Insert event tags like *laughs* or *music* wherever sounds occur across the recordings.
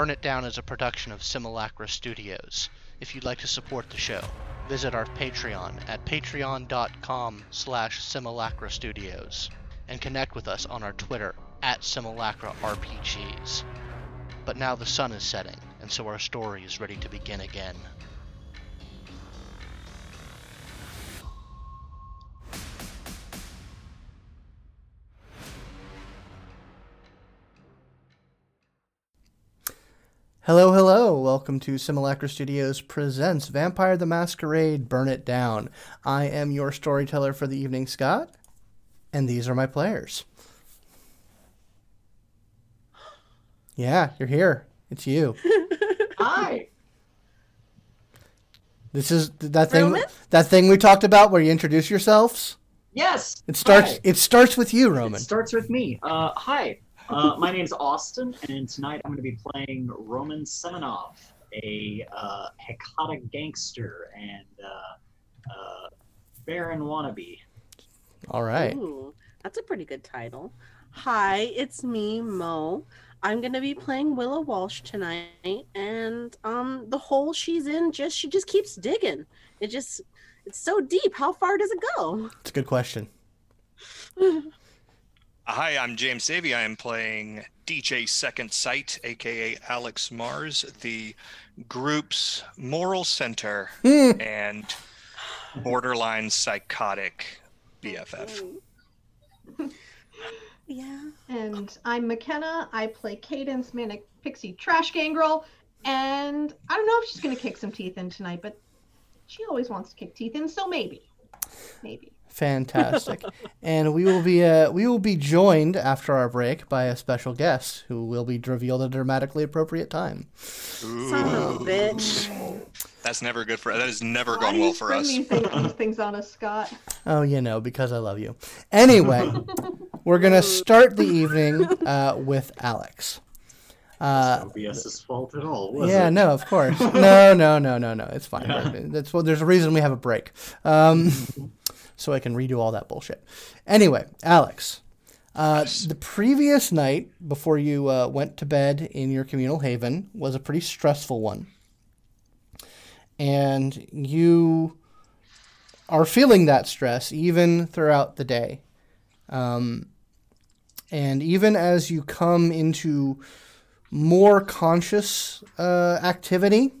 Burn It Down is a production of Simulacra Studios. If you'd like to support the show, visit our Patreon at patreon.com slash simulacra studios and connect with us on our Twitter at simulacra RPGs. But now the sun is setting, and so our story is ready to begin again. Hello, hello. Welcome to Simulacra Studios presents Vampire the Masquerade Burn It Down. I am your storyteller for the evening, Scott, and these are my players. Yeah, you're here. It's you. *laughs* Hi. This is that thing Roman? that thing we talked about where you introduce yourselves. Yes. It starts Hi. it starts with you, Roman. It starts with me. Uh, hi. Uh, my is Austin, and tonight I'm going to be playing Roman Semenov, a uh, Hecata gangster and uh, uh, Baron wannabe. All right. Ooh, that's a pretty good title. Hi, it's me, Mo. I'm gonna be playing Willow Walsh tonight, and um, the hole she's in just she just keeps digging. It just it's so deep. How far does it go? It's a good question. *laughs* Hi, I'm James Davey. I am playing DJ Second Sight, aka Alex Mars, the group's moral center Hmm. and borderline psychotic BFF. *laughs* Yeah. And I'm McKenna. I play Cadence, Manic Pixie Trash Gangrel. And I don't know if she's going to kick some teeth in tonight, but she always wants to kick teeth in, so maybe. Maybe. Fantastic. and we will be uh, we will be joined after our break by a special guest who will be revealed at a dramatically appropriate time. Son of a bitch. That's never good for. That has never Why gone well for us. These things, things on us, Scott. Oh, you know, because I love you. Anyway, *laughs* we're gonna start the evening uh, with Alex. Uh, OBS's fault at all, was yeah, it? no, of course. *laughs* No, no, no, no, no. It's fine. That's well. There's a reason we have a break, um, *laughs* so I can redo all that bullshit. Anyway, Alex, uh, the previous night before you uh, went to bed in your communal haven was a pretty stressful one, and you are feeling that stress even throughout the day, um, and even as you come into more conscious uh, activity,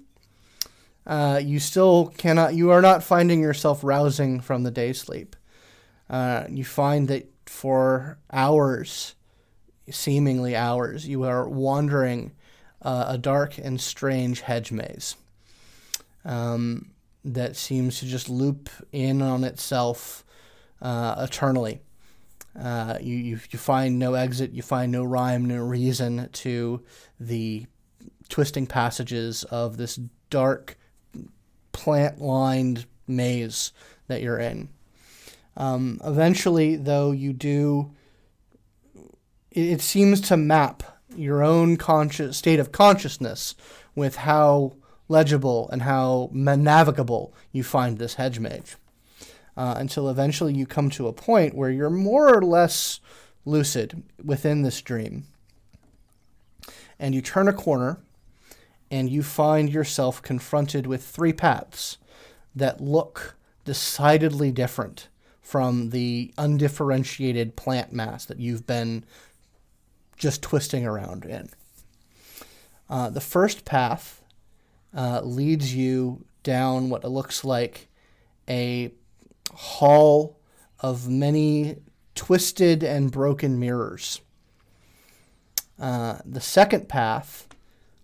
uh, you still cannot. You are not finding yourself rousing from the day sleep. Uh, you find that for hours, seemingly hours, you are wandering uh, a dark and strange hedge maze um, that seems to just loop in on itself uh, eternally. Uh, you, you you find no exit, you find no rhyme, no reason to the twisting passages of this dark, plant-lined maze that you're in. Um, eventually, though, you do. It, seems to map your own conscious state of consciousness with how legible and how navigable you find this hedge maze uh, until eventually you come to a point where you're more or less lucid within this dream. And you turn a corner and you find yourself confronted with three paths that look decidedly different from the undifferentiated plant mass that you've been just twisting around in. Uh, the first path uh, leads you down what looks like a hall of many twisted and broken mirrors. Uh, the second path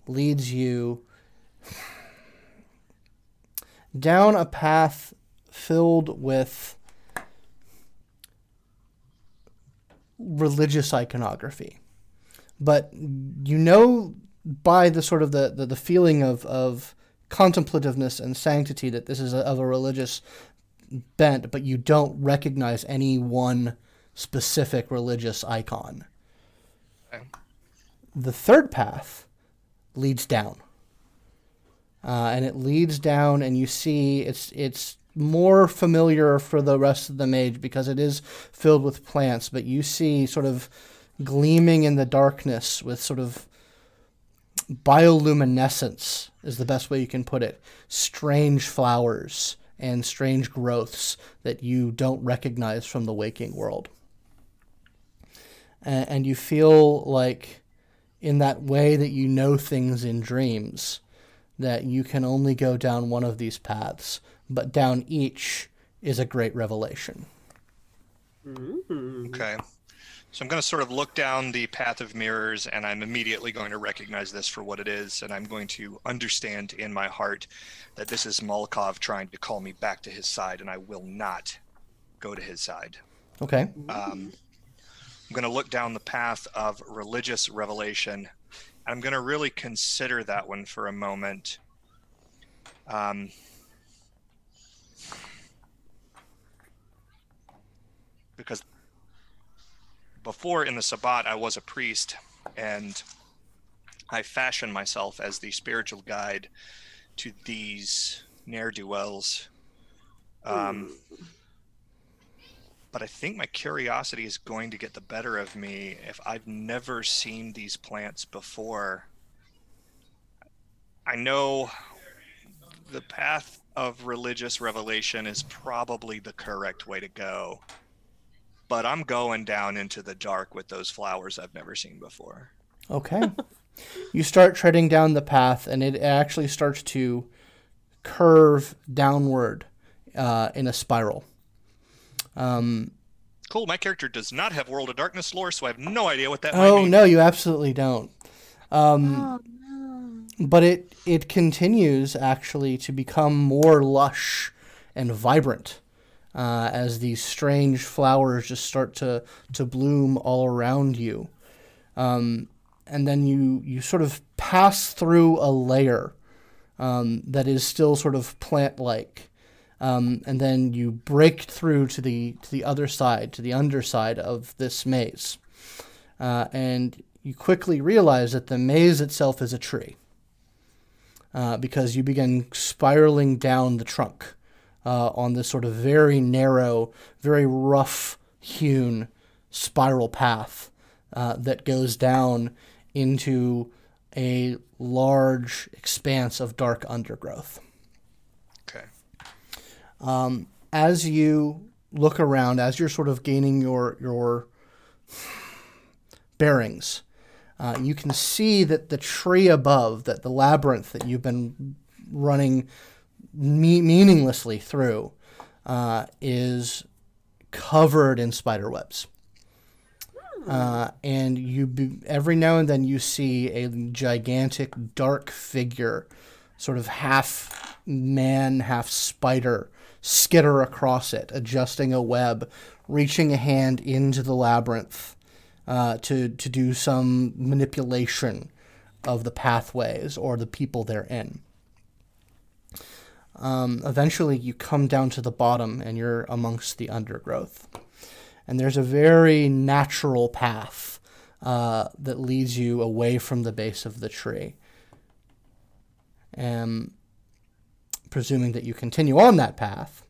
leads you down a path filled with religious iconography. But you know by the sort of the, the, the feeling of, of contemplativeness and sanctity that this is a, of a religious bent, but you don't recognize any one specific religious icon. Okay. The third path leads down. Uh, and it leads down, and you see it's it's more familiar for the rest of the mage because it is filled with plants. But you see sort of gleaming in the darkness with sort of bioluminescence is the best way you can put it. Strange flowers and strange growths that you don't recognize from the waking world. And, and you feel like, in that way that you know things in dreams, that you can only go down one of these paths, but down each is a great revelation. Mm. Okay. So I'm going to sort of look down the path of mirrors and I'm immediately going to recognize this for what it is. And I'm going to understand in my heart that this is Malkav trying to call me back to his side and I will not go to his side. Okay. Um, I'm going to look down the path of religious revelation. And I'm going to really consider that one for a moment. Um, because before in the Sabbat, I was a priest and I fashioned myself as the spiritual guide to these ne'er do wells. Um, but I think my curiosity is going to get the better of me if I've never seen these plants before. I know the path of religious revelation is probably the correct way to go, but I'm going down into the dark with those flowers I've never seen before. Okay. you start treading down the path, and it actually starts to curve downward uh, in a spiral. Um, Cool. My character does not have World of Darkness lore, so I have no idea what that might oh mean. no, you absolutely don't. Um, Oh no. but it it continues actually to become more lush and vibrant uh, as these strange flowers just start to to bloom all around you, um, and then you you sort of pass through a layer um, that is still sort of plant like. Um, and then you break through to the to the other side, to the underside of this maze, uh, and you quickly realize that the maze itself is a tree uh, because you begin spiraling down the trunk uh, on this sort of very narrow, very rough hewn spiral path uh, that goes down into a large expanse of dark undergrowth. Um, as you look around, as you're sort of gaining your your bearings, uh, you can see that the tree above, that the labyrinth that you've been running me- meaninglessly through, uh, is covered in spider webs. Uh, and you be, every now and then you see a gigantic dark figure, sort of half man, half spider, skitter across it, adjusting a web, reaching a hand into the labyrinth uh, to to do some manipulation of the pathways or the people they're in. Um, eventually, you come down to the bottom and you're amongst the undergrowth. And there's a very natural path uh, that leads you away from the base of the tree. And presuming that you continue on that path,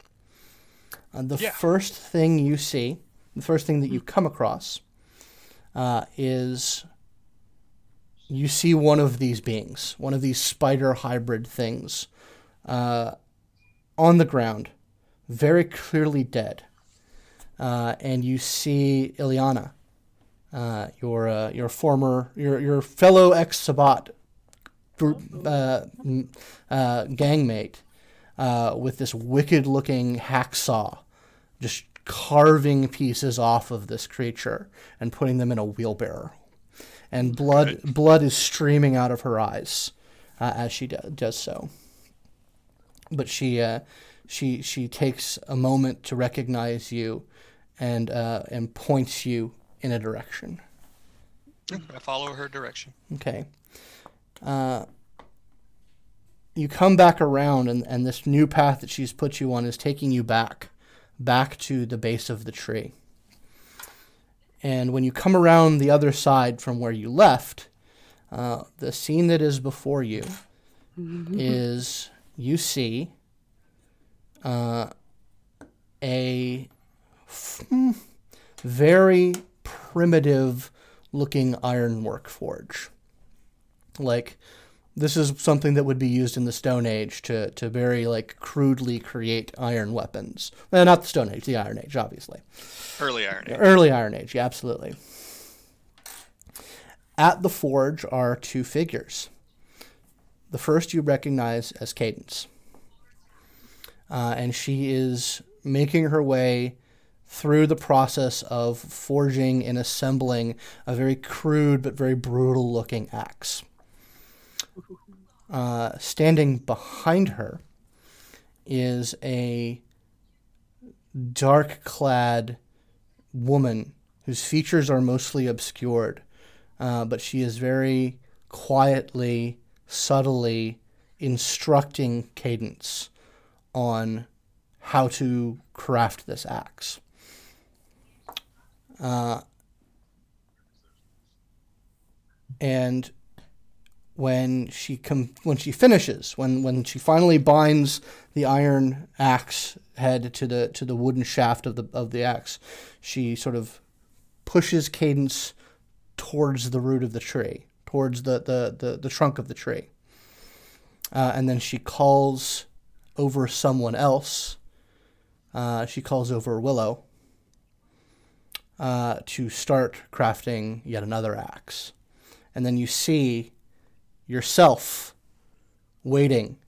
uh, the Yeah. first thing you see, the first thing that you come across, uh, is you see one of these beings, one of these spider hybrid things, uh, on the ground, very clearly dead. Uh, and you see Ileana, uh, your uh, your former your your fellow ex Sabbat group uh, uh, gangmate, uh, with this wicked looking hacksaw, just carving pieces off of this creature and putting them in a wheelbarrow, and blood blood is streaming out of her eyes uh, as she do- does so. But she uh, she she takes a moment to recognize you, and uh, and points you in a direction. I follow her direction. Okay. Uh, you come back around, and, and this new path that she's put you on is taking you back, back to the base of the tree. And when you come around the other side from where you left, uh, the scene that is before you is you see uh, a f- very primitive looking ironwork forge. Like this is something that would be used in the Stone Age to to very like crudely create iron weapons. Well, not the Stone Age, the Iron Age, obviously. Early Iron Age. Early Iron Age, yeah, absolutely. At the forge are two figures. The first you recognize as Cadence. Uh, and she is making her way through the process of forging and assembling a very crude but very brutal looking axe. Uh, standing behind her is a dark clad woman whose features are mostly obscured, uh, but she is very quietly, subtly instructing Cadence on how to craft this axe. Uh, and when she com- when she finishes, when when she finally binds the iron axe head to the to the wooden shaft of the of the axe, she sort of pushes Cadence towards the root of the tree, towards the the the, the trunk of the tree, uh, and then she calls over someone else. Uh, she calls over Willow uh, to start crafting yet another axe, and then you see yourself waiting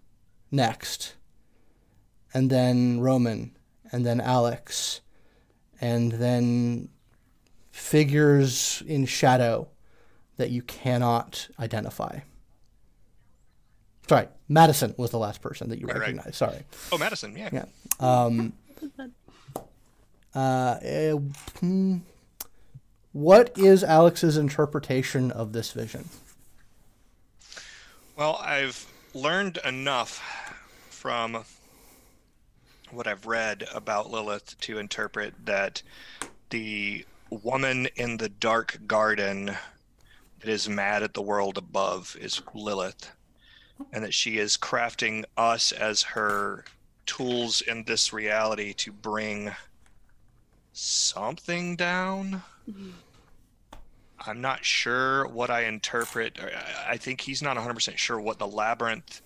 next, and then Roman, and then Alex, and then figures in shadow that you cannot identify. Sorry, Madison was the last person that you Right, right. recognized. Sorry. Oh, Madison. Yeah. Yeah. Um, uh, eh, hmm, what is Alex's interpretation of this vision? Well, I've learned enough from what I've read about Lilith to interpret that the woman in the dark garden that is mad at the world above is Lilith, and that she is crafting us as her tools in this reality to bring something down. Mm-hmm. I'm not sure what I interpret. I- I think he's not 100% sure what the labyrinth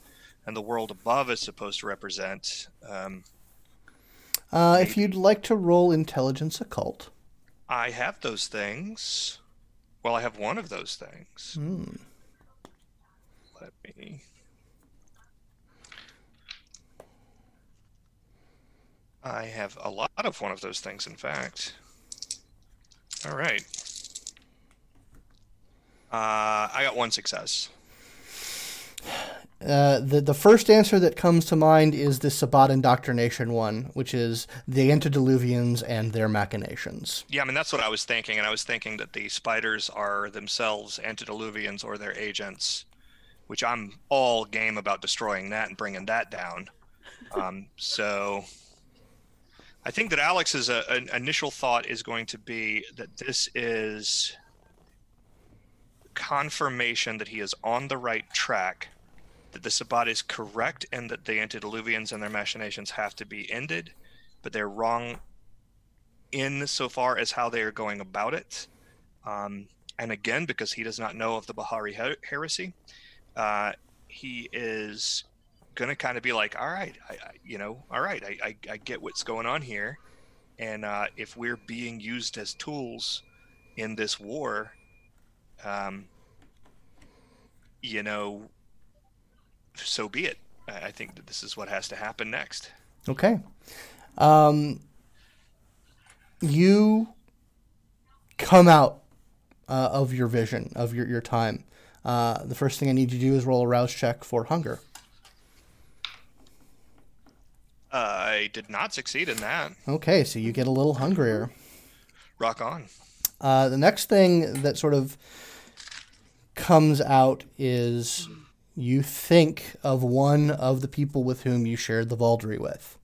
and the world above is supposed to represent. Um, Uh, if you'd like to roll intelligence occult, I have those things. Well, I have one of those things. hmm, Let me. I have a lot of one of those things, in fact. All right. Uh, I got one success. uh, the the first answer that comes to mind is the Sabbat indoctrination one, which is the antediluvians and their machinations. Yeah, I mean that's what I was thinking, and I was thinking that the spiders are themselves antediluvians or their agents, which I'm all game about destroying that and bringing that down. Um, *laughs* so I think that Alex's uh, an initial thought is going to be that this is confirmation that he is on the right track, that the Sabbat is correct, and that the antediluvians and their machinations have to be ended, but they're wrong in so far as how they are going about it. Um, and again, because he does not know of the Bahari her- heresy, uh, he is going to kind of be like, all right, I, I, you know, all right, I, I, I get what's going on here. And uh, if we're being used as tools in this war, um, you know, so be it. I think that this is what has to happen next. Okay. Um, you come out uh, of your vision, of your, your time. Uh, the first thing I need you to do is roll a rouse check for hunger. I did not succeed in that. Okay, so you get a little hungrier. Rock on. Uh, the next thing that sort of comes out is you think of one of the people with whom you shared the Vaulderie with.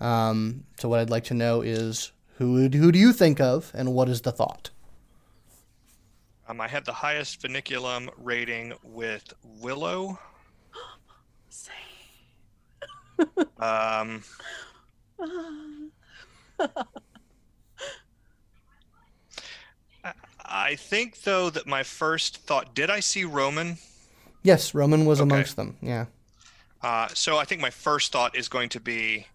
Um, so what I'd like to know is who who do you think of, and what is the thought? Um, I have the highest vinculum rating with Willow. *gasps* Say. Um, *laughs* *laughs* I- I think though that my first thought did I see Roman? Yes, Roman was Okay. amongst them. Yeah. Uh, so I think my first thought is going to be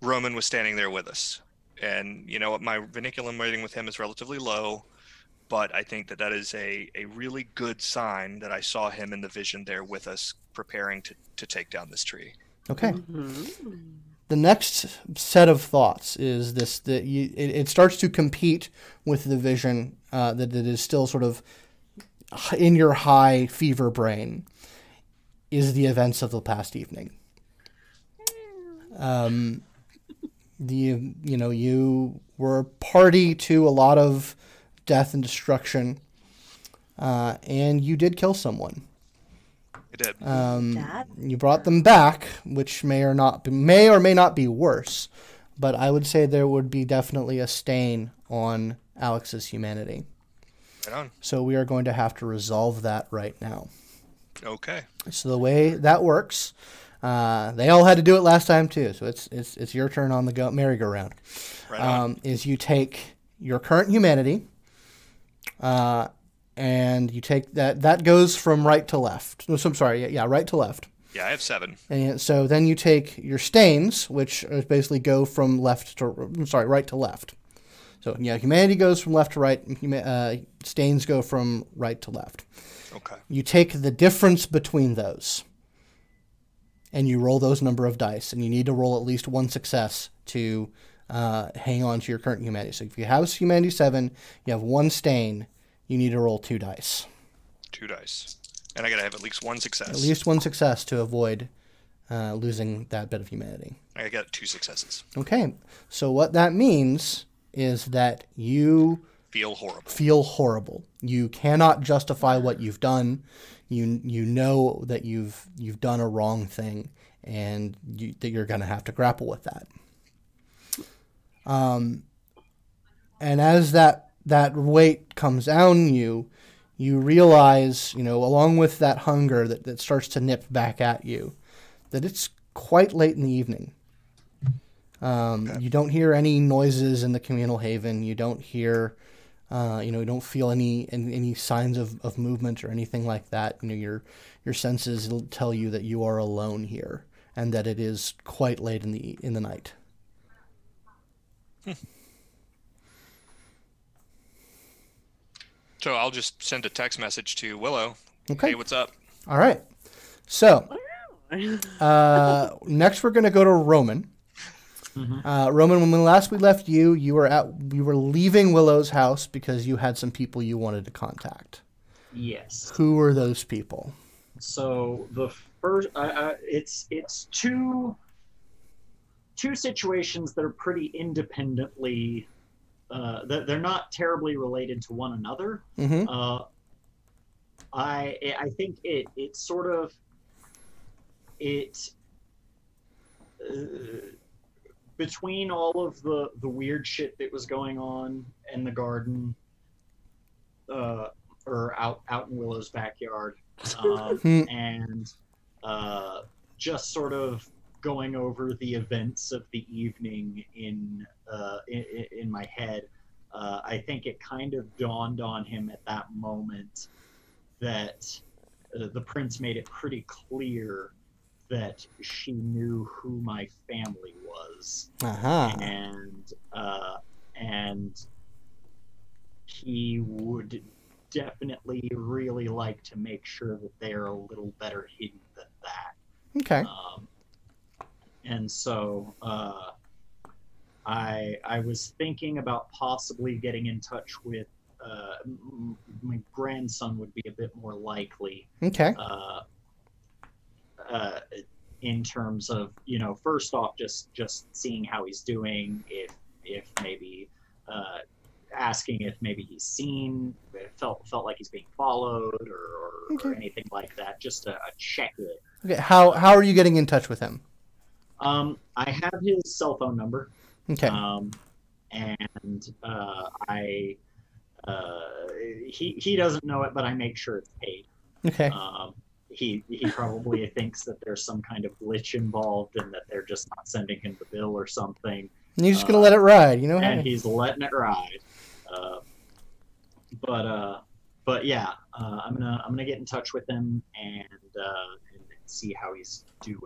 Roman was standing there with us. And you know what? My vinculum rating with him is relatively low, but I think that that is a, a really good sign that I saw him in the vision there with us, preparing to, to take down this tree. Okay. Mhm. the next set of thoughts is this that you it, it starts to compete with the vision uh, that it is still sort of in your high fever brain is the events of the past evening. Um, the you know you were party to a lot of death and destruction uh, and you did kill someone. I did. um, you brought them back, which may or not be, may or may not be worse, but I would say there would be definitely a stain on Alex's humanity. Right on. So we are going to have to resolve that right now. Okay. So the way that works, uh, they all had to do it last time too. So it's it's it's your turn on the go merry-go-round. Right on. Um, is you take your current humanity, uh, and you take that that goes from right to left. No, so I'm sorry, yeah, yeah, right to left. yeah, I have seven. And so then you take your stains, which basically go from left to I'm sorry, right to left. So yeah, humanity goes from left to right. Uh, stains go from right to left. Okay. You take the difference between those, and you roll those number of dice, and you need to roll at least one success to uh, hang on to your current humanity. So if you have humanity seven, you have one stain. You need to roll two dice, Two dice. And I gotta have at least one success. at least one success to avoid uh, losing that bit of humanity. I got two successes. Okay, so what that means is that you Feel horrible. feel horrible. You cannot justify what you've done. You you know that you've you've done a wrong thing, and you, that you're going to have to grapple with that. Um, and as that that weight comes down you, you realize, you know, along with that hunger that, that starts to nip back at you, that it's quite late in the evening. Um, You don't hear any noises in the communal haven. You don't hear, uh, you know, you don't feel any any, any signs of, of movement or anything like that. You know, your your senses will tell you that you are alone here and that it is quite late in the in the night. So I'll just send a text message to Willow. Okay. Hey, what's up? All right. So *laughs* uh, next, we're going to go to Roman. Mhm. Uh, Roman, when last we left you, you were at you were leaving Willow's house because you had some people you wanted to contact. Yes. Who were those people? So the first, uh, uh, it's it's two two situations that are pretty independently. Uh, that they're not terribly related to one another. hmm Uh, I I think it it sort of it uh, between all of the the weird shit that was going on in the garden, uh, or out out in Willow's backyard, um, Hmm. and uh, just sort of going over the events of the evening in uh, in, in my head. Uh, I think it kind of dawned on him at that moment that uh, the prince made it pretty clear that she knew who my family was Aha. and uh, and he would definitely really like to make sure that they're a little better hidden than that. Okay. Um, and so uh, I I was thinking about possibly getting in touch with uh, m- my grandson would be a bit more likely Okay. uh, uh, in terms of you know first off just just seeing how he's doing if if maybe uh, asking if maybe he's seen felt felt like he's being followed or, or, or anything like that just a, a check it Okay. How how are you getting in touch with him? um, I have his cell phone number Okay. um, and uh, I uh, he he doesn't know it but I make sure it's paid Okay. Um, he he probably *laughs* thinks that there's some kind of glitch involved and that they're just not sending him the bill or something, And you're just gonna uh, let it ride, you know? and Hey. he's letting it ride. Uh, but uh, but yeah, uh, I'm gonna I'm gonna get in touch with him and uh, and see how he's doing.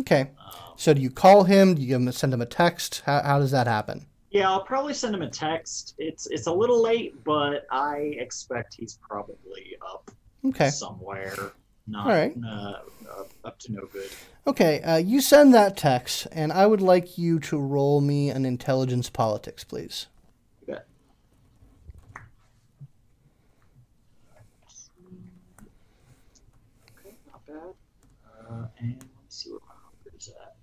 Okay. Um, So do you call him? Do you give him, send him a text? How, how does that happen? yeah, I'll probably send him a text. It's it's a little late, but I expect he's probably up Okay. somewhere. Not All right. uh, up, up to no good. Okay. Uh, you send that text, and I would like you to roll me an intelligence politics, please. You bet. Okay, not bad. Uh, and let me see where my number is at.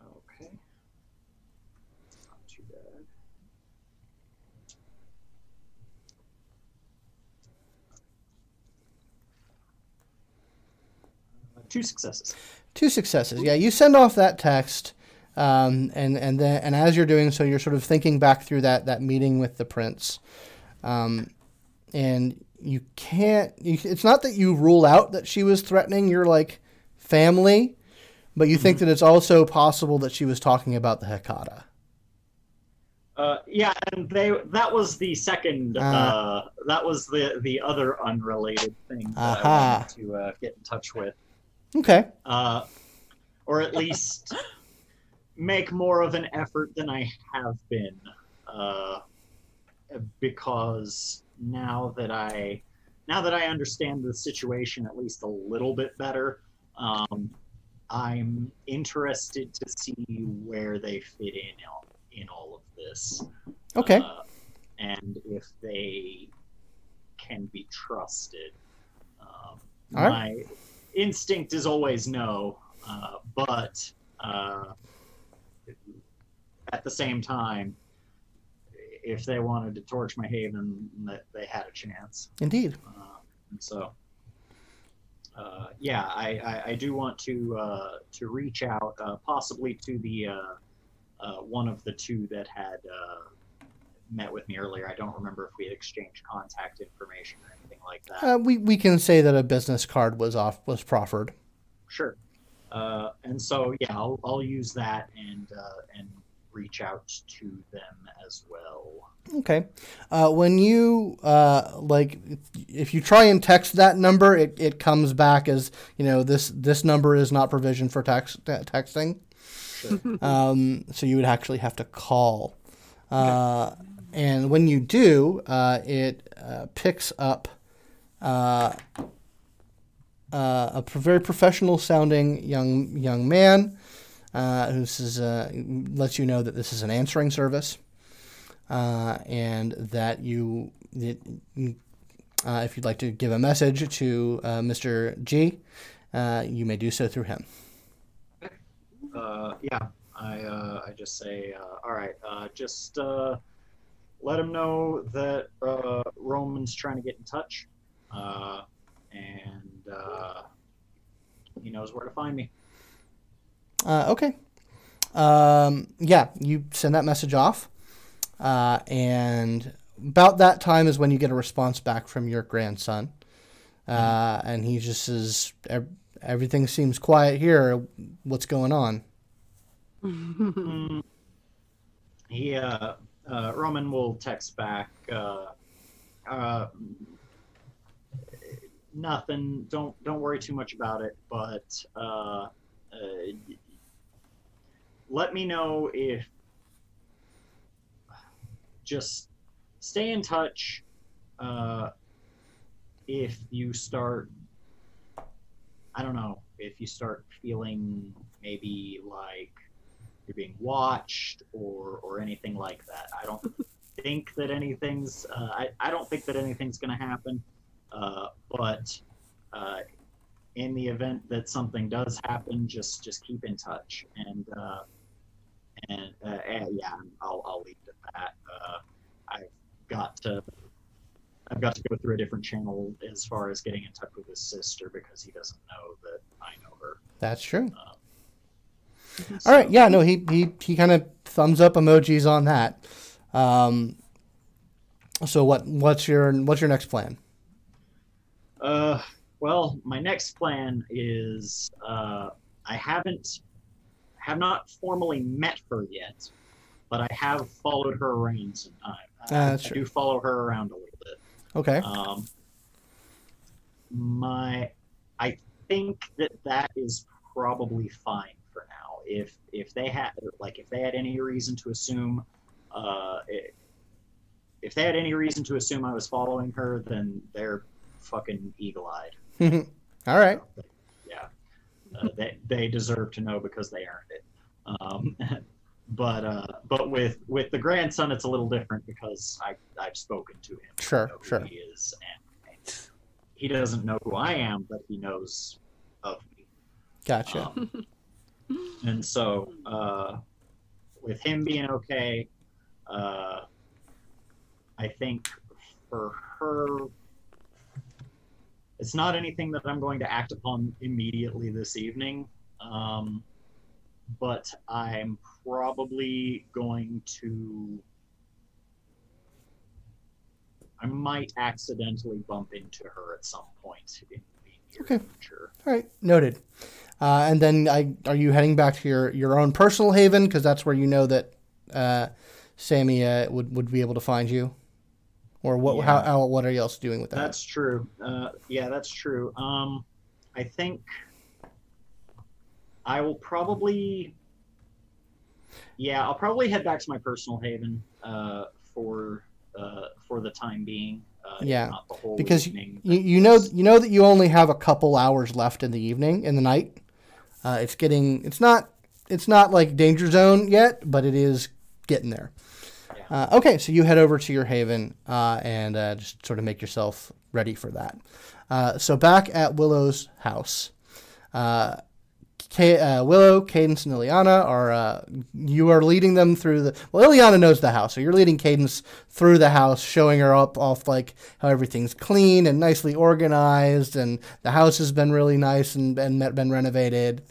Um, okay. Not too bad. Uh, two successes. Two successes. Yeah, you send off that text, um, and and then and as you're doing so, you're sort of thinking back through that that meeting with the prince, um, and you can't. You, it's not that you rule out that she was threatening your like family, but you think that it's also possible that she was talking about the Hecata. Uh, yeah, and they that was the second. Uh. Uh, that was the the other unrelated thing that I wanted to uh, get in touch with, Okay. uh, or at least make more of an effort than I have been, uh, because now that I now that I understand the situation at least a little bit better, um, I'm interested to see where they fit in all- in all of this. Okay. Uh, and if they can be trusted. Um, All right. my instinct is always no, uh, but uh, at the same time, if they wanted to torch my haven, they had a chance. Indeed. Uh, and so, uh, yeah, I, I, I do want to uh, to reach out, uh, possibly to the uh, uh, one of the two that had uh, met with me earlier. I don't remember if we had exchanged contact information or anything like that. Uh, we we can say that a business card was off was proffered. Sure. Uh, and so, yeah, I'll, I'll use that and uh, and reach out to them as well. Okay. Uh, when you uh, like, if you try and text that number, it, it comes back as you know this this number is not provisioned for text texting. Sure. Um, so you would actually have to call. Uh, and when you do, uh, it uh, picks up uh, uh, a very professional sounding young young man uh, who says, uh, lets you know that this is an answering service and that you, uh, if you'd like to give a message to Mr. G, you may do so through him. yeah, I I just say, all right, just let him know that uh, Roman's trying to get in touch, uh, and uh, he knows where to find me. Uh, okay. Um, yeah, you send that message off. Uh, and about that time is when you get a response back from your grandson. Uh, and he just says, Everything seems quiet here. What's going on? *laughs* Mm, he uh, Roman will text back. Uh, uh, nothing. Don't don't worry too much about it. But uh, uh, let me know if just stay in touch. Uh, if you start, I don't know, if you start feeling maybe like you're being watched or or anything like that. I don't *laughs* think that anything's. Uh, I I don't think that anything's going to happen. Uh, but uh, in the event that something does happen, just just keep in touch and uh, and, uh, and yeah, I'll I'll leave it at that. Uh, I've got to. I've got to go through a different channel as far as getting in touch with his sister because he doesn't know that I know her. That's true. So- All right. Yeah. No. He he he kind of thumbs up emojis on that. Um. So what what's your what's your next plan? Uh, well, my next plan is uh, I haven't have not formally met her yet, but I have followed her around some time. I, Ah, that's I true. do follow her around a little bit. Okay. Um, my, I think that that is probably fine. If if they had like if they had any reason to assume, uh, i- if they had any reason to assume I was following her, then they're fucking eagle-eyed. *laughs* All right. Yeah, uh, they they deserve to know because they earned it. Um, *laughs* but uh, but with with the grandson, it's a little different because I I've spoken to him. Sure, sure. He is, and, and he doesn't know who I am, but he knows of me. Gotcha. Um, and so, uh, with him being okay, uh, I think for her, it's not anything that I'm going to act upon immediately this evening. Um, but I'm probably going to. I might accidentally bump into her at some point in the near Okay. future. All right. Noted. Uh, and then I, are you heading back to your, your own personal haven? Because that's where you know that uh, Sammy uh, would, would be able to find you? Or what? How, Yeah. how? What are you else doing with that? That's true. Uh, yeah, that's true. Um, I think I will probably. Yeah, I'll probably head back to my personal haven uh, for uh, for the time being. Uh, Yeah, not the whole because evening, you, you know you know that you only have a couple hours left in the evening in the night. Uh, it's getting it's not it's not like danger zone yet, but it is getting there. Uh, okay, so you head over to your haven uh, and uh, just sort of make yourself ready for that. Uh, so back at Willow's house, uh, Ka- uh, Willow, Cadence, and Ileana are uh, you are leading them through the. Well, Ileana knows the house, so you're leading Cadence through the house, showing her up off like how everything's clean and nicely organized, and the house has been really nice and and been renovated.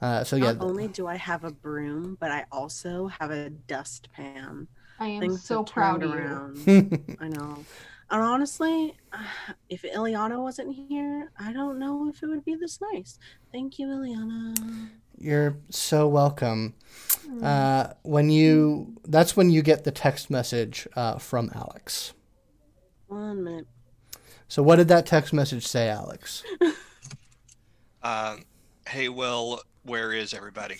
Uh, so yeah, Not only do I have a broom, but I also have a dustpan. I am Things so proud of you. around. *laughs* I know. And honestly, *sighs* if Ileana wasn't here, I don't know if it would be this nice. Thank you, Ileana. You're so welcome. Uh, when you that's when you get the text message uh, from Alex. One minute. So what did that text message say, Alex? *laughs* Um, hey, Will, where is everybody?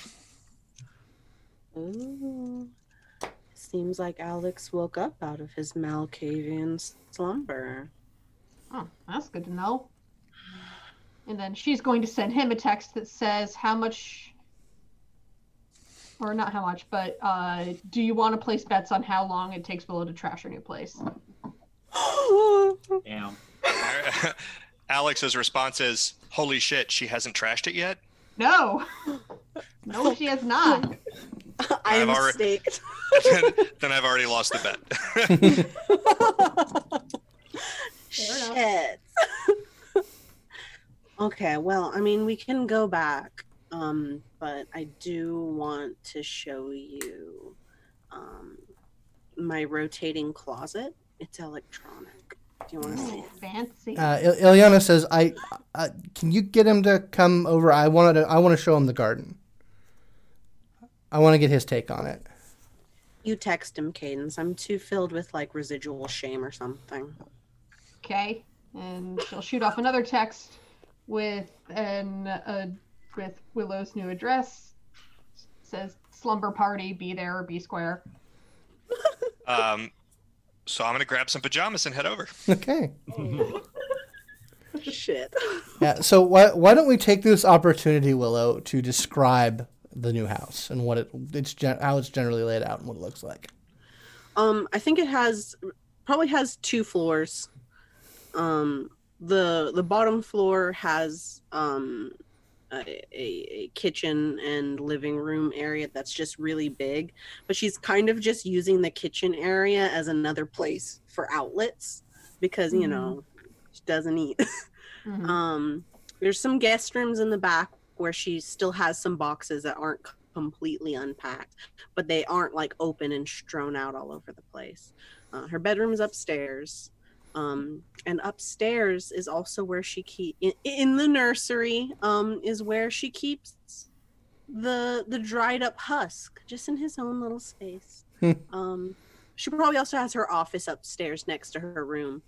Ooh. Seems like Alex woke up out of his Malkavian slumber. Oh, that's good to know. And then she's going to send him a text that says how much or not how much, but uh, do you want to place bets on how long it takes Willow to trash her new place? *laughs* Damn. *laughs* Alex's response is, "Holy shit, she hasn't trashed it yet." No. *laughs* No, she has not. *laughs* I I've am already- staked. *laughs* then, then I've already lost the bet. *laughs* Shit. okay, well, I mean, we can go back, um, but I do want to show you um, my rotating closet. It's electronic. Do you want to see it? fancy. Uh, Il- Ileana says, "I uh, can you get him to come over? I wanted to. I want to show him the garden. I want to get his take on it." You text him, Cadence. I'm too filled with like residual shame or something. Okay, and she'll shoot off another text with an uh, with Willow's new address. Says slumber party, be there or be square. *laughs* Um, so I'm gonna grab some pajamas and head over. Okay. *laughs* Shit. Yeah. So why why don't we take this opportunity, Willow, to describe the new house and what it it's gen- how it's generally laid out and what it looks like. Um, I think it has probably has two floors. Um, the the bottom floor has um a, a, a kitchen and living room area that's just really big, but she's kind of just using the kitchen area as another place for outlets because you Mhm. know she doesn't eat. *laughs* Mhm. Um, there's some guest rooms in the back where she still has some boxes that aren't completely unpacked, but they aren't like open and strewn out all over the place. Uh, her bedroom's upstairs. Um, and upstairs is also where she keep in, in the nursery. Um, is where she keeps the the dried up husk, just in his own little space. Hmm. um, she probably also has her office upstairs next to her room.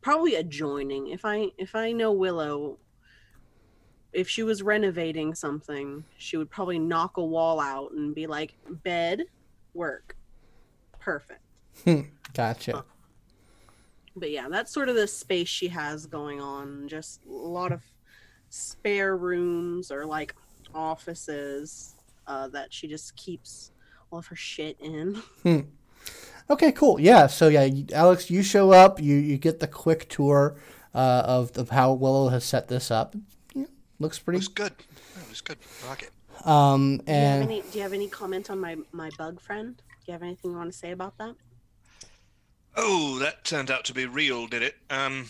Probably adjoining. If I if I know Willow, if she was renovating something, she would probably knock a wall out and be like, bed, work. Perfect. *laughs* Gotcha. But yeah, that's sort of the space she has going on. Just a lot of spare rooms or like offices uh, that she just keeps all of her shit in. *laughs* Okay, cool. Yeah. So yeah, Alex, you show up. You you get the quick tour uh, of of how Willow has set this up. Yeah, looks pretty. was good. It was good. I like it. Um, Do you, have and any, do you have any comment on my, my bug friend? Do you have anything you want to say about that? Oh, that turned out to be real, did it? Um,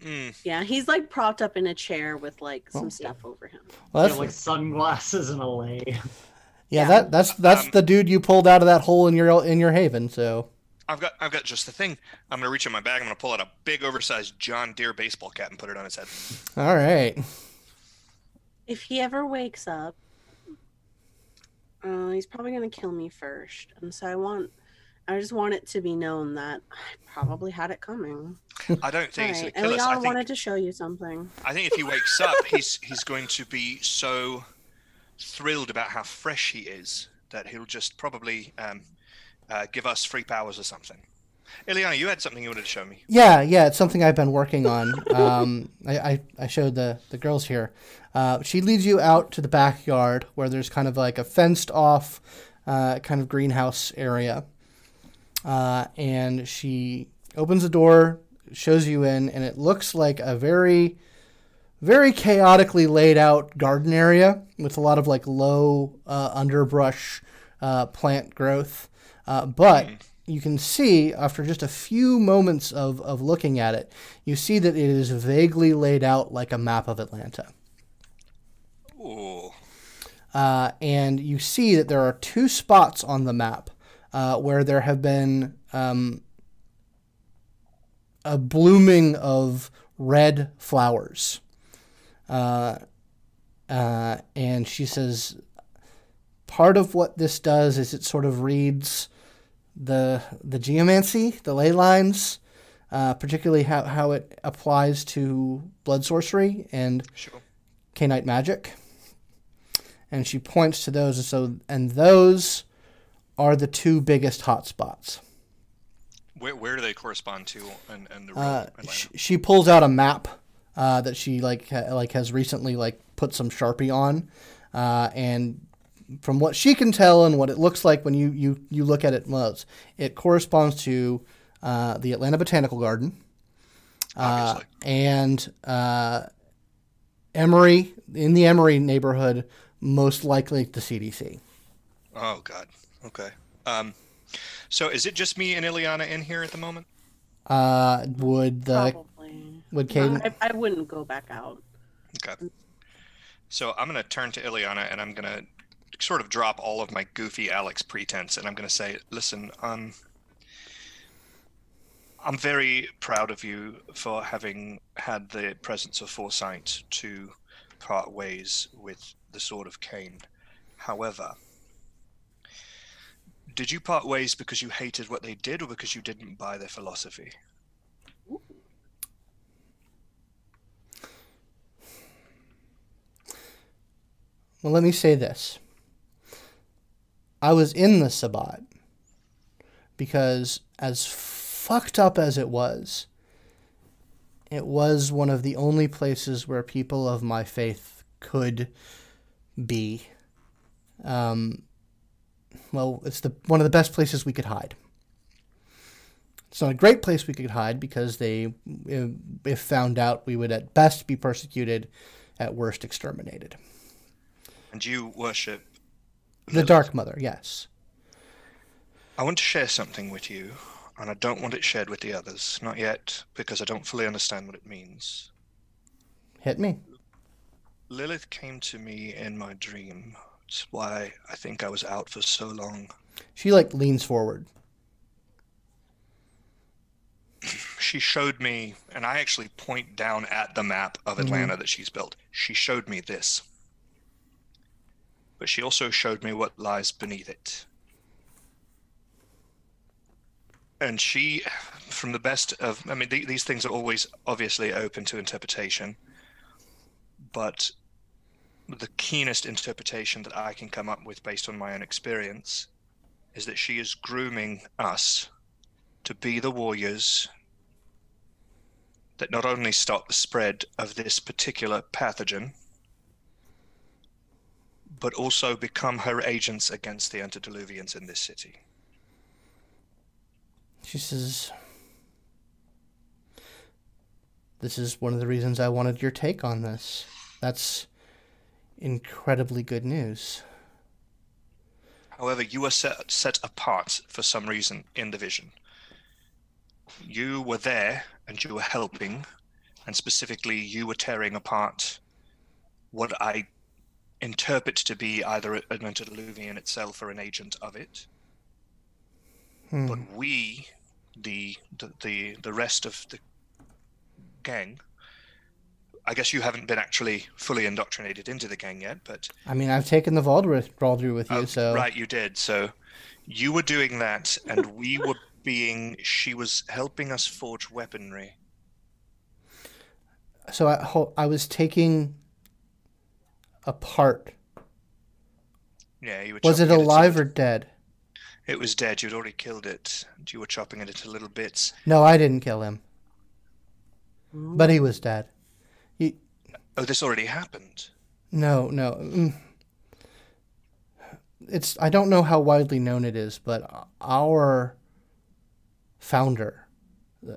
mm, Yeah, he's like propped up in a chair with like some Oh. stuff over him. well, Yeah, that's, like sunglasses and a lay. yeah, yeah. that that's that's Um, the dude you pulled out of that hole in your in your haven. So I've got I've got just the thing. I'm gonna reach in my bag. I'm gonna pull out a big, oversized John Deere baseball cap and put it on his head. all right. If he ever wakes up, uh, he's probably gonna kill me first, and so I want, I just want it to be known that I probably had it coming. I don't think he's Alright, gonna kill us. Think wanted to show you something. I think if he wakes up, he's he's going to be so thrilled about how fresh he is that he'll just probably um, uh, give us free powers or something. Ileana, you had something you wanted to show me. Yeah, yeah, it's something I've been working on. Um, *laughs* I, I, I showed the, the girls here. Uh, she leads you out to the backyard where there's kind of like a fenced off uh, kind of greenhouse area. Uh, and she opens the door, shows you in, and it looks like a very, very chaotically laid out garden area with a lot of like low uh, underbrush uh, plant growth. Uh, but you can see after just a few moments of, of looking at it, you see that it is vaguely laid out like a map of Atlanta. Ooh. Uh, and you see that there are two spots on the map uh, where there have been um, a blooming of red flowers. Uh, uh, and she says, part of what this does is it sort of reads the the geomancy, the ley lines, uh, particularly how, how it applies to blood sorcery and Sure. Cainite magic. And she points to those, and so and those are the two biggest hotspots. Where, where do they correspond to And, in the Uh, sh- she pulls out a map uh, that she like ha- like has recently like put some sharpie on, uh, and from what she can tell and what it looks like when you you, you look at it, well, it's- it corresponds to uh, the Atlanta Botanical Garden. Uh, and uh, Emory in the Emory neighborhood, most likely the CDC. Oh God. Okay. Um, so is it just me and Ileana in here at the moment? Uh, would the Probably. would Caden? I, I wouldn't go back out. Okay. So I'm gonna turn to Ileana and I'm gonna sort of drop all of my goofy Alex pretense and I'm gonna say, listen, um, I'm very proud of you for having had the presence of foresight to part ways with the Sword of Cain. However, did you part ways because you hated what they did or because you didn't buy their philosophy? Well, let me say this. I was in the Sabbat because, as fucked up as it was, it was one of the only places where people of my faith could be. Um, well, it's the one of the best places we could hide. It's not a great place we could hide because they, if if found out, we would at best be persecuted, at worst exterminated. And you worship The. Dark Mother, yes. I want to share something with you, and I don't want it shared with the others. Not yet, because I don't fully understand what it means. Hit me. Lilith came to me in my dream. It's why I think I was out for so long. She like leans forward. She showed me, and I actually point down at the map of mm-hmm. Atlanta that she's built. She showed me this. But she also showed me what lies beneath it. and she, from the best of, I mean, th- these things are always obviously open to interpretation, but the keenest interpretation that I can come up with based on my own experience is that she is grooming us to be the warriors that not only stop the spread of this particular pathogen, but also become her agents against the antediluvians in this city. She says, This is one of the reasons I wanted your take on this. That's incredibly good news. However, you were set, set apart for some reason in the vision. You were there and you were helping, and specifically, you were tearing apart what I interpret to be either an antediluvian itself or an agent of it. Hmm. But we, the, the the the rest of the gang, I guess you haven't been actually fully indoctrinated into the gang yet, but I mean, I've taken the Vaulderie with you, Oh, so right, you did. So you were doing that, and *laughs* we were being. She was helping us forge weaponry. so I I was taking apart. Yeah, you were. Was it alive into- or dead? It was dead. You'd already killed it. You were chopping it into little bits. No, I didn't kill him, but he was dead. Oh, this already happened. No, no. mm. It's I don't know how widely known it is, but our founder,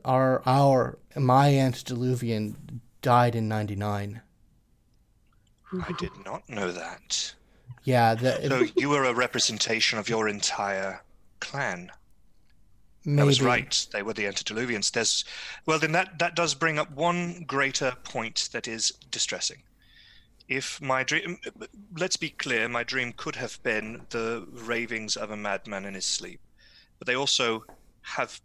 our our my antediluvian died in '99. I mm-hmm. did not know that. Yeah, the, So you were a representation of your entire clan. maybe. I was right. They were the antediluvians. There's, well, then that that does bring up one greater point that is distressing. If my dream, let's be clear, my dream could have been the ravings of a madman in his sleep, but they also have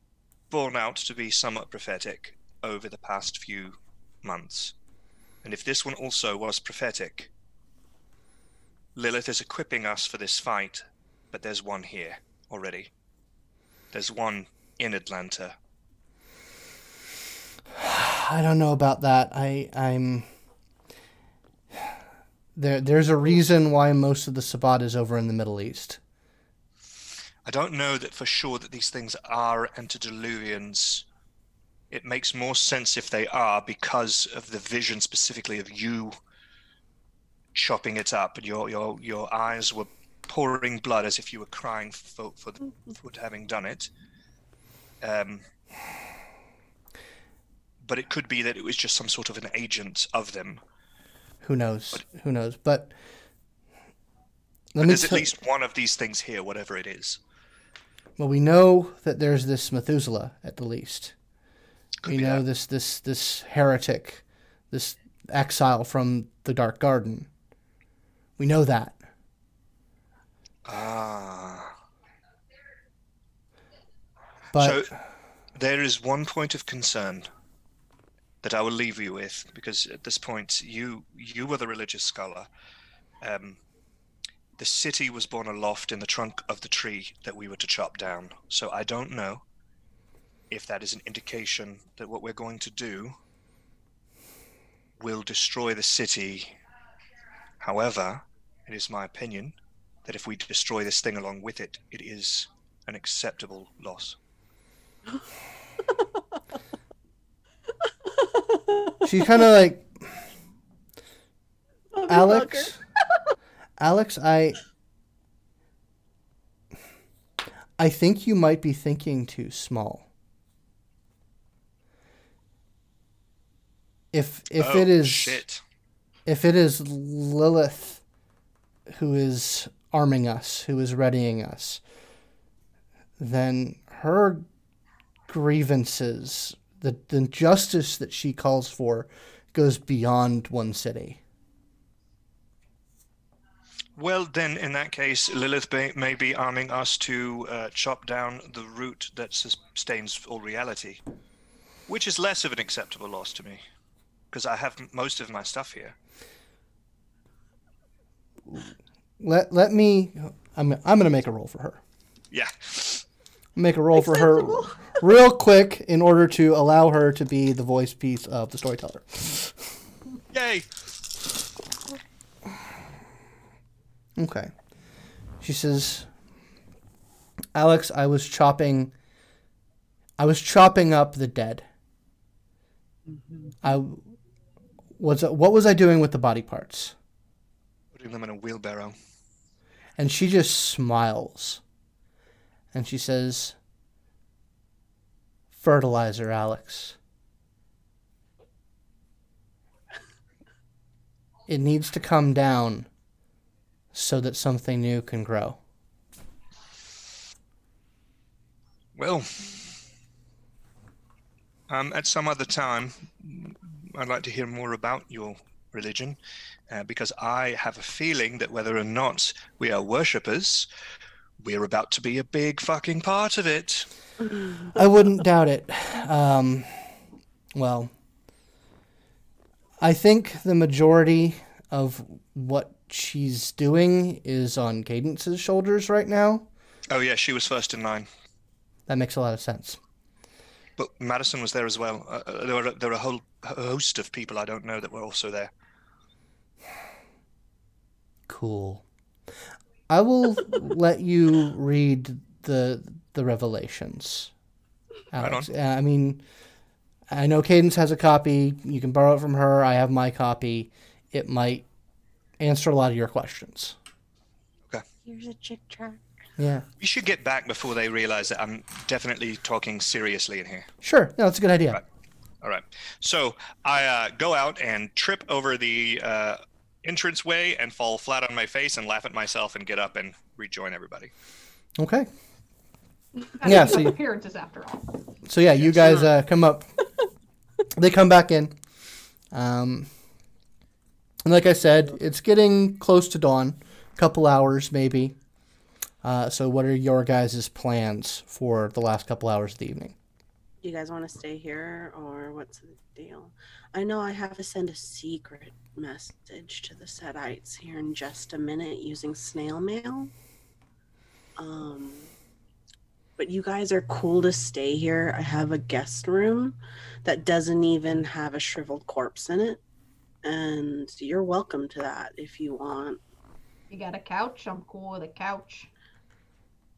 borne out to be somewhat prophetic over the past few months. And if this one also was prophetic, Lilith is equipping us for this fight, but there's one here already. There's one in Atlanta. I don't know about that. I I'm there. There's a reason why most of the Sabbat is over in the Middle East. I don't know that for sure that these things are antediluvians. It makes more sense if they are because of the vision specifically of you chopping it up and your your your eyes were pouring blood as if you were crying for for, for having done it. Um, but it could be that it was just some sort of an agent of them. Who knows? Who knows? But But there's at least one of these things here, whatever it is. Well, we know that there's this Methuselah at the least. Could we know that. this this this heretic, this exile from the Dark Garden. We know that. Ah. But so there is one point of concern that I will leave you with because at this point you you were the religious scholar. Um, the city was born aloft in the trunk of the tree that we were to chop down. So I don't know if that is an indication that what we're going to do will destroy the city. However, it is my opinion that if we destroy this thing along with it, it is an acceptable loss. *laughs* she's kind of like Alex. *laughs* Alex, I I think you might be thinking too small. If if oh, it is shit. if it is Lilith who is arming us, who is readying us, then her grievances, the, the justice that she calls for, goes beyond one city. Well, then, in that case, Lilith may, may be arming us to uh, chop down the root that sustains all reality, which is less of an acceptable loss to me, because I have most of my stuff here. Let let me. I'm I'm gonna make a roll for her. Yeah. Make a roll for her. *laughs* Real quick in order to allow her to be the voice piece of the storyteller. Yay! Okay. She says, Alex, I was chopping I was chopping up the dead. Mm-hmm. I was what was I doing with the body parts? Putting them in a wheelbarrow. And she just smiles. And she says, Fertilizer, Alex. It needs to come down so that something new can grow. Well, um, at some other time, I'd like to hear more about your religion, uh, because I have a feeling that whether or not we are worshippers, we're about to be a big fucking part of it. I wouldn't doubt it. Um, well, I think the majority of what she's doing is on Cadence's shoulders right now. Oh yeah, she was first in line, That makes a lot of sense. but Madison was there as well. Uh, uh, there were there were a whole host of people I don't know that were also there. Cool. I will *laughs* let you read the the revelations. Right Alex. Uh, I mean, I know Cadence has a copy. You can borrow it from her. I have my copy. It might answer a lot of your questions. Okay. Here's a chick track. Yeah. We should get back before they realize that I'm definitely talking seriously in here. Sure. No, that's a good idea. Right. All right. So I uh, go out and trip over the uh, entranceway and fall flat on my face and laugh at myself and get up and rejoin everybody. Okay. Gotta Yeah, so you- appearances after all. So yeah, you guys uh, come up. *laughs* they come back in. Um, and like I said, it's getting close to dawn. A couple hours maybe. Uh, so what are your guys' plans for the last couple hours of the evening? You guys want to stay here or what's the deal? I know I have to send a secret message to the Setites here in just a minute using snail mail. Um, but you guys are cool to stay here. I have a guest room that doesn't even have a shriveled corpse in it. And you're welcome to that if you want. You got a couch? I'm cool with a couch.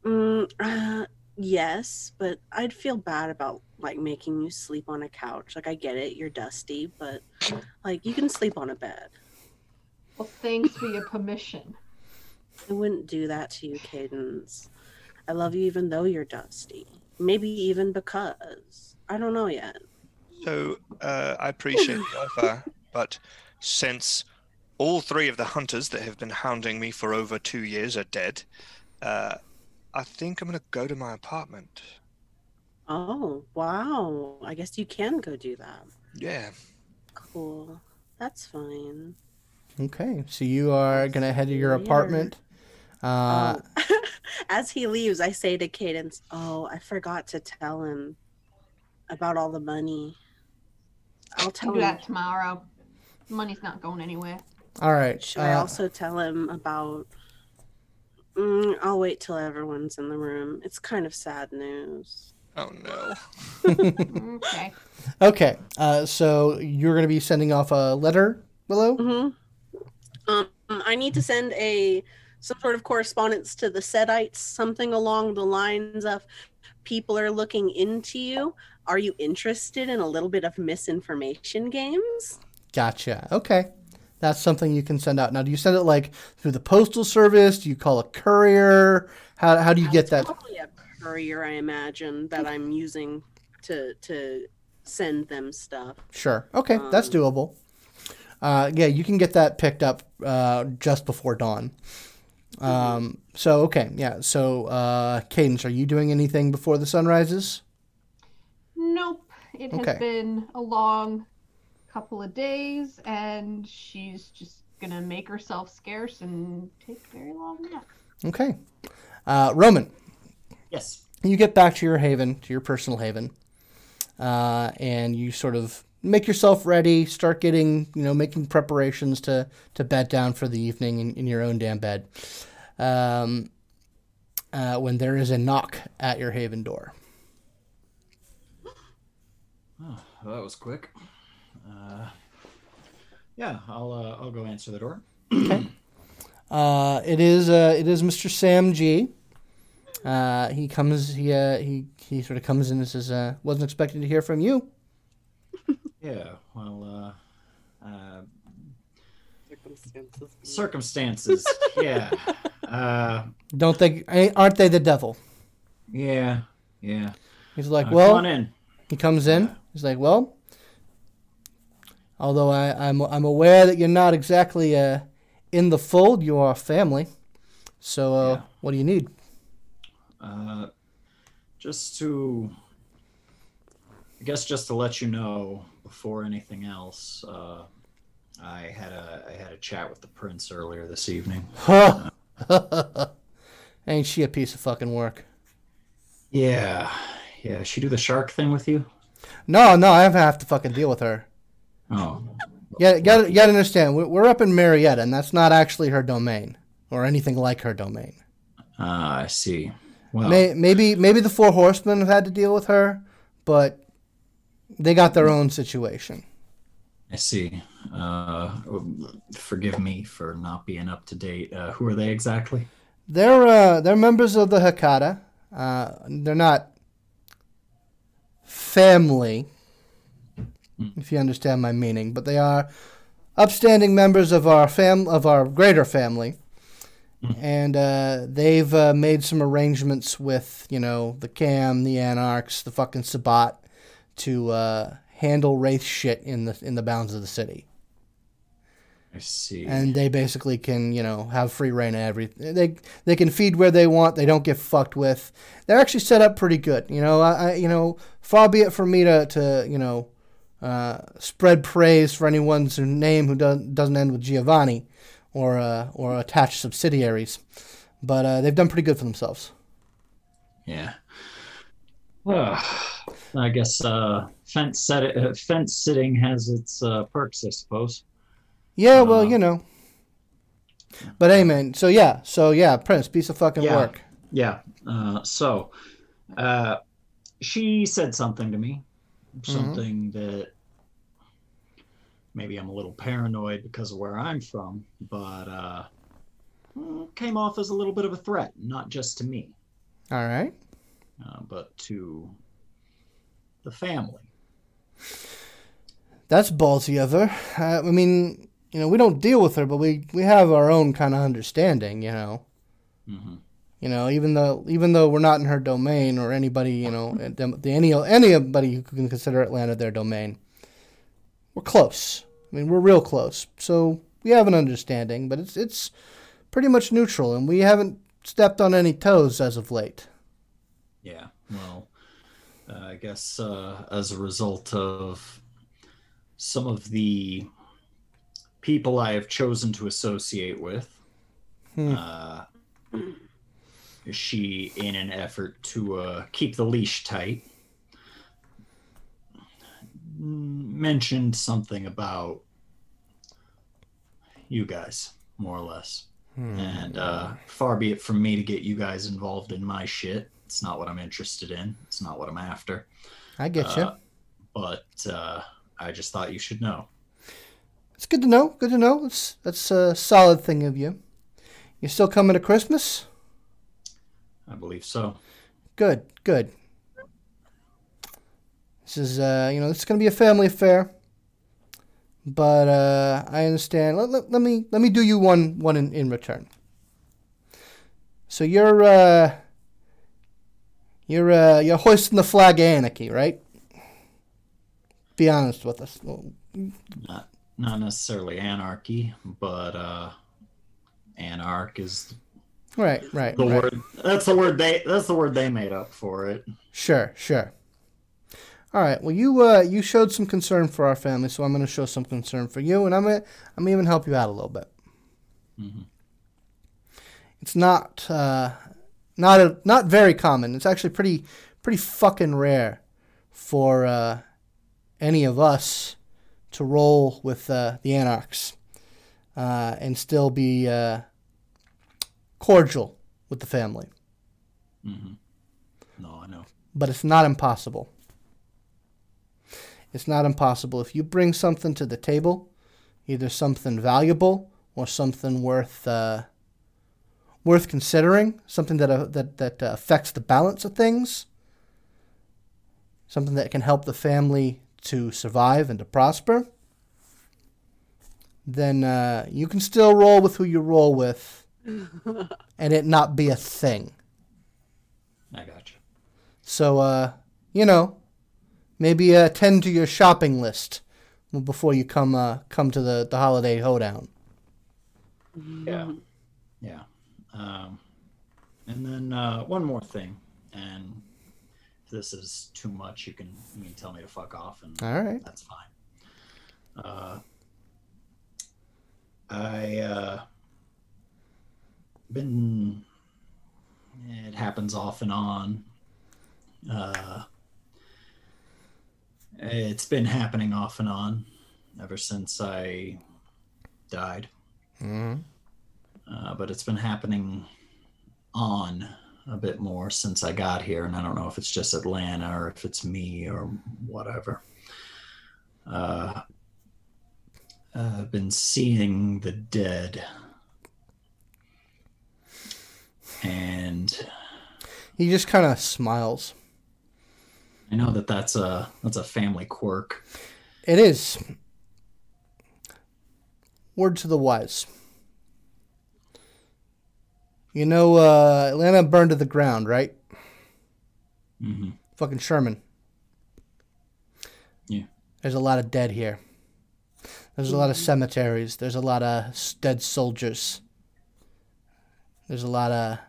Mm, uh, yes, but I'd feel bad about like making you sleep on a couch. Like I get it, you're dusty, but like you can sleep on a bed. Well, thanks for your permission. I wouldn't do that to you, Cadence. I love you even though you're dusty. Maybe even because. I don't know yet. So uh, I appreciate the *laughs* offer, but since all three of the hunters that have been hounding me for over two years are dead, uh, I think I'm going to go to my apartment. Oh, wow. I guess you can go do that. Yeah. Cool. That's fine. Okay, so you are gonna head to your Weird. apartment. Uh, Oh. *laughs* As he leaves, I say to Cadence, Oh, I forgot to tell him about all the money. I'll I'll tell do him. that tomorrow. Money's not going anywhere. all right. Should I uh, also tell him about. Mm, I'll wait till everyone's in the room. It's kind of sad news. Oh no. Okay. okay. Uh, so you're gonna be sending off a letter, Willow. hmm Um, I need to send a some sort of correspondence to the Setites, something along the lines of people are looking into you. Are you interested in a little bit of misinformation games? Gotcha. Okay. That's something you can send out. Now, do you send it like through the postal service? Do you call a courier? How, how do you get that? Probably a courier, I imagine, that I'm using to to send them stuff. Sure. Okay, that's Um, doable. Uh, yeah, you can get that picked up uh, just before dawn. Um, so okay, yeah. So uh, Cadence, are you doing anything before the sun rises? Nope. It has been a long couple of days, and she's just gonna make herself scarce and take a very long nap. Okay. Uh, Roman, Yes. you get back to your haven, to your personal haven, uh, and you sort of make yourself ready, start getting, you know, making preparations to, to bed down for the evening in, in your own damn bed. Um, uh, when there is a knock at your haven door. *sighs* Oh, well, that was quick. Uh, yeah, I'll uh, I'll go answer the door. Uh, it is uh, it is Mr. Sam G. Uh, he comes he uh, he he sort of comes in and says, uh, "Wasn't expecting to hear from you." *laughs* Yeah, well, uh, uh, Circumstances. circumstances. *laughs* yeah, uh, Don't they? Aren't they the devil? yeah, yeah. He's like, Uh, well, come on in. he comes in. He's like, well, although I, I'm I'm aware that you're not exactly uh, in the fold, you are family. So, uh, Yeah. what do you need? Uh, just to, I guess, just to let you know before anything else, uh, I had a I had a chat with the prince earlier this evening. Huh. *laughs* Ain't she a piece of fucking work? Yeah, yeah. She do the shark thing with you? No, no, I have have to fucking deal with her. Oh, Yeah, you gotta, you gotta understand. We're, we're up in Marietta, and that's not actually her domain or anything like her domain. ah, I see. May, maybe, maybe the Four Horsemen have had to deal with her, but they got their own situation. I see. Uh, forgive me for not being up to date. Uh, who are they exactly? They're uh, they're members of the Hecata. Uh, they're not family, if you understand my meaning, but they are upstanding members of our fam of our greater family, and uh, they've uh, made some arrangements with you know the Cam, the Anarchs, the fucking Sabbat to uh, handle Wraith shit in the in the bounds of the city I see. and they basically can you know have free reign of everything. They they can feed where they want. They don't get fucked with. They're actually set up pretty good. You know, I, I you know far be it from me to to you know uh, spread praise for anyone's name who doesn't doesn't end with Giovanni or uh, or attached subsidiaries, but uh, they've done pretty good for themselves. Yeah. Well, I guess uh, fence set uh, fence sitting has its uh, perks, I suppose. Yeah, well, Uh, you know. But hey, man. So yeah, so yeah, Prince, piece of fucking Yeah. work. Yeah. Uh, so, uh, she said something to me, something that maybe I'm a little paranoid because of where I'm from, but uh, mm, came off as a little bit of a threat, not just to me, All right. uh, but to the family. That's ballsy of her. Uh, I mean, you know, we don't deal with her, but we, we have our own kind of understanding. You know, hmm you know, even though even though we're not in her domain or anybody, you know, the, the any anybody who can consider Atlanta their domain, we're close. I mean, we're real close. So we have an understanding, but it's it's pretty much neutral, and we haven't stepped on any toes as of late. Yeah. Well, uh, I guess uh, as a result of some of the people I have chosen to associate with, Hmm. uh, she, in an effort to uh, keep the leash tight, mentioned something about you guys, more or less. And uh, far be it from me to get you guys involved in my shit. It's not what I'm interested in. It's not what I'm after. I get you. Uh, but uh, I just thought you should know. It's good to know. Good to know. That's that's a solid thing of you. You still coming to Christmas? I believe so. Good, good. This is, uh, you know, this is going to be a family affair. But uh, I understand. Let, let, let me let me do you one one in, in return. So you're uh, you're uh, you're hoisting the flag of anarchy, right? Be honest with us. Not not necessarily anarchy, but uh, anarch is Right, right, the right. word. That's the word they. That's the word they made up for it. Sure, sure. All right. Well, you uh, you showed some concern for our family, so I'm going to show some concern for you, and I'm gonna I'm gonna even help you out a little bit. Mhm. It's not uh, not a, not very common. It's actually pretty pretty fucking rare for uh, any of us to roll with uh, the Anarchs uh, and still be uh, cordial with the family. hmm No, I know. but it's not impossible. It's not impossible. If you bring something to the table, either something valuable or something worth uh, worth considering, something that uh, that that uh, affects the balance of things, something that can help the family to survive and to prosper, then uh, you can still roll with who you roll with, *laughs* and it not be a thing. I got you. So, uh, you know, maybe uh, tend to your shopping list before you come uh, come to the, the holiday hoedown. Yeah. Yeah. Um, and then uh, one more thing, and if this is too much, you can you can tell me to fuck off, and All right. that's fine. Uh, I uh, been. It happens off and on. Uh, it's been happening off and on ever since I died. Mm-hmm. Uh, but it's been happening on a bit more since I got here, and I don't know if it's just Atlanta or if it's me or whatever. Uh, I've been seeing the dead, and He just kind of smiles. I know that that's a that's a family quirk. It is. Word to the wise. You know, uh, Atlanta burned to the ground, right? hmm Fucking Sherman. Yeah. There's a lot of dead here. There's a lot of cemeteries. There's a lot of dead soldiers. There's a lot of, a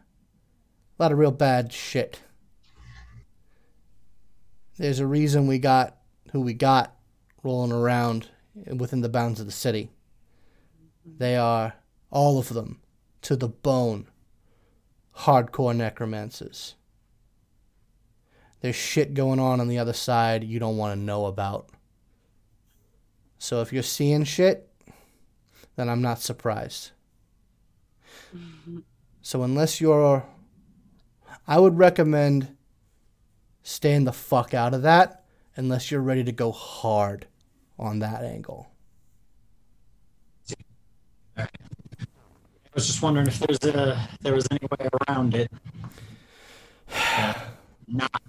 lot of real bad shit. There's a reason we got who we got rolling around within the bounds of the city. They are all of them to the bone. Hardcore necromancers. There's shit going on on the other side you don't want to know about. So if you're seeing shit, then I'm not surprised. Mm-hmm. So unless you're I would recommend staying the fuck out of that unless you're ready to go hard on that angle. I was just wondering if there's a there was any way around it. Uh, *sighs* not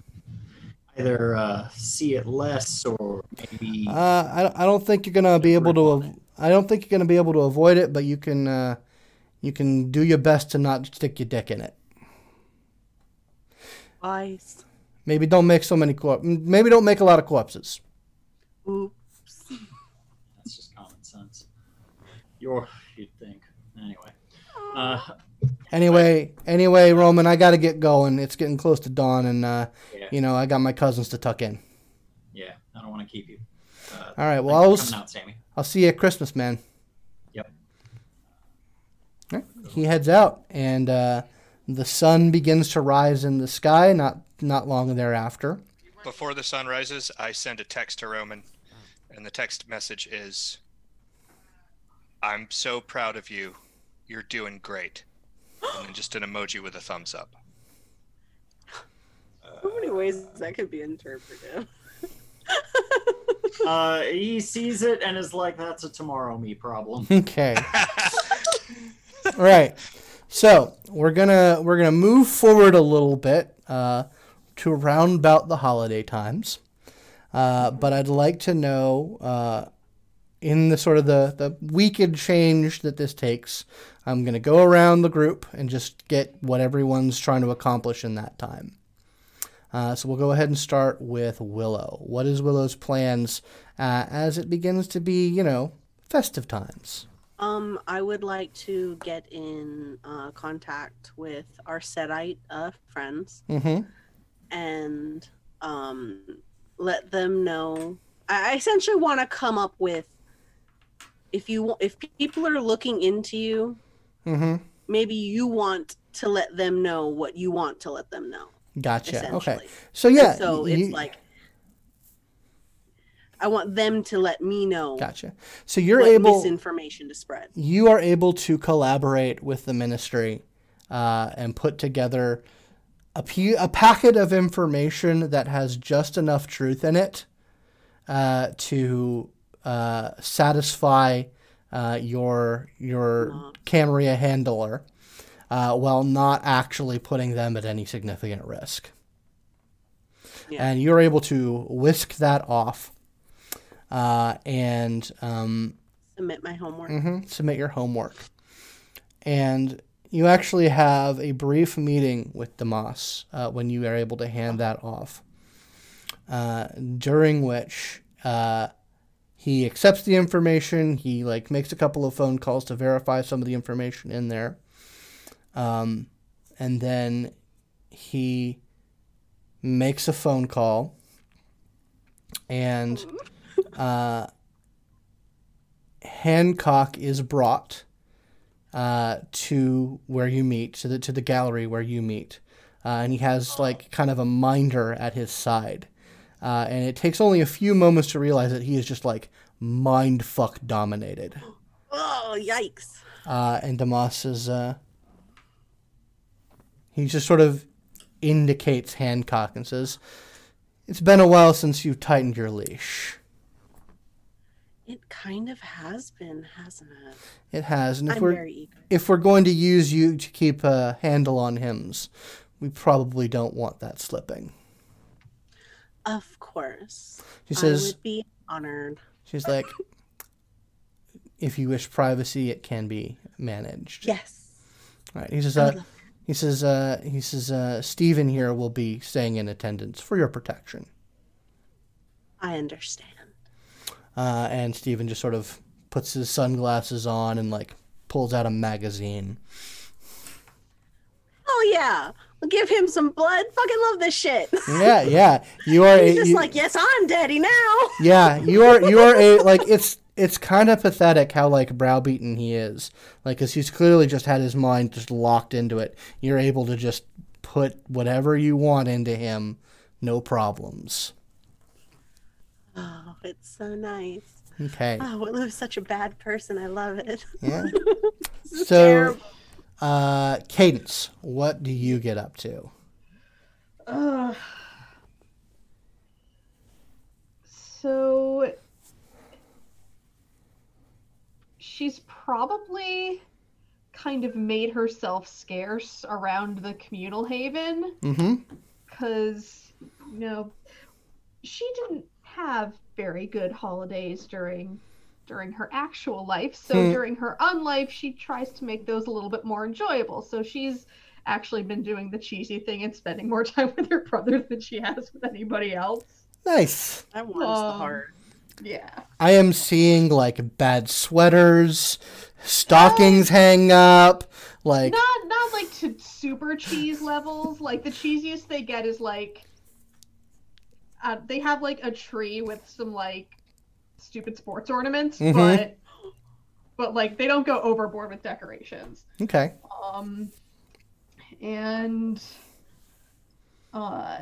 either uh, see it less or maybe Uh, I, I don't think you're gonna be able to. I don't think you're gonna be able to avoid it, but you can. Uh, you can do your best to not stick your dick in it. Wise. Maybe don't make so many corp. Maybe don't make a lot of corpses. Oops. that's just common sense. You're you'd think anyway. Uh, Anyway, anyway, Roman, I gotta get going. It's getting close to dawn, and uh, yeah, you know I got my cousins to tuck in. yeah. I don't want to keep you. Uh, All right. Well, I'll, for s- coming out, Sammy. I'll see you at Christmas, man. Yep. All right. He heads out, and uh, the sun begins to rise in the sky. Not not long thereafter. Before the sun rises, I send a text to Roman, and the text message is I'm so proud of you. You're doing great. And then just an emoji with a thumbs up. How many ways that could be interpreted. *laughs* Uh, he sees it and is like, "That's a tomorrow me problem." Okay. All *laughs* right. So we're gonna we're gonna move forward a little bit uh, to around about the holiday times, uh, but I'd like to know uh, in the sort of the the weekend change that this takes. I'm gonna go around the group and just get what everyone's trying to accomplish in that time. Uh, so we'll go ahead and start with Willow. What is Willow's plans uh, as it begins to be, you know, festive times? Um, I would like to get in uh, contact with our Setite uh, friends Mm-hmm. and um, let them know. I I essentially want to come up with if you if people are looking into you, Mm-hmm. maybe you want to let them know what you want to let them know. Gotcha. Okay. So yeah. so you- it's like I want them to let me know Gotcha. So you're able. misinformation to spread. You are able to collaborate with the ministry, uh, and put together a, a packet of information that has just enough truth in it, uh, to uh, satisfy uh, your your Aw. Camarilla handler uh, while not actually putting them at any significant risk. Yeah. And you're able to whisk that off uh, and um, Submit my homework. mhm, submit your homework. And you actually have a brief meeting with Damas uh, when you are able to hand that off, uh, during which uh, he accepts the information. He like makes a couple of phone calls to verify some of the information in there, um, and then he makes a phone call, and uh, Hancock is brought uh, to where you meet, to the to the gallery where you meet, uh, and he has like kind of a minder at his side, uh, and it takes only a few moments to realize that he is just like mind fuck dominated, *gasps* Oh, yikes. uh, and Damas is uh, he just sort of indicates Hancock and says, "It's been a while since you've tightened your leash." It kind of has been, hasn't it? It has, and if I'm we're very eager. if we're going to use you to keep a handle on hymns, we probably don't want that slipping. Of course. She says I would be honored. she's like, if you wish privacy, it can be managed. Yes. All right. He says, uh, he says, uh, he says, uh, Stephen here will be staying in attendance for your protection. I understand. Uh, and Stephen just sort of puts his sunglasses on and like pulls out a magazine. Oh yeah. We'll give him some blood. Fucking love this shit. Yeah, yeah. You *laughs* are. He's a, just you- like, yes, I'm daddy now. Yeah, you are you are a *laughs* like it's it's kind of pathetic how like browbeaten he is. Like cuz he's clearly just had his mind just locked into it. You're able to just put whatever you want into him, no problems. Oh, it's so nice. Okay. Oh, Willow's such a bad person. I love it. Yeah. *laughs* So uh Cadence, what do you get up to? Ugh. So she's probably kind of made herself scarce around the communal haven because you know she didn't have very good holidays during during her actual life so Hmm. during her unlife she tries to make those a little bit more enjoyable so she's actually been doing the cheesy thing and spending more *laughs* time with her brother than she has with anybody else Nice. That warms the Um, heart. yeah I am seeing like bad sweaters, stockings hang up, like not not like to super cheese levels like the cheesiest they get is like uh, they have like a tree with some like stupid sports ornaments Mhm. but but like they don't go overboard with decorations okay. um and uh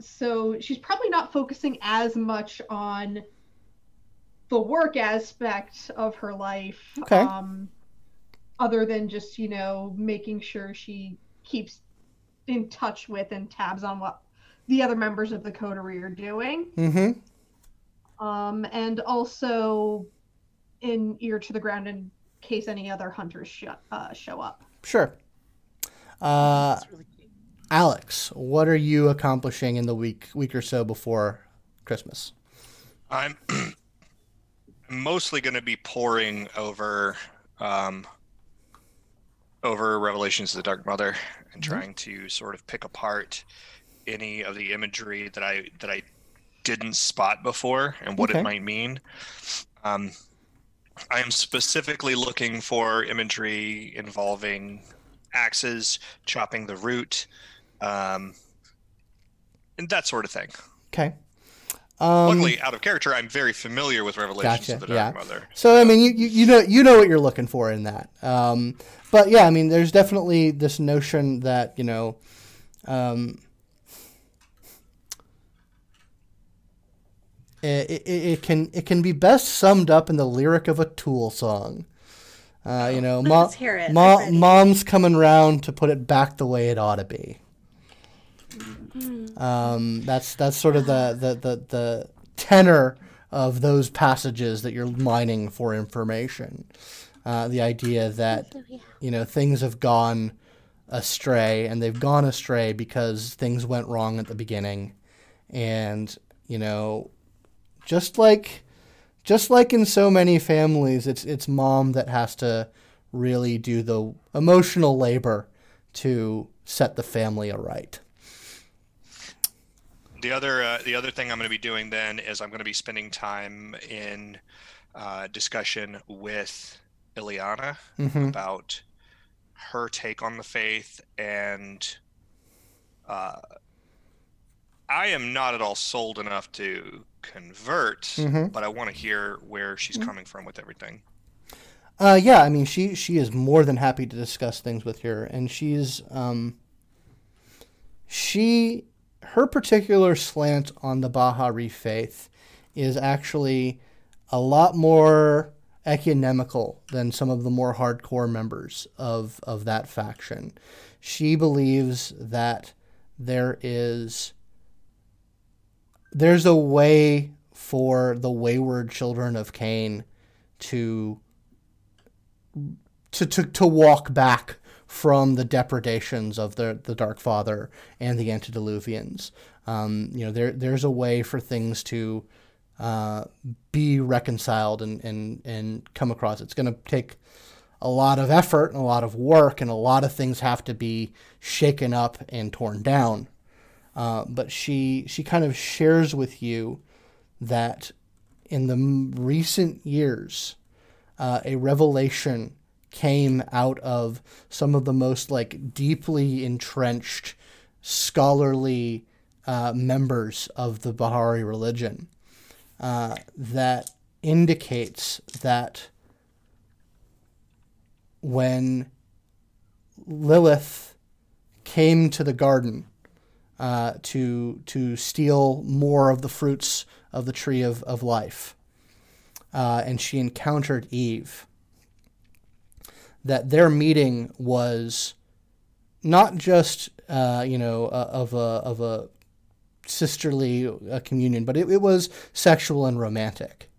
so she's probably not focusing as much on the work aspect of her life Okay. um other than just you know making sure she keeps in touch with and tabs on what the other members of the coterie are doing Mhm. um and also in ear to the ground in case any other hunters sh- uh, show up Sure. Uh really. Alex, what are you accomplishing in the week week or so before Christmas? I'm *clears throat* mostly going to be poring over um, over Revelations of the Dark Mother and Mhm. trying to sort of pick apart any of the imagery that I that I didn't spot before and what Okay. it might mean. Um, I am specifically looking for imagery involving axes, chopping the root, um, and that sort of thing. Okay. Um, Luckily, out of character, I'm very familiar with Revelations Gotcha, of the Dark yeah. Mother. So I mean, you, you you know you know what you're looking for in that. Um, but yeah, I mean, there's definitely this notion that you know, um, it, it, it can it can be best summed up in the lyric of a Tool song. Uh, you know, mo- mo- mom's coming round to put it back the way it ought to be. Mm. Um, that's that's sort of the, the, the, the tenor of those passages that you're mining for information. Uh, the idea that you know things have gone astray, and they've gone astray because things went wrong at the beginning, and you know, just like just like in so many families, it's it's mom that has to really do the emotional labor to set the family aright. The other uh, the other thing I'm going to be doing then is I'm going to be spending time in uh, discussion with Ileana hmm about her take on the faith and uh, I am not at all sold enough to convert, Mhm. but I want to hear where she's Mm-hmm. coming from with everything. Uh, yeah, I mean, she she is more than happy to discuss things with her, and she's um. She, her particular slant on the Bahari faith, is actually a lot more ecumenical than some of the more hardcore members of of that faction. She believes that there is there's a way for the wayward children of Cain to to, to, to walk back from the depredations of the, the Dark Father and the antediluvians. Um, you know, there there's a way for things to uh, be reconciled and, and, and come across. It's going to take a lot of effort and a lot of work, and a lot of things have to be shaken up and torn down. Uh, but she she kind of shares with you that in the recent years, uh, a revelation came out of some of the most like deeply entrenched scholarly uh, members of the Bahari religion uh, that indicates that when Lilith came to the garden uh, to to steal more of the fruits of the tree of, of life, uh, and she encountered Eve. That their meeting was not just uh, you know uh, of a of a sisterly uh, communion, but it, it was sexual and romantic.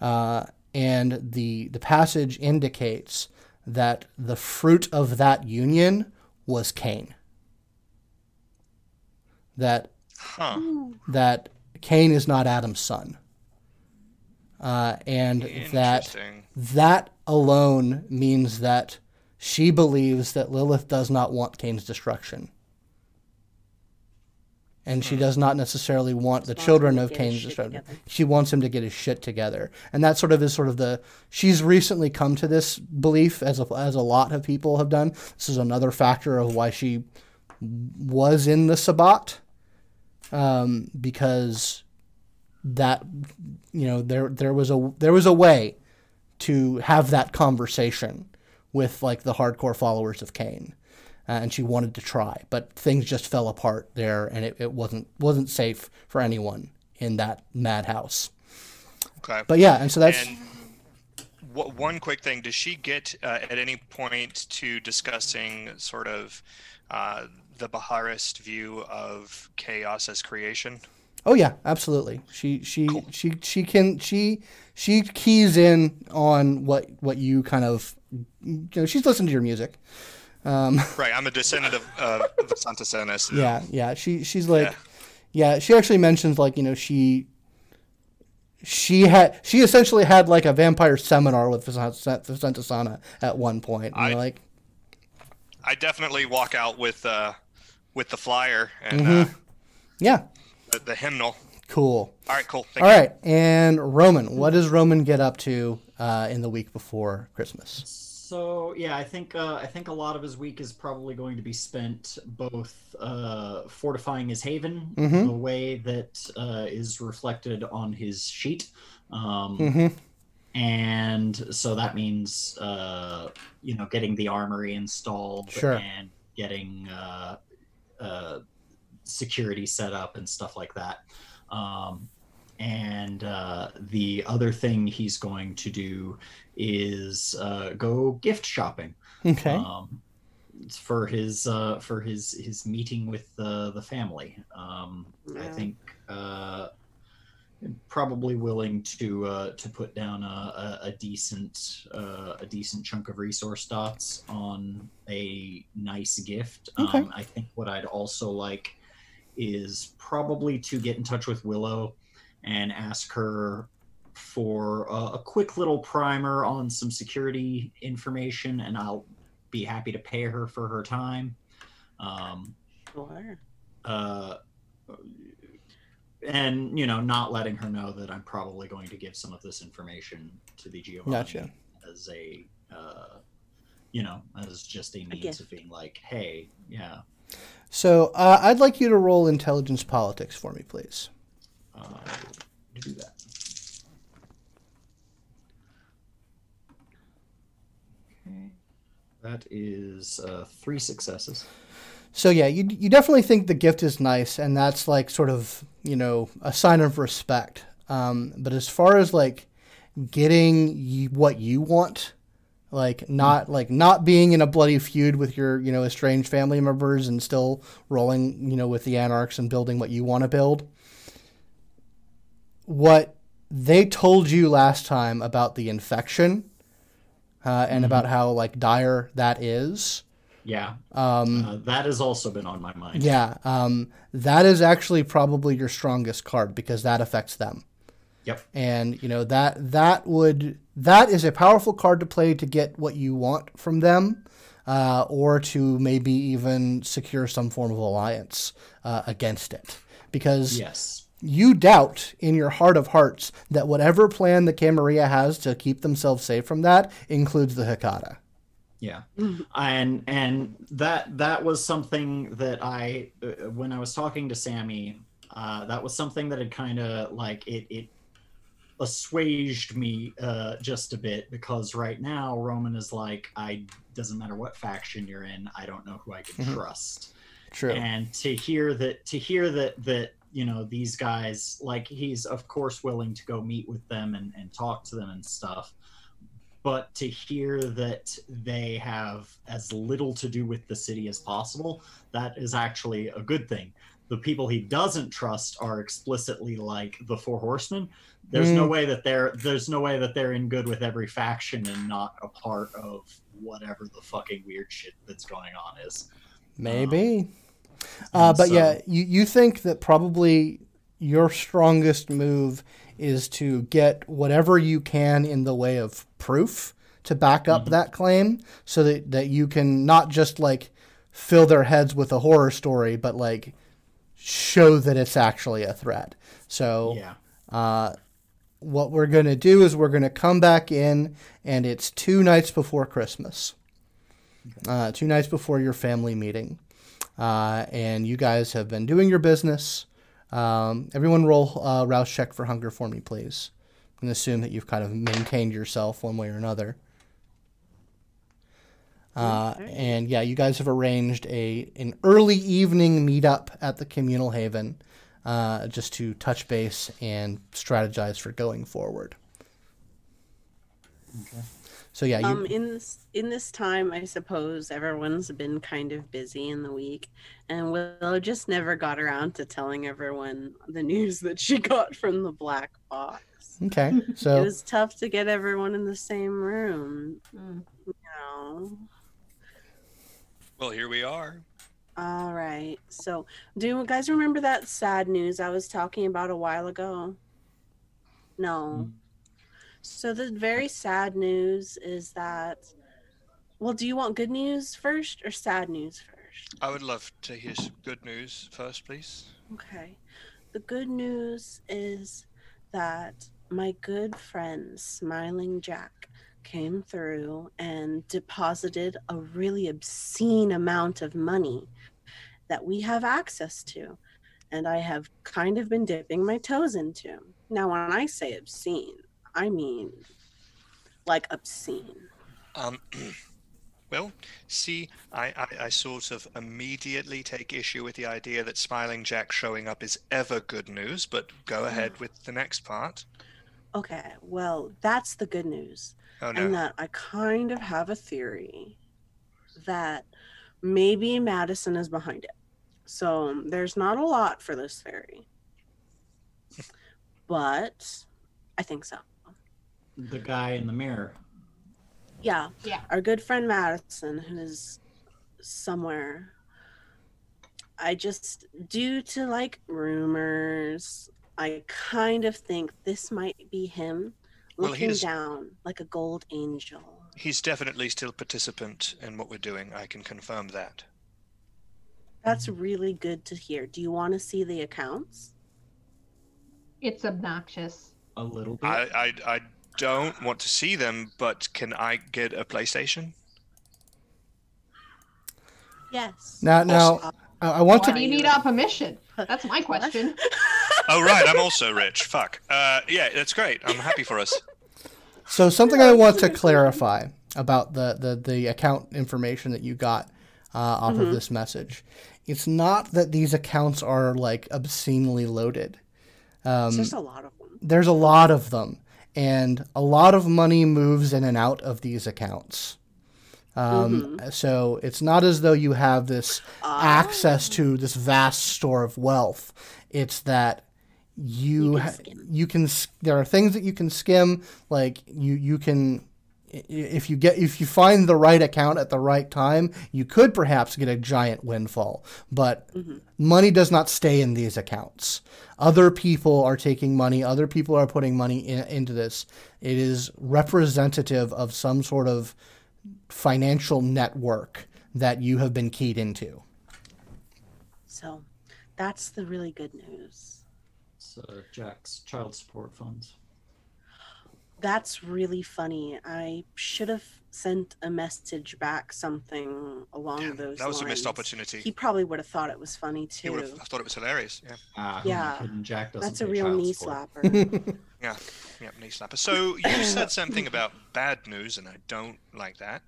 Uh, and the the passage indicates that the fruit of that union was Cain. That Huh. that Cain is not Adam's son, uh, and that that alone means that she believes that Lilith does not want Cain's destruction. And she does not necessarily want the children of get his Cain's shit destruction. together. She wants him to get his shit together. And that sort of is sort of the she's recently come to this belief as a, as a lot of people have done. This is another factor of why she was in the Sabbat. Um, because that you know there there was a there was a way to have that conversation with like the hardcore followers of Cain, uh, and she wanted to try, but things just fell apart there, and it, it wasn't wasn't safe for anyone in that madhouse. Okay. But yeah, and so that's And wha- one quick thing: Does she get uh, at any point to discussing sort of uh, the Baharist view of chaos as creation? oh yeah, absolutely. She she Cool. she she can she she keys in on what what you kind of you know she's listened to your music. Um, *laughs* Right. I'm a descendant of uh, Santa. Yeah, yeah. She she's like, Yeah. yeah. She actually mentions like you know she. She had she essentially had like a vampire seminar with Vicenta Sana at one point. I- like, I definitely walk out with uh, with the flyer and Mm-hmm. uh, yeah, the, the hymnal. cool. All right. Cool. Thank All you. right, and Roman, what does Roman get up to uh, in the week before Christmas? So yeah, I think uh, I think a lot of his week is probably going to be spent both uh, fortifying his haven, Mhm. the way that uh, is reflected on his sheet, um, hmm and so that means uh, you know getting the armory installed Sure. and getting uh, uh, security set up and stuff like that. Um, and uh, the other thing he's going to do is uh, go gift shopping Okay. um, for his uh, for his his meeting with the the family. Um, I think uh, probably willing to uh, to put down a, a, a decent uh, a decent chunk of resource dots on a nice gift. Okay. Um, I think what I'd also like is probably to get in touch with Willow and ask her for a, a quick little primer on some security information, and I'll be happy to pay her for her time. Um, Sure. uh, and you know, not letting her know that I'm probably going to give some of this information to the Giovanni Gotcha. as a, uh, you know, as just a means of being like, hey, yeah, So uh, I'd like you to roll intelligence politics for me, please. uh, do that. That is uh, three successes. So yeah, you you definitely think the gift is nice, and that's like sort of you know a sign of respect. Um, but as far as like getting what you want, like not like not being in a bloody feud with your you know estranged family members and still rolling you know with the anarchs and building what you want to build. What they told you last time about the infection, uh, and about how like dire that is. Yeah, Um, uh, that has also been on my mind. Yeah, um, that is actually probably your strongest card because that affects them. Yep. And you know that that would that is a powerful card to play to get what you want from them, uh, or to maybe even secure some form of alliance uh, against it. Because Yes. You doubt in your heart of hearts that whatever plan the Camarilla has to keep themselves safe from that includes the Hecata. Yeah, and and that that was something that I uh, when I was talking to Sammy, uh, that was something that had kind of like it it assuaged me uh, just a bit because right now Roman is like I doesn't matter what faction you're in, I don't know who I can Mhm. trust True. and to hear that to hear that that you know these guys like he's of course willing to go meet with them and, and talk to them and stuff but to hear that they have as little to do with the city as possible that is actually a good thing the people he doesn't trust are explicitly like the four horsemen there's no Mm. way that they're there's no way that they're in good with every faction and not a part of whatever the fucking weird shit that's going on is Maybe. Uh, but so- yeah, you, you think that probably your strongest move is to get whatever you can in the way of proof to back up Mhm. that claim so that, that you can not just like fill their heads with a horror story, but like show that it's actually a threat. So yeah uh, what we're going to do is we're going to come back in, and it's two nights before Christmas, uh, two nights before your family meeting. Uh, and you guys have been doing your business. Um, everyone roll uh, rouse check for hunger for me, please. And assume that you've kind of maintained yourself one way or another. Uh, Okay. and yeah, you guys have arranged a an early evening meetup at the communal haven, uh, just to touch base and strategize for going forward. So yeah, you, Um, in this in this time, I suppose everyone's been kind of busy in the week, and Willow just never got around to telling everyone the news that she *laughs* got from the black box. okay. *laughs* So it was tough to get everyone in the same room. Mm. You know. Well, here we are. All right. So, do you guys remember that sad news I was talking about a while ago? No. So, the very sad news is that. Well, do you want good news first or sad news first? I would love to hear some good news first, please. Okay. The good news is that my good friend Smiling Jack came through and deposited a really obscene amount of money that we have access to. And I have kind of been dipping my toes into. Now, when I say obscene, I mean like obscene. Um, *clears throat* well, see, I, I, I sort of immediately take issue with the idea that Smiling Jack showing up is ever good news, but go ahead with the next part. Okay, well, that's the good news. Oh and that I kind of have a theory that maybe Madison is behind it. So um, there's not a lot for this theory. *laughs* but I think so. The guy in the mirror. Yeah. Yeah. Our good friend Madison, who is somewhere. I just, due to like rumors, I kind of think this might be him Well, looking he's- down like a gold angel. He's definitely still participant in what we're doing. I can confirm that. That's really good to hear. Do you want to see the accounts? It's obnoxious. A little bit. I, I, I don't want to see them, but can I get a PlayStation? Yes. Now, now, Uh, I I want Why to you need our permission? That's my question. *laughs* Oh right, I'm also rich. Fuck. Uh, yeah, that's great. I'm happy for us. So something I want to clarify about the, the, the account information that you got uh, off of this message. It's not that these accounts are like obscenely loaded. There's a lot of them. There's a lot of them, and a lot of money moves in and out of these accounts. Um, So it's not as though you have this access to this vast store of wealth. It's that you can ha- you can there are things that you can skim like you you can if you get if you find the right account at the right time you could perhaps get a giant windfall. But money does not stay in these accounts. Other people are taking money other people are putting money in, into this. It is representative of some sort of financial network that you have been keyed into. So that's the really good news. It's uh, Jack's child support funds. That's really funny. I should have sent a message back something along Damn, those that was a missed opportunity. He probably would have thought it was funny too. He would have thought it was hilarious. Yeah. Ah, who am I Yeah. Jack doesn't That's a real knee support. slapper. *laughs* Yeah. Yeah. Knee slapper. So you said something about bad news, and I don't like that.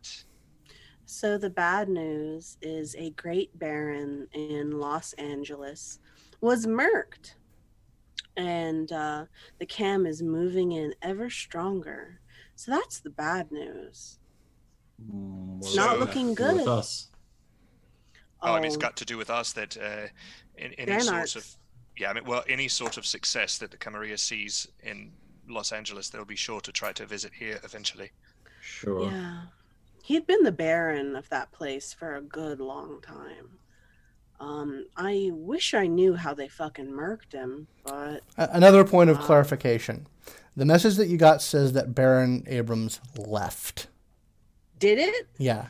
So the bad news is a great baron in Los Angeles was murked. And uh, the cam is moving in ever stronger. So that's the bad news. Mm, It's what not looking have to with good. us. Oh, I mean, it's got to do with us that uh, in any Van sort Arts. of yeah, I mean, well, any sort of success that the Camarilla sees in Los Angeles, they'll be sure to try to visit here eventually. Sure. Yeah. He'd been the baron of that place for a good long time. Um, I wish I knew how they fucking murked him, but Another point of Wow. clarification. The message that you got says that Baron Abrams left. did it? Yeah.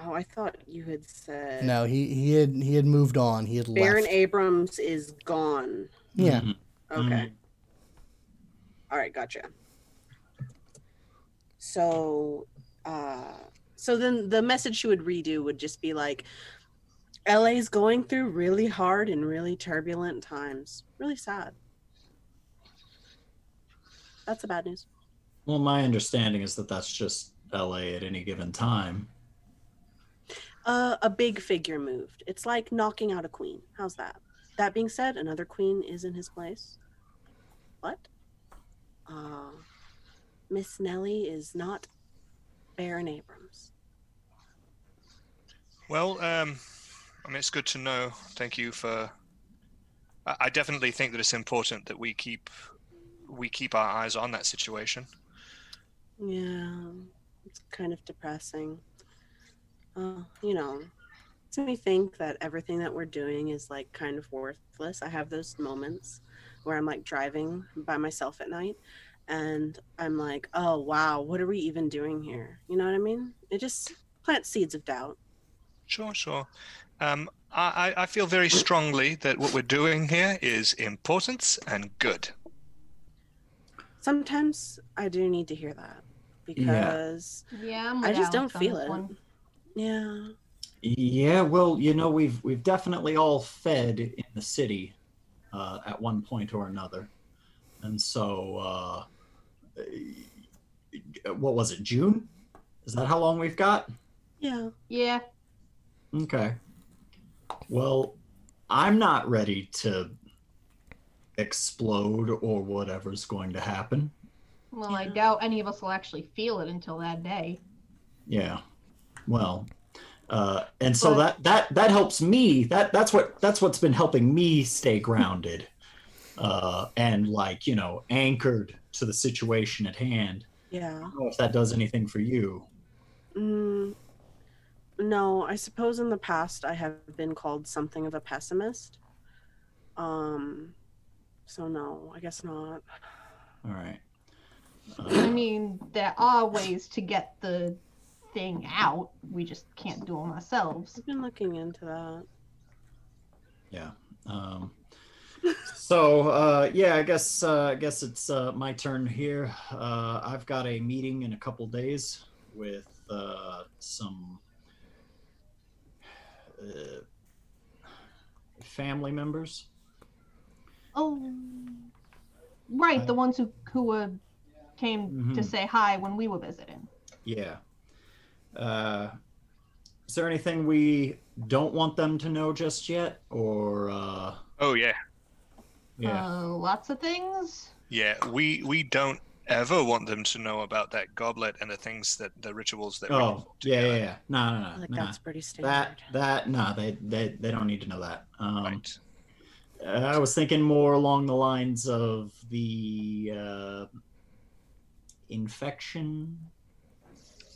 Oh, I thought you had said No, he, he had he had moved on. He had Baron left. Abrams is gone. yeah. Mhm. Okay. Mhm. All right, gotcha. So, uh, so then the message she would redo would just be like, LA's going through really hard and really turbulent times. Really sad. That's the bad news. Well, my understanding is that that's just LA at any given time. Uh, a big figure moved. It's like knocking out a queen. How's that? That being said, another queen is in his place. What? Uh, Miss Nellie is not Baron Abrams. Well, um, I mean, it's good to know. Thank you for. I, definitely think that it's important that we keep we keep our eyes on that situation. Yeah, it's kind of depressing. Uh, you know, makes me think that everything that we're doing is like kind of worthless. I have those moments where I'm like driving by myself at night and I'm like, oh wow, what are we even doing here? You know what I mean? It just plants seeds of doubt. Sure, sure. Um, I, I I feel very strongly that what we're doing here is important and good. Sometimes I do need to hear that because Yeah, I'm I just don't feel it. one. Yeah. Yeah, well, you know, we've we've definitely all fed in the city uh, at one point or another, and so uh, what was it? June? Is that how long we've got? Yeah. Yeah. Okay. Well, I'm not ready to explode or whatever's going to happen. Well, I doubt any of us will actually feel it until that day. Yeah. Well, uh, and so But- that that that helps me. That that's what that's what's been helping me stay grounded. *laughs* uh, and like you know anchored to the situation at hand. Yeah. I don't know if that does anything for you. Mm, no, I suppose in the past I have been called something of a pessimist. Um, so no, I guess not. All right. I Uh, mean, there are ways to get the thing out. We just can't do them ourselves. I've been looking into that. yeah. Um, so uh, yeah, I guess uh, I guess it's uh, my turn here. Uh, I've got a meeting in a couple days with uh, some family members. Oh, right, the Uh, ones who who were came to Mhm. say hi when we were visiting. Yeah. Uh, is there anything we don't want them to know just yet, or uh, Oh yeah, yeah? Uh, lots of things. yeah. We we don't ever want them to know about that goblet and the things that the rituals that. oh, yeah, yeah, yeah. No, no, no, like no. that's pretty standard. That that no, they they they don't need to know that. Um, Right. uh, I was thinking more along the lines of the uh, infection.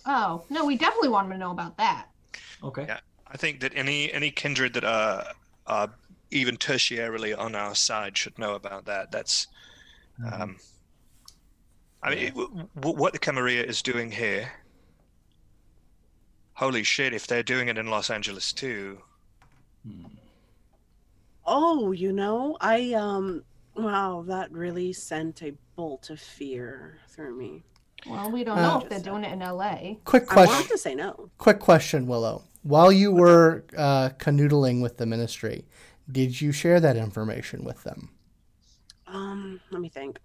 Oh no, we definitely want them to know about that. Okay. Yeah. I think that any any kindred that are are even tertiarily on our side should know about that. That's Mhm. um, I mean, it- w- w- what the Camarilla is doing here. Holy shit! If they're doing it in Los Angeles too, Hmm. Oh, you know, I um wow, that really sent a bolt of fear through me. Well, we don't Uh, know if they're doing it in L.A. Quick question. I wanted question. to say no. Quick question, Willow. While you were uh, canoodling with the ministry, did you share that information with them? Um, let me think.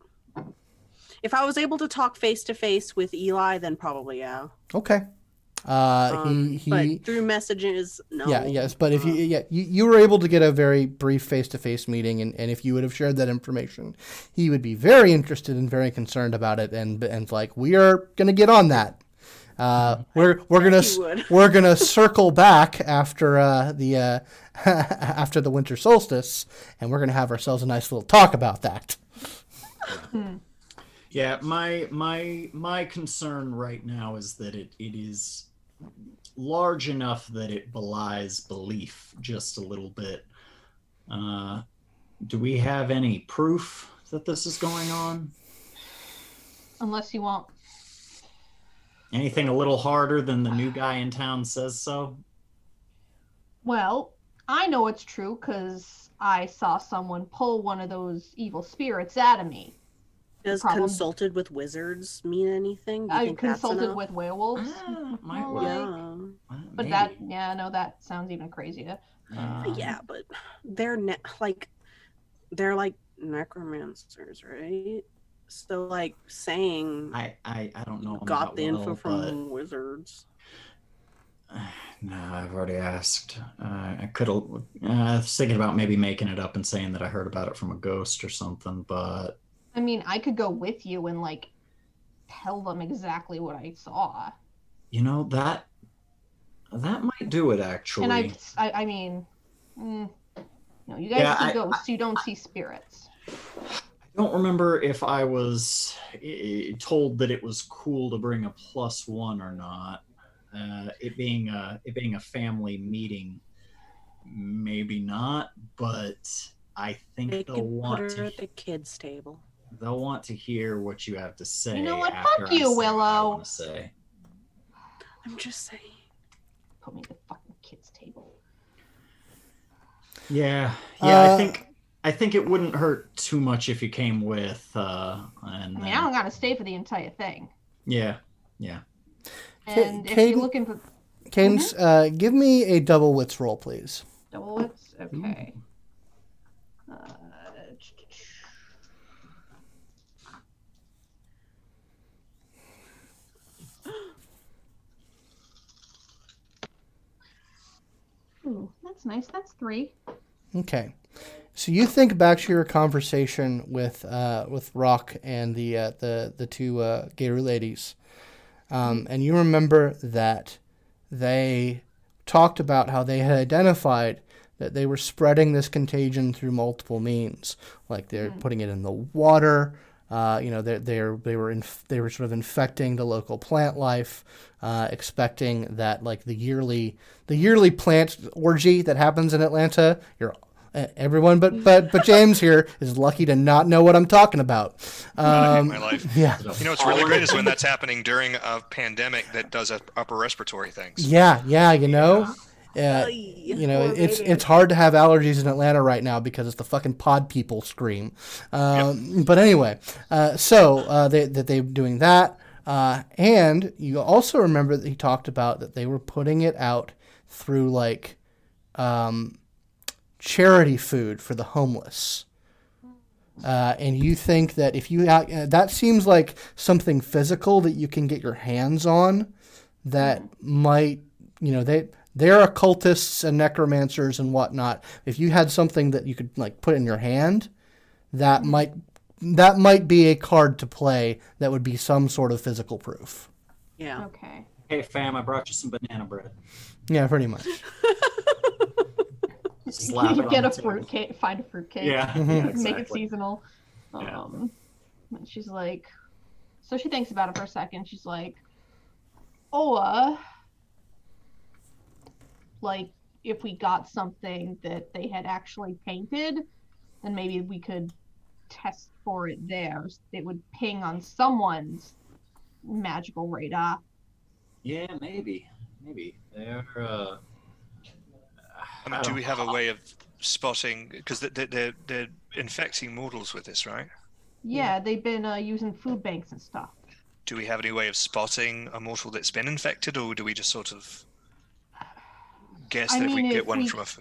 If I was able to talk face to face with Eli, then probably yeah. Okay. Uh, Um, he he. but through messages, no. Yeah, yes, but if you Uh, yeah you, you were able to get a very brief face to face meeting, and, and if you would have shared that information, he would be very interested and very concerned about it, and and like we are gonna get on that. Uh, we're we're gonna he s- would. we're gonna *laughs* circle back after uh, the uh, *laughs* after the winter solstice, and we're gonna have ourselves a nice little talk about that. Yeah, my my my concern right now is that it, it is large enough that it belies belief just a little bit. Uh, do we have any proof that this is going on? Unless you want. Anything a little harder than the new guy in town says so? Well, I know it's true because I saw someone pull one of those evil spirits out of me. Does problem- consulted with wizards mean anything? Do you I think that's consulted enough? with werewolves. Ah, might Well, work. like- Yeah. Uh, But that, yeah, no, that sounds even crazier. Uh, yeah, but they're ne- like they're like necromancers, right? So like saying I, I I don't know. got that the info well, from wizards. *sighs* No, I've already asked. Uh, I could have. Uh, I was thinking about maybe making it up and saying that I heard about it from a ghost or something, but I mean, I could go with you and like tell them exactly what I saw. you know that that might do it actually. And I, I, I mean, mm, no, you guys Yeah, see I- ghosts, you don't see spirits. I don't remember if I was eh, told that it was cool to bring a plus one or not. Uh, it being a it being a family meeting, maybe not, but I think They they'll can put want her to at the kids' table. They'll want to hear what you have to say. You know what? Fuck you, say Willow. wanna say. I'm just saying. Put me at the fucking kids' table. Yeah, yeah. I Uh, think I think it wouldn't hurt too much if you came with. Uh, and I mean, then- I don't gotta stay for the entire thing. yeah, yeah. And if Caden- you're looking for Cadence, uh, give me a double wits roll, please. double wits, okay. Uh, Ooh, that's nice. That's three. Okay. So you think back to your conversation with uh, with Rock and the uh, the the two uh, Gator ladies, um, and you remember that they talked about how they had identified that they were spreading this contagion through multiple means, like they're putting it in the water. Uh, you know, they they they were inf- they were sort of infecting the local plant life, uh, expecting that like the yearly the yearly plant orgy that happens in Atlanta. You're uh, everyone but but but James here is lucky to not know what I'm talking about. Um, my life. yeah, You know what's really great is when that's happening during a pandemic that does up- upper respiratory things. yeah, yeah. You know, uh, you know, Poor it's baby. it's hard to have allergies in Atlanta right now because it's the fucking pod people scream. Um, But anyway, uh, so uh, they, that they're doing that, uh, and you also remember that he talked about that they were putting it out through like um, charity food for the homeless. Uh, and you think that if you ha- uh, that seems like something physical that you can get your hands on that might you know they they're occultists and necromancers and whatnot if you had something that you could like put in your hand that might that might be a card to play that would be some sort of physical proof Yeah. Okay. Hey fam, I brought you some banana bread. yeah pretty much *laughs* Slap you on get the a table. fruit cake, find a fruit cake. Yeah, Mhm. yeah Make it seasonal. Yeah. Um, and she's like, so she thinks about it for a second. She's like, oh, uh, like if we got something that they had actually painted, then maybe we could test for it there. It would ping on someone's magical radar. Yeah, maybe, maybe they're. Uh, I mean, do we have a way of spotting? Because they're, they're, they're infecting mortals with this, right? Yeah, they've been uh, using food banks and stuff. Do we have any way of spotting a mortal that's been infected, or do we just sort of guess I that if we mean, get if one we- from a. f-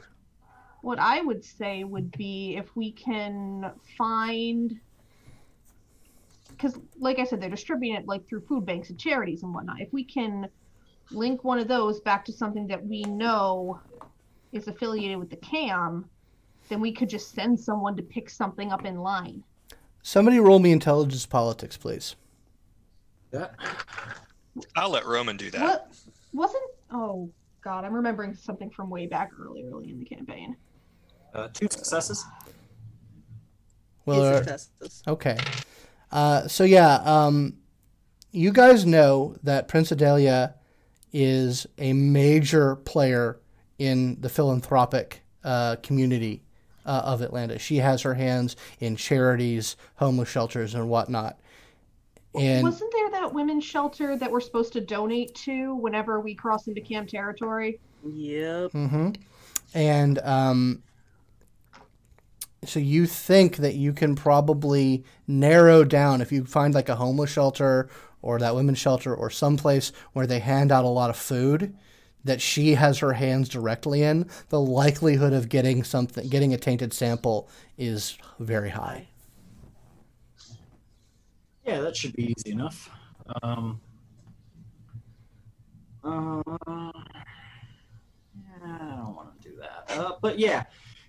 what I would say would be if we can find, because like I said, they're distributing it like through food banks and charities and whatnot. If we can link one of those back to something that we know is affiliated with the cam, then we could just send someone to pick something up in line. somebody roll me intelligence politics please Yeah. I'll let Roman do that. What wasn't? Oh God, I'm remembering something from way back early, early in the campaign. uh, two successes. well It's uh, successes. Okay. Uh, so yeah, um, you guys know that Prince Adelia is a major player in the philanthropic uh, community uh, of Atlanta. She has her hands in charities, homeless shelters, and whatnot. And Wasn't there that women's shelter that we're supposed to donate to whenever we cross into camp territory? Yep. hmm And um, so you think that you can probably narrow down if you find like a homeless shelter or that women's shelter or someplace where they hand out a lot of food that she has her hands directly in, the likelihood of getting something, getting a tainted sample is very high. Yeah, that should be easy enough. Um, uh, yeah, I don't want to do that. Uh, but yeah,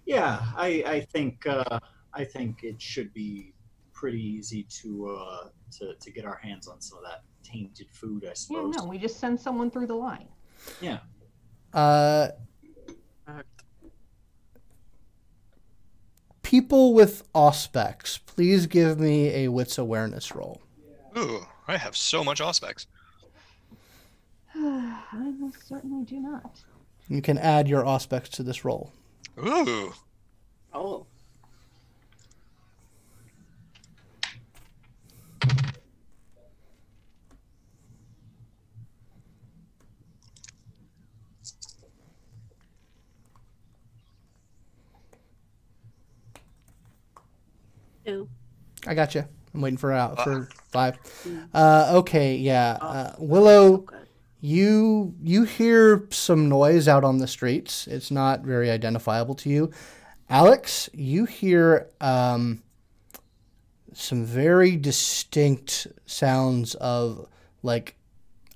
yeah, I, I think uh, I think it should be pretty easy to uh, to to get our hands on some of that tainted food. I suppose. Yeah, suppose. no, we just send someone through the line. Yeah. Uh, people with auspex, please give me a wits awareness roll. Ooh, I have so much auspex. *sighs* I most certainly do not. You can add your auspex to this roll. Ooh, Oh. Two. I got you. I'm waiting for out for Uh. Five. Uh, okay, yeah. Uh, Willow, you you hear some noise out on the streets. It's not very identifiable to you. Alex, you hear um, some very distinct sounds of like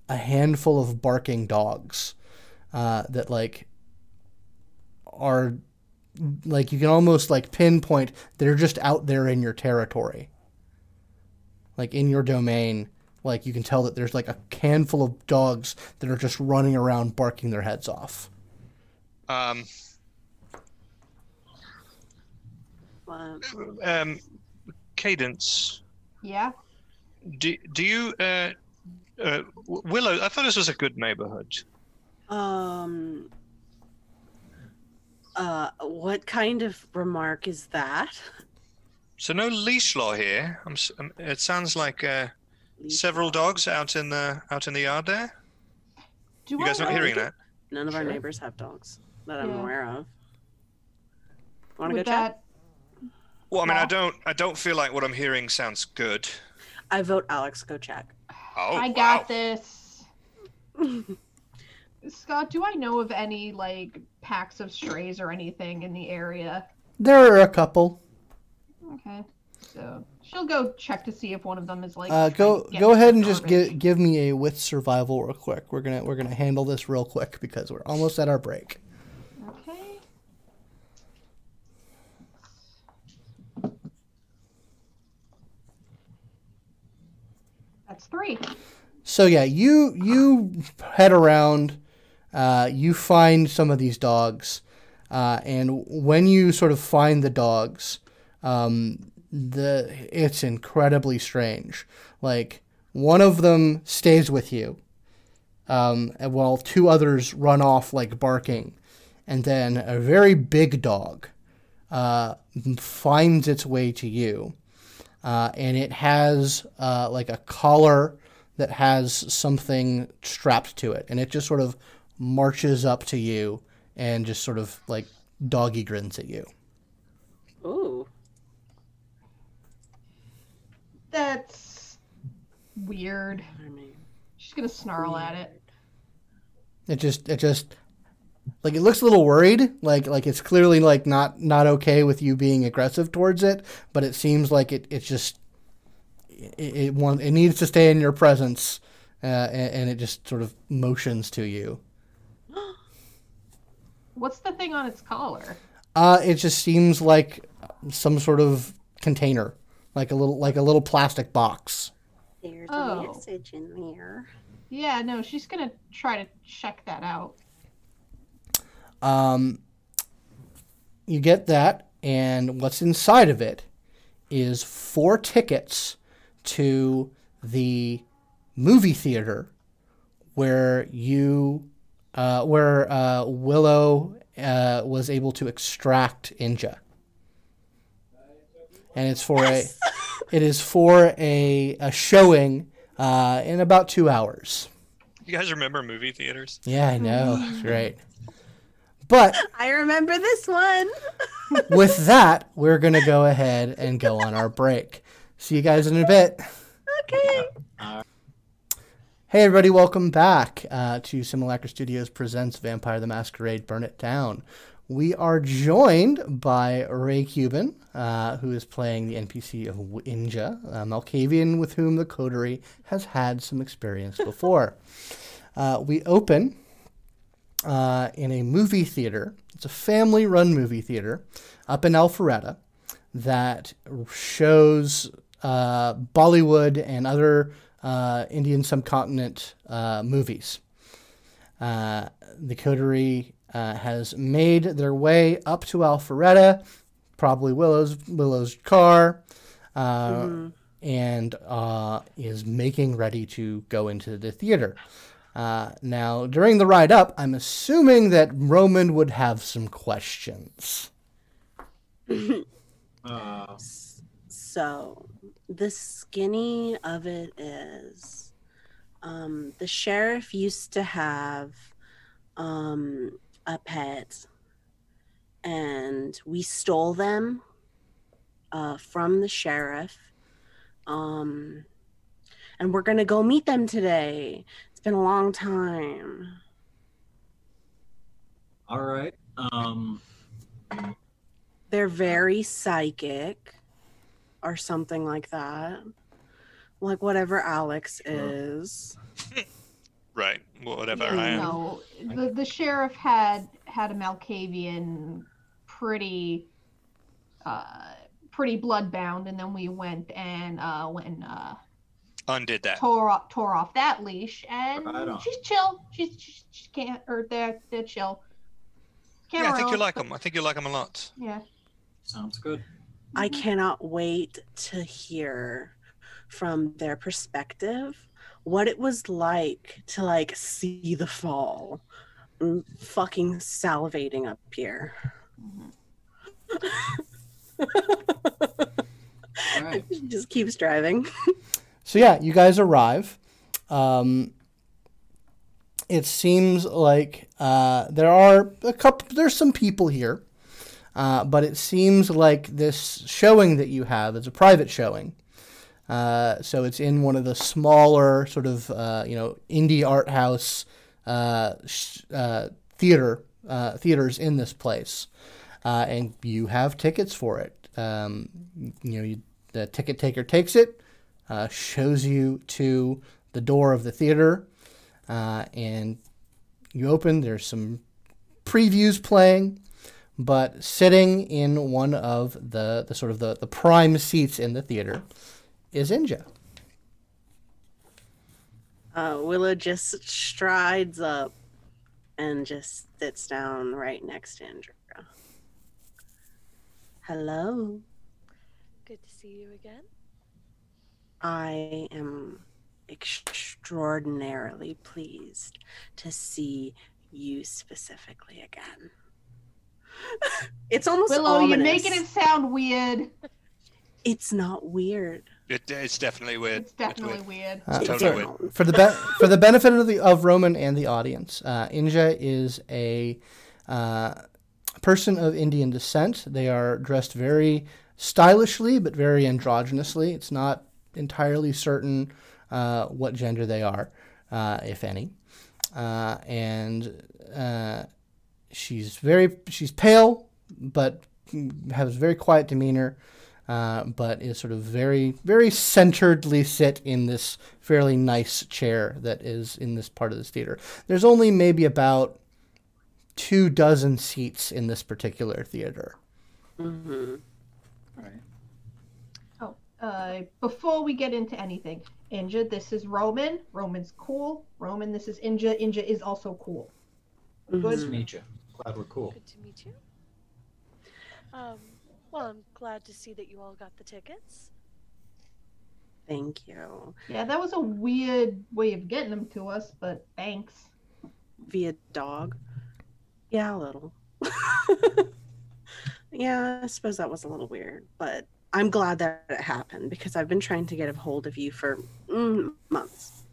a handful of barking dogs uh, that like are like you can almost like pinpoint they're just out there in your territory like in your domain like you can tell that there's like a handful of dogs that are just running around barking their heads off um, Um, Cadence, Yeah. do, do you, uh, uh, Willow, I thought this was a good neighborhood. Um. Uh, what kind of remark is that? So no leash law here. I'm, s- um, it sounds like uh, several dogs out in the out in the yard there. Do You guys I not hearing that? None of our Sure. neighbors have dogs that I'm Yeah. aware of. Want to go Would check? that Well, I mean, I Law? don't I don't feel like what I'm hearing sounds good. I vote Alex go check. Oh, I got wow. this. *laughs* Scott, do I know of any like packs of strays or anything in the area? There are a couple. Okay. So she'll go check to see if one of them is like. Uh, go go ahead and just give give me a with survival real quick. We're gonna we're gonna handle this real quick because we're almost at our break. Okay. That's three. So yeah, you you head around, uh, you find some of these dogs, uh, and when you sort of find the dogs, um, the it's incredibly strange. Like one of them stays with you, um, while two others run off like barking, and then a very big dog uh, finds its way to you, uh, and it has uh, like a collar that has something strapped to it, and it just sort of marches up to you and just sort of like doggy grins at you. Ooh. That's weird. I mean, She's gonna snarl at it. It just it just like it looks a little worried, like like it's clearly like not not okay with you being aggressive towards it, but it seems like it it just it it, want, it needs to stay in your presence, uh, and, and it just sort of motions to you. *gasps* What's the thing on its collar? Uh, it just seems like some sort of container, like a little like a little plastic box. there's Oh. a message in there. Yeah, no, she's gonna try to check that out. Um, you get that, and what's inside of it is four tickets to the movie theater where you, uh, where uh, Willow uh, was able to extract Inja, and it's for a, *laughs* it is for a, a showing uh, in about two hours. You guys remember movie theaters? Yeah, I know, it's great. But I remember this one. *laughs* with that, we're going to go ahead and go on our break. See you guys in a bit. Okay. Hey, everybody, welcome back uh, to Simulacra Studios Presents Vampire the Masquerade Burn It Down. We are joined by Ray Cuban, uh, who is playing the NPC of Inja, a Malkavian with whom the coterie has had some experience *laughs* before. uh, we open uh, in a movie theater. It's a family run movie theater up in Alpharetta that shows uh, Bollywood and other uh, Indian subcontinent uh, movies. Uh, the coterie uh, has made their way up to Alpharetta, probably Willow's Willow's car, uh, and uh, is making ready to go into the theater. Uh, now, during the ride up, I'm assuming that Roman would have some questions. *laughs* Uh, So, the skinny of it is um, the sheriff used to have um, a pet, and we stole them uh, from the sheriff. Um, and we're going to go meet them today. It's been a long time. all right. Um, They're very psychic or something like that. Like whatever Alex is. *laughs* Right. Whatever Yeah, I am. No, the the sheriff had had a Malkavian pretty uh pretty bloodbound and then we went and uh went and uh Undid that. tore off tore off that leash and Right she's chill. She's she's she can't or they're they're chill. Yeah, I think you Cameron, like them. I think you like them a lot. Yeah. sounds good. I cannot wait to hear from their perspective what it was like to like see the fall. I'm fucking salivating up here. All right. *laughs* Just keeps driving. So yeah, you guys arrive. Um, it seems like uh, there are a couple. There's some people here, uh, but it seems like this showing that you have is a private showing. Uh, so it's in one of the smaller sort of uh, you know indie art house uh, sh- uh, theater uh, theaters in this place, uh, and you have tickets for it. Um, you know, you, the ticket taker takes it, uh, shows you to the door of the theater, uh, and you open. There's some previews playing, but sitting in one of the, the sort of the, the prime seats in the theater is Inja. Uh, Willow just strides up and just sits down right next to Indra. Hello. Good to see you again. I am extraordinarily pleased to see you specifically again. *laughs* it's almost Willow, you're making it sound weird. It's not weird. It, it's definitely weird. It's definitely weird. Uh, Totally for, weird. for the be- for the benefit of the of Roman and the audience, uh, Inja is a uh, person of Indian descent. They are dressed very stylishly, but very androgynously. It's not entirely certain uh, what gender they are, uh, if any. Uh, and uh, she's very she's pale, but has very quiet demeanor. Uh, but is sort of very, very centeredly sit in this fairly nice chair that is in this part of this theater. There's only maybe about two dozen seats in this particular theater. hmm All right. Oh, uh, before we get into anything, Inja, this is Roman. Roman's cool. Roman, this is Inja. Inja is also cool. Nice to Mhm. meet you. Glad we're cool. Good to meet you. Um, well, I'm glad to see that you all got the tickets. Thank you. Yeah, that was a weird way of getting them to us, but thanks. Via dog. Yeah, a little. *laughs* yeah, I suppose that was a little weird, but I'm glad that it happened because I've been trying to get a hold of you for mm, months.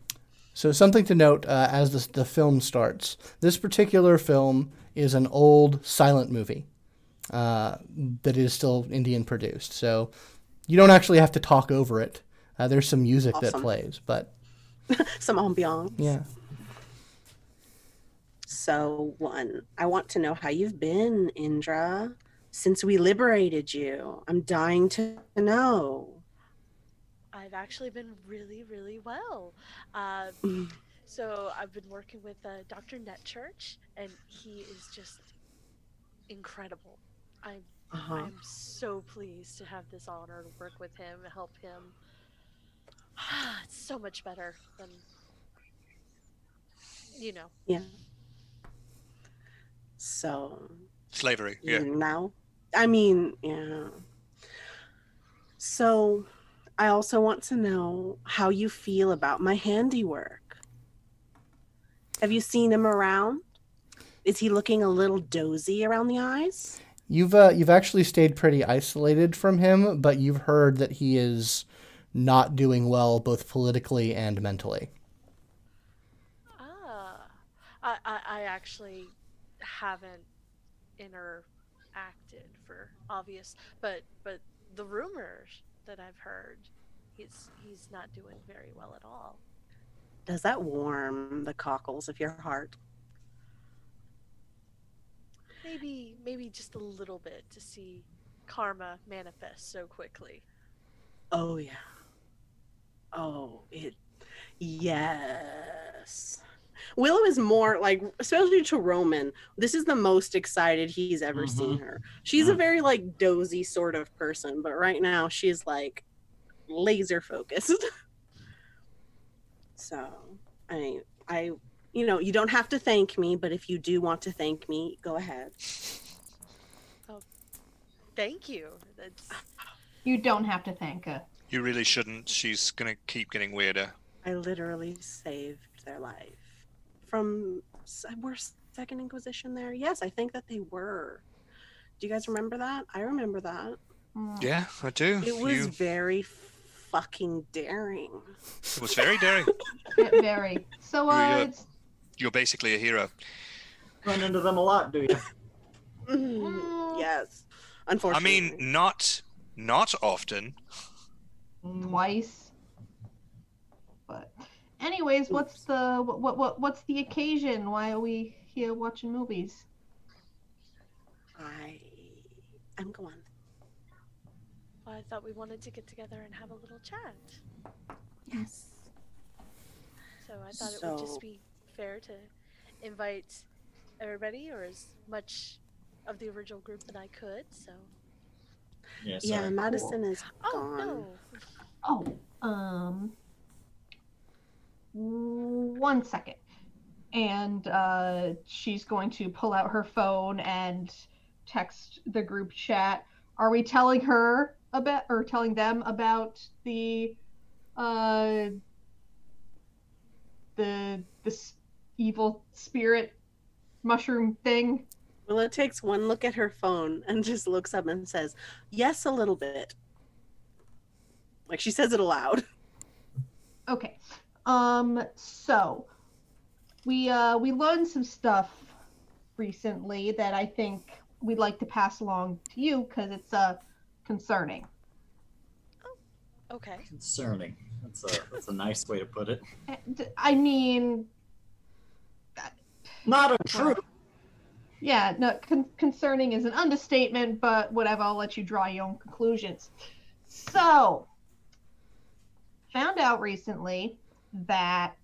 So something to note uh, as this, the film starts. This particular film is an old silent movie uh, that is still Indian produced. So you don't actually have to talk over it. Uh, there's some music that plays, but *laughs* Some ambiance. yeah. So, one, I want to know how you've been, Indra, since we liberated you. I'm dying to know. I've actually been really, really well. Uh, Mm. so I've been working with uh, Dr. Netchurch, and he is just incredible. I'm Uh-huh. I'm so pleased to have this honor to work with him, help him. *sighs* it's so much better than you know. Yeah. So, Slavery. Yeah. now, I mean, yeah. So, I also want to know how you feel about my handiwork. Have you seen him around? Is he looking a little dozy around the eyes? You've uh, you've actually stayed pretty isolated from him, but you've heard that he is not doing well both politically and mentally. Ah, I, I, I actually haven't interacted for obvious, but but the rumors that I've heard, he's he's not doing very well at all. Does that warm the cockles of your heart? Maybe maybe just a little bit to see karma manifest so quickly. Oh yeah. Oh, it yes. Willow is more like especially to Roman, this is the most excited he's ever Mhm. seen her. She's a very like dozy sort of person, but right now she's like laser focused. *laughs* so, I I you know, you don't have to thank me, but if you do want to thank me, go ahead. Thank you. That's You don't have to thank her. You really shouldn't. She's gonna keep getting weirder. I literally saved their life from s- were Second Inquisition there. Yes, I think that they were. Do you guys remember that? I remember that. Mm. Yeah, I do. It was You, very fucking daring. it was very daring. *laughs* Very. So You- uh, you're- it's You're basically a hero. Run into them a lot, do you? Mm, Mm. yes, I mean, not not often. twice. But, anyways, what's the what, what what what's the occasion? Why are we here watching movies? I, I'm going. Well, I thought we wanted to get together and have a little chat. Yes. So I thought it would just be fair to invite everybody or as much of the original group that I could. So. Yeah, Yeah, sorry. Madison is Oh gone. no. Oh, um, one second. And uh, she's going to pull out her phone and text the group chat. Are we telling her about, or telling them about the, uh, the this evil spirit mushroom thing? Willow takes one look at her phone and just looks up and says, "Yes, a little bit." Like she says it aloud. *laughs* Okay. Um so we uh we learned some stuff recently that I think we'd like to pass along to you cuz it's uh concerning. Okay. Concerning. That's a that's a nice way to put it. I mean, Not a untrue. yeah, no con- concerning is an understatement, but whatever, I'll let you draw your own conclusions. So, found out recently that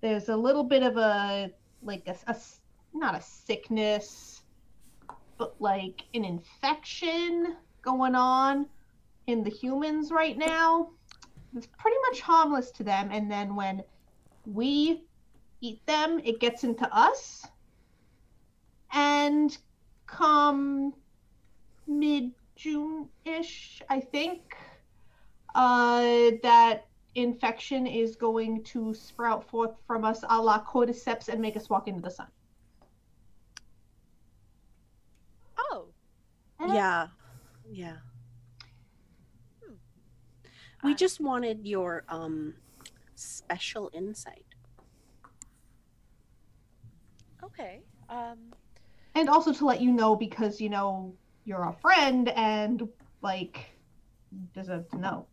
there's a little bit of a like a not a sickness but like an infection going on in the humans right now it's pretty much harmless to them and then when we eat them it gets into us and come mid June ish, I think, uh, that infection is going to sprout forth from us a la cordyceps and make us walk into the sun. Oh. Yeah, yeah. We I- just wanted your um special insight. Okay. Um. And also to let you know because, you know, you're a friend and, like, deserve to know.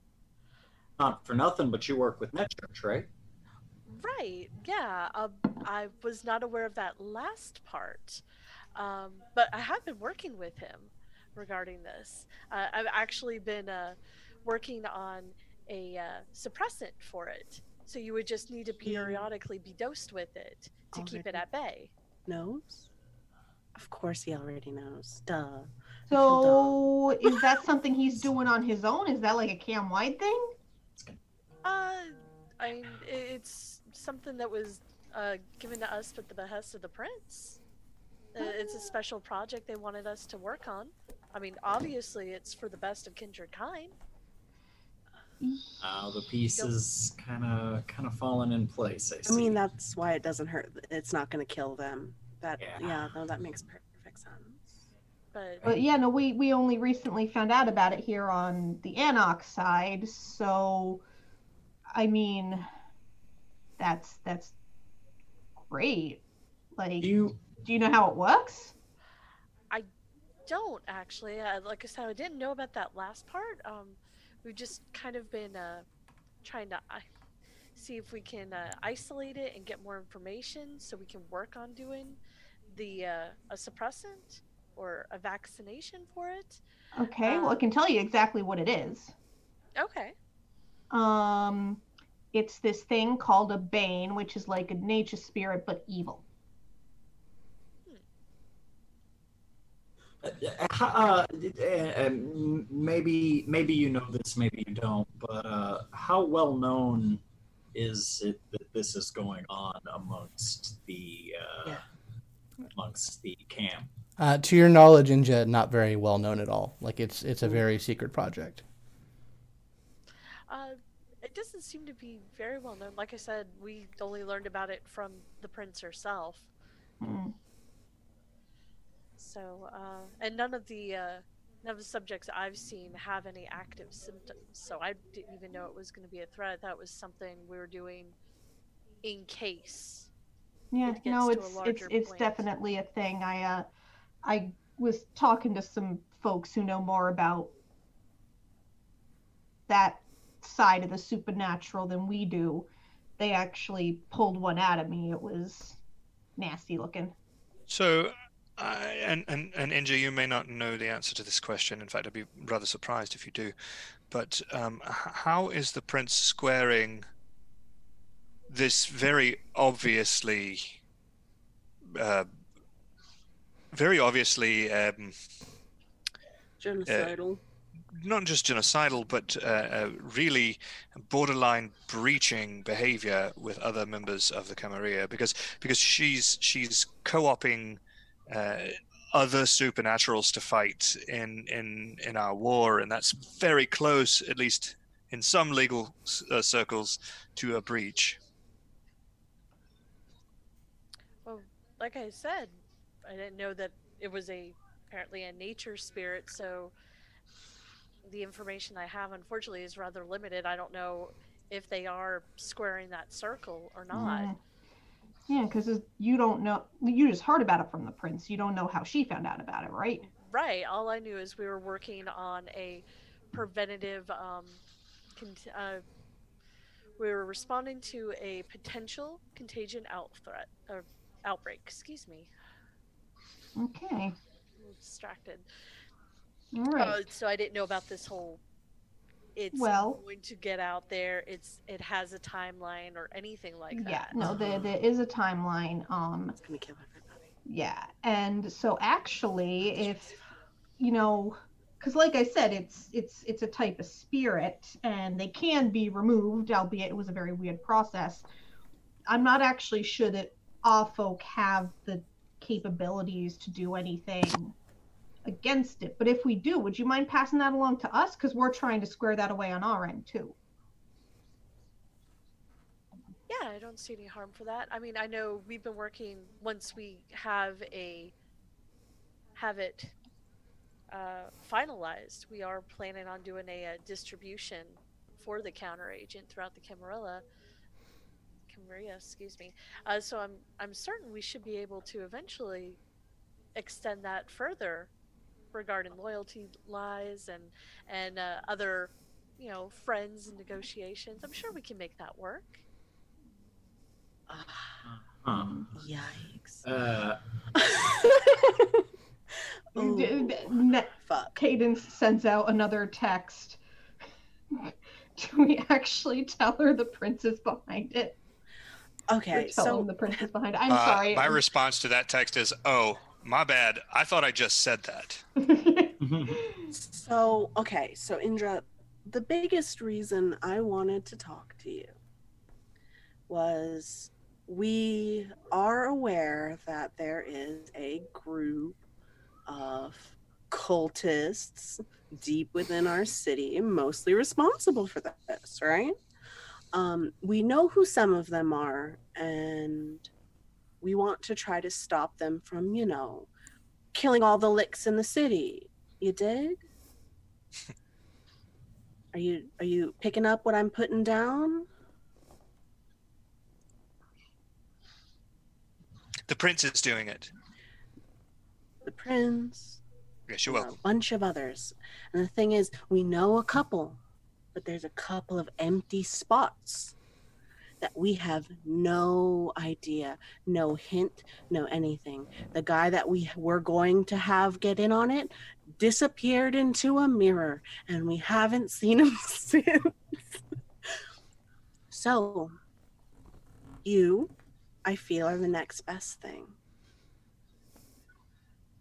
Not for nothing, but you work with NetChurch, right? Right. Yeah. Um. I was not aware of that last part. Um. But I have been working with him regarding this. Uh, I've actually been uh, working on a uh, suppressant for it. So you would just need to periodically be dosed with it to keep it at bay. Knows? Of course, he already knows. Duh. So, is that something he's *laughs* doing on his own? Is that like a cam wide thing? Uh, I mean, it's something that was uh, given to us at the behest of the prince. Uh, It's a special project they wanted us to work on. I mean, obviously, it's for the best of kindred kind. Uh, the pieces kind of kind of fallen in place. I I mean, that's why it doesn't hurt. It's not going to kill them. That Yeah. yeah. no, that makes perfect sense. But But yeah, no, we, we only recently found out about it here on the Anarch side, so I mean that's that's great. Like Do you do you know how it works? I don't actually. Uh, like I said, I didn't know about that last part. Um, we've just kind of been uh, trying to uh, see if we can uh, isolate it and get more information so we can work on doing the uh, a suppressant or a vaccination for it. Okay, well I can tell you exactly what it is. Okay. Um it's this thing called a bane, which is like a nature spirit but evil. Uh, uh, uh, maybe maybe you know this, maybe you don't. But uh, how well known is it that this is going on amongst the uh, amongst the camp? Uh, to your knowledge, Inja, not very well known at all. Like it's it's a very secret project. Uh, it doesn't seem to be very well known. Like I said, we only learned about it from the prince herself. Hmm. So, uh, and none of the uh, none of the subjects I've seen have any active symptoms. So I didn't even know it was going to be a threat. I thought it was something we were doing in case. Yeah, it no, gets to a it's it's it's point. definitely a thing. I uh, I was talking to some folks who know more about that side of the supernatural than we do. They actually pulled one out of me. It was nasty looking. So, I and, and, and Inja, you may not know the answer to this question. In fact, I'd be rather surprised if you do. But um, how is the prince squaring this very obviously, uh, very obviously, um, Genocidal. not just genocidal, but uh, uh, really borderline breaching behavior with other members of the Camarilla because because she's she's co-opting uh, other supernaturals to fight in in in our war, and that's very close, at least in some legal uh, circles, to a breach. Well, like I said, I didn't know that it was a apparently a nature spirit. So the information I have, unfortunately, is rather limited. I don't know if they are squaring that circle or not. Yeah, because you don't know. You just heard about it from the prince. You don't know how she found out about it, right? Right. All I knew is we were working on a preventative. Um, cont- uh, we were responding to a potential contagion out threat or outbreak. Excuse me. Okay. I'm distracted. All right. Uh, so I didn't know about this whole. It's Well- going to get out there. It's it has a timeline or anything like that. yeah. No, there there is a timeline. Um. It's gonna kill everybody. Yeah, and so actually, if you know, because like I said, it's it's it's a type of spirit, and they can be removed, albeit it was a very weird process. I'm not actually sure that all folk have the capabilities to do anything against it, but if we do, would you mind passing that along to us? Because we're trying to square that away on our end too. Yeah, I don't see any harm for that. I mean, I know we've been working once we have a have it uh, finalized. We are planning on doing a, uh distribution for the counter agent throughout the Camarilla. Camarilla, excuse me. Uh, so I'm I'm certain we should be able to eventually extend that further regarding loyalty lies and and uh, other you know friends and negotiations. I'm sure we can make that work. Huh. Yikes. Uh, *laughs* Ooh, D- d- fuck. Cadence sends out another text. *laughs* Do we actually tell her the prince is behind it? Okay, tell so him the prince is behind it? I'm Uh, sorry. My response to that text is, "Oh, my bad. I thought I just said that." *laughs* So, okay, so Indra, the biggest reason I wanted to talk to you was we are aware that there is a group of cultists deep within our city, mostly responsible for this, right? Um, we know who some of them are, and we want to try to stop them from, you know, killing all the licks in the city. You dig? *laughs* Are you are you picking up what I'm putting down? The prince is doing it. The prince, Yes, and welcome. a bunch of others. And the thing is, we know a couple, but there's a couple of empty spots that we have no idea, no hint, no anything. The guy that we were going to have get in on it disappeared into a mirror, and we haven't seen him *laughs* since. so, you, I feel, are the next best thing.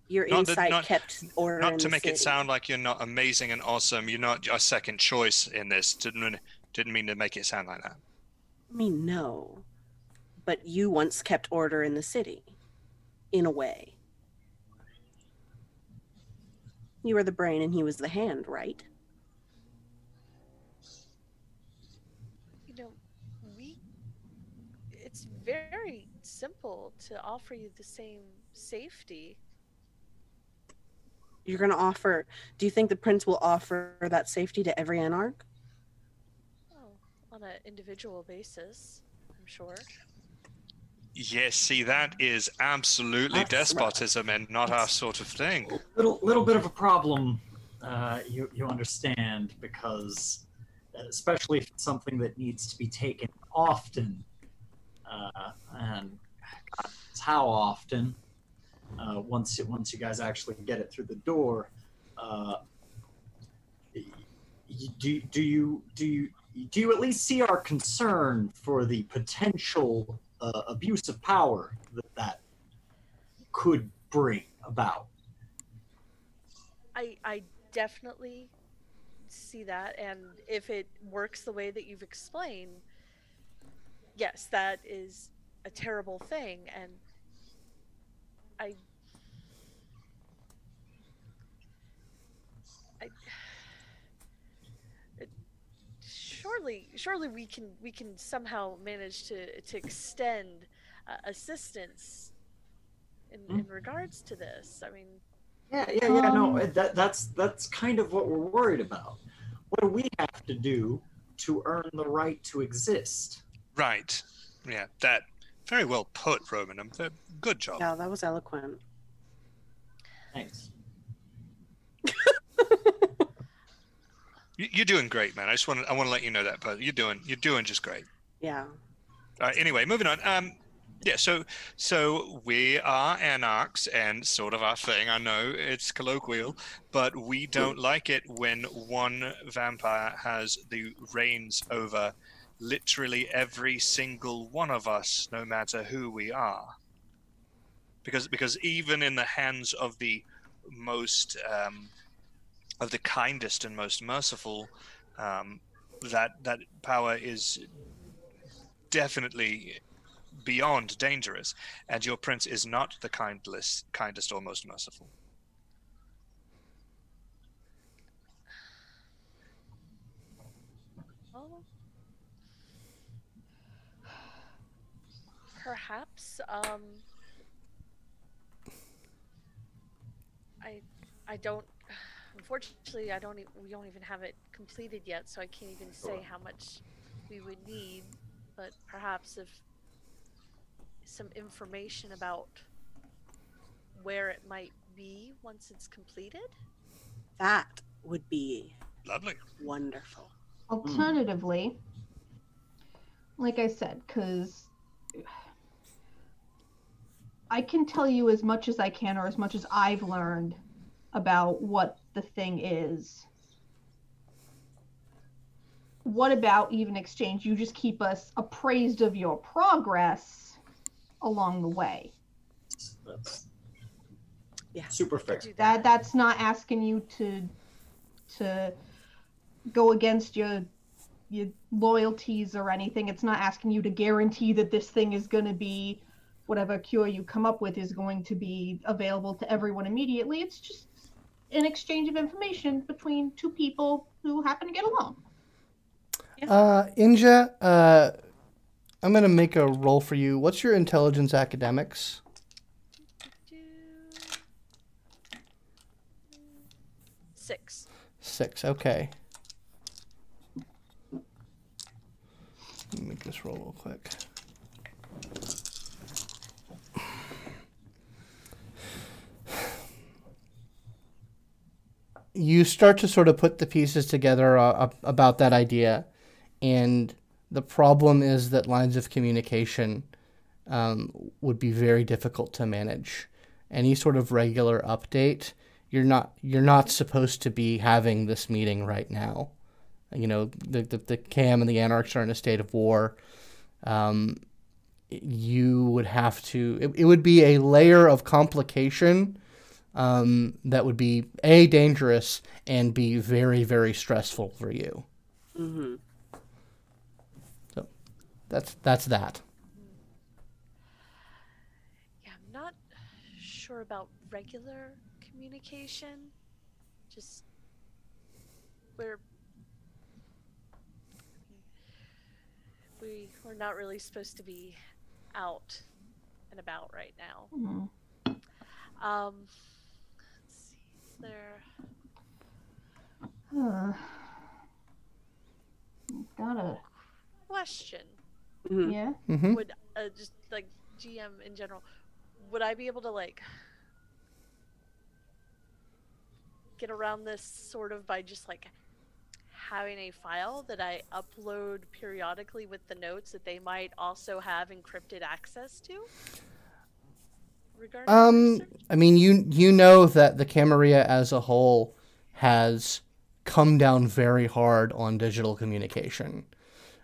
Your Not that- insight not- kept order. Not to make it sound like you're not amazing and awesome. You're not a second choice in this. Didn't didn't mean to make it sound like that. I mean, no. But you once kept order in the city, in a way. You were the brain and he was the hand, right? you know, we. It's very simple to offer you the same safety. You're gonna offer. Do you think the prince will offer that safety to every anarch? On an individual basis, I'm sure. Yes, see, that is absolutely That's right. despotism and not our sort of thing. little little bit of a problem uh, you you understand because uh, especially if it's something that needs to be taken often uh, and God how often uh, once it, once you guys actually get it through the door uh, y- y- do do you do you do you at least see our concern for the potential uh, abuse of power that that could bring about I I definitely see that, and if it works the way that you've explained, yes, that is a terrible thing, and I. I it- surely, surely we can we can somehow manage to to extend uh, assistance in, in regards to this. I mean, Yeah, yeah, yeah. no, Um, that that's that's kind of what we're worried about. What do we have to do to earn the right to exist? Right. Yeah, that. Very well put, Roman. Um, Good job. Yeah, that was eloquent. Thanks. *laughs* You- You're doing great, man. I just want to, I want to let you know that, but you're doing you're doing just great. Yeah. Uh, anyway, moving on. Um, yeah, so so we are anarchs, and sort of our thing. I know it's colloquial, but we don't like it when one vampire has the reins over literally every single one of us, no matter who we are. Because because even in the hands of the most um, of the kindest and most merciful, um, that that power is definitely beyond dangerous, and your prince is not the kindest, kindest or most merciful. Perhaps. Um, I, I don't. Unfortunately, I don't. E- we don't even have it completed yet, so I can't even say how much we would need. But perhaps if some information about where it might be once it's completed. That would be Lovely. wonderful. Alternatively, like I said, because I can tell you as much as I can or as much as I've learned about what the thing is. What about even exchange? You just keep us appraised of your progress along the way. That's Yeah. super fair. That that's not asking you to to go against your your loyalties or anything. It's not asking you to guarantee that this thing is going to be whatever cure you come up with is going to be available to everyone immediately. It's just an exchange of information between two people who happen to get along. Uh, Inja, uh, I'm gonna make a roll for you. What's your intelligence academics? Six. Six. Okay. Let me make this roll real quick. You start to sort of put the pieces together uh, about that idea, and the problem is that lines of communication um, would be very difficult to manage. Any sort of regular update, you're not you're not supposed to be having this meeting right now. You know, the the, the Cam and the Anarchs are in a state of war. Um, you would have to. It, it would be a layer of complication um, that would be a dangerous and be very very stressful for you. Mm-hmm. That's that's that. Yeah, I'm not sure about regular communication. Just we're we're not really supposed to be out and about right now. Mhm. Um, let's see, is there? Uh, got a Question. Mhm. yeah. Mm-hmm. Would uh, just like GM in general, would I be able to like get around this sort of by just like having a file that I upload periodically with the notes that they might also have encrypted access to? Regarding Um. I mean, you you know that the Camarilla as a whole has come down very hard on digital communication.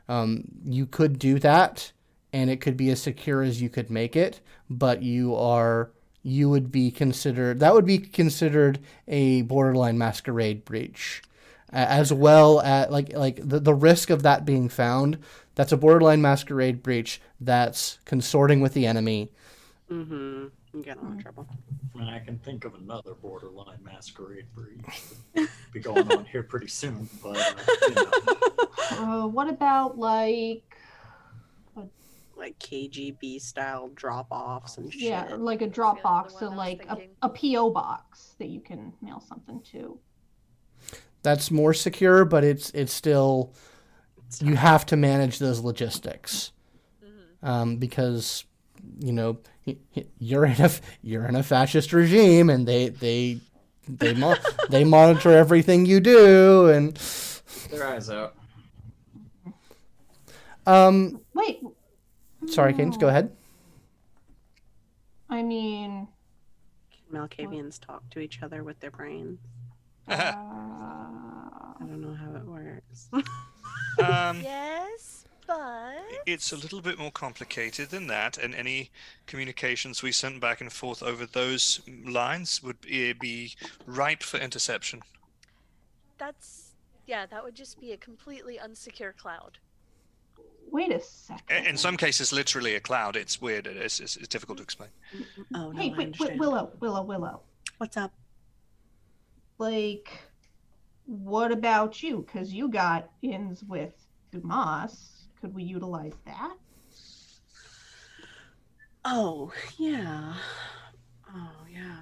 Um, you could do that, and it could be as secure as you could make it, but you are you would be considered that would be considered a borderline masquerade breach, as well as like like the the risk of that being found. That's a borderline masquerade breach. That's consorting with the enemy. Mm-hmm. You get in a lot of trouble. And I can think of another borderline masquerade breach that'll *laughs* be going on here pretty soon. But uh, you know, Uh, what about like Like KGB style drop offs and shit. yeah, like a the Dropbox, one so like a, a PO box that you can mail something to. that's more secure, but it's it's still you have to manage those logistics Mhm. um, because you know y- y- you're in a you're in a fascist regime and they they they mo- *laughs* they monitor everything you do and their eyes out. um Wait. sorry Cadence go ahead I mean, Malkavians talk to each other with their brains. uh, *laughs* I don't know how it works. Um, Yes, but It's a little bit more complicated than that, and any communications we sent back and forth over those lines would be, be ripe for interception. that's yeah, that would just be a completely unsecure cloud. wait a second. In some cases, literally a cloud. It's weird. It's, it's, it's difficult to explain. oh no, Hey, I wait, wait. Willow, Willow, Willow. What's up? Like, what about you? Because you got ins with Dumas. Could we utilize that? Oh, yeah. Oh, yeah.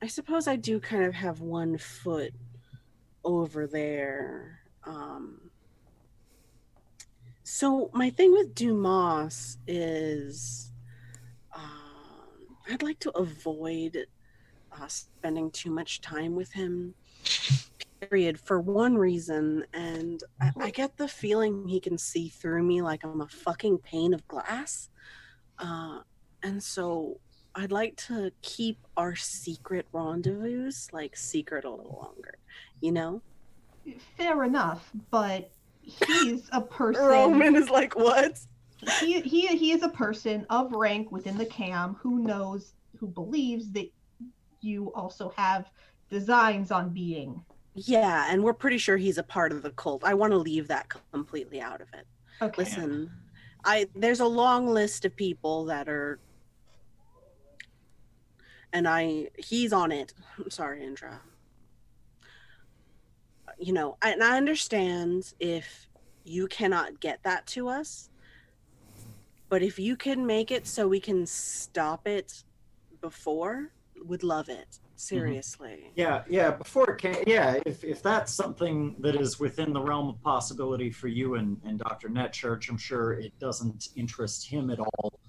I suppose I do kind of have one foot over there. Um, so, my thing with Dumas is um, I'd like to avoid uh, spending too much time with him, period, for one reason. And I, I get the feeling he can see through me like I'm a fucking pane of glass. Uh, and so I'd like to keep our secret rendezvous like secret a little longer, you know? Fair enough, but he's a *laughs* person. Roman is like, what? he, he he is a person of rank within the cam who knows who believes that you also have designs on being Yeah, and we're pretty sure he's a part of the cult. I want to leave that completely out of it. okay Listen, I there's a long list of people that are and I he's on it. I'm sorry, Indra. You know, and I understand if you cannot get that to us, but if you can make it so we can stop it before, would love it. Seriously. Yeah, yeah. Before it can, yeah. If if that's something that is within the realm of possibility for you and, and Dr. Netchurch, I'm sure it doesn't interest him at all.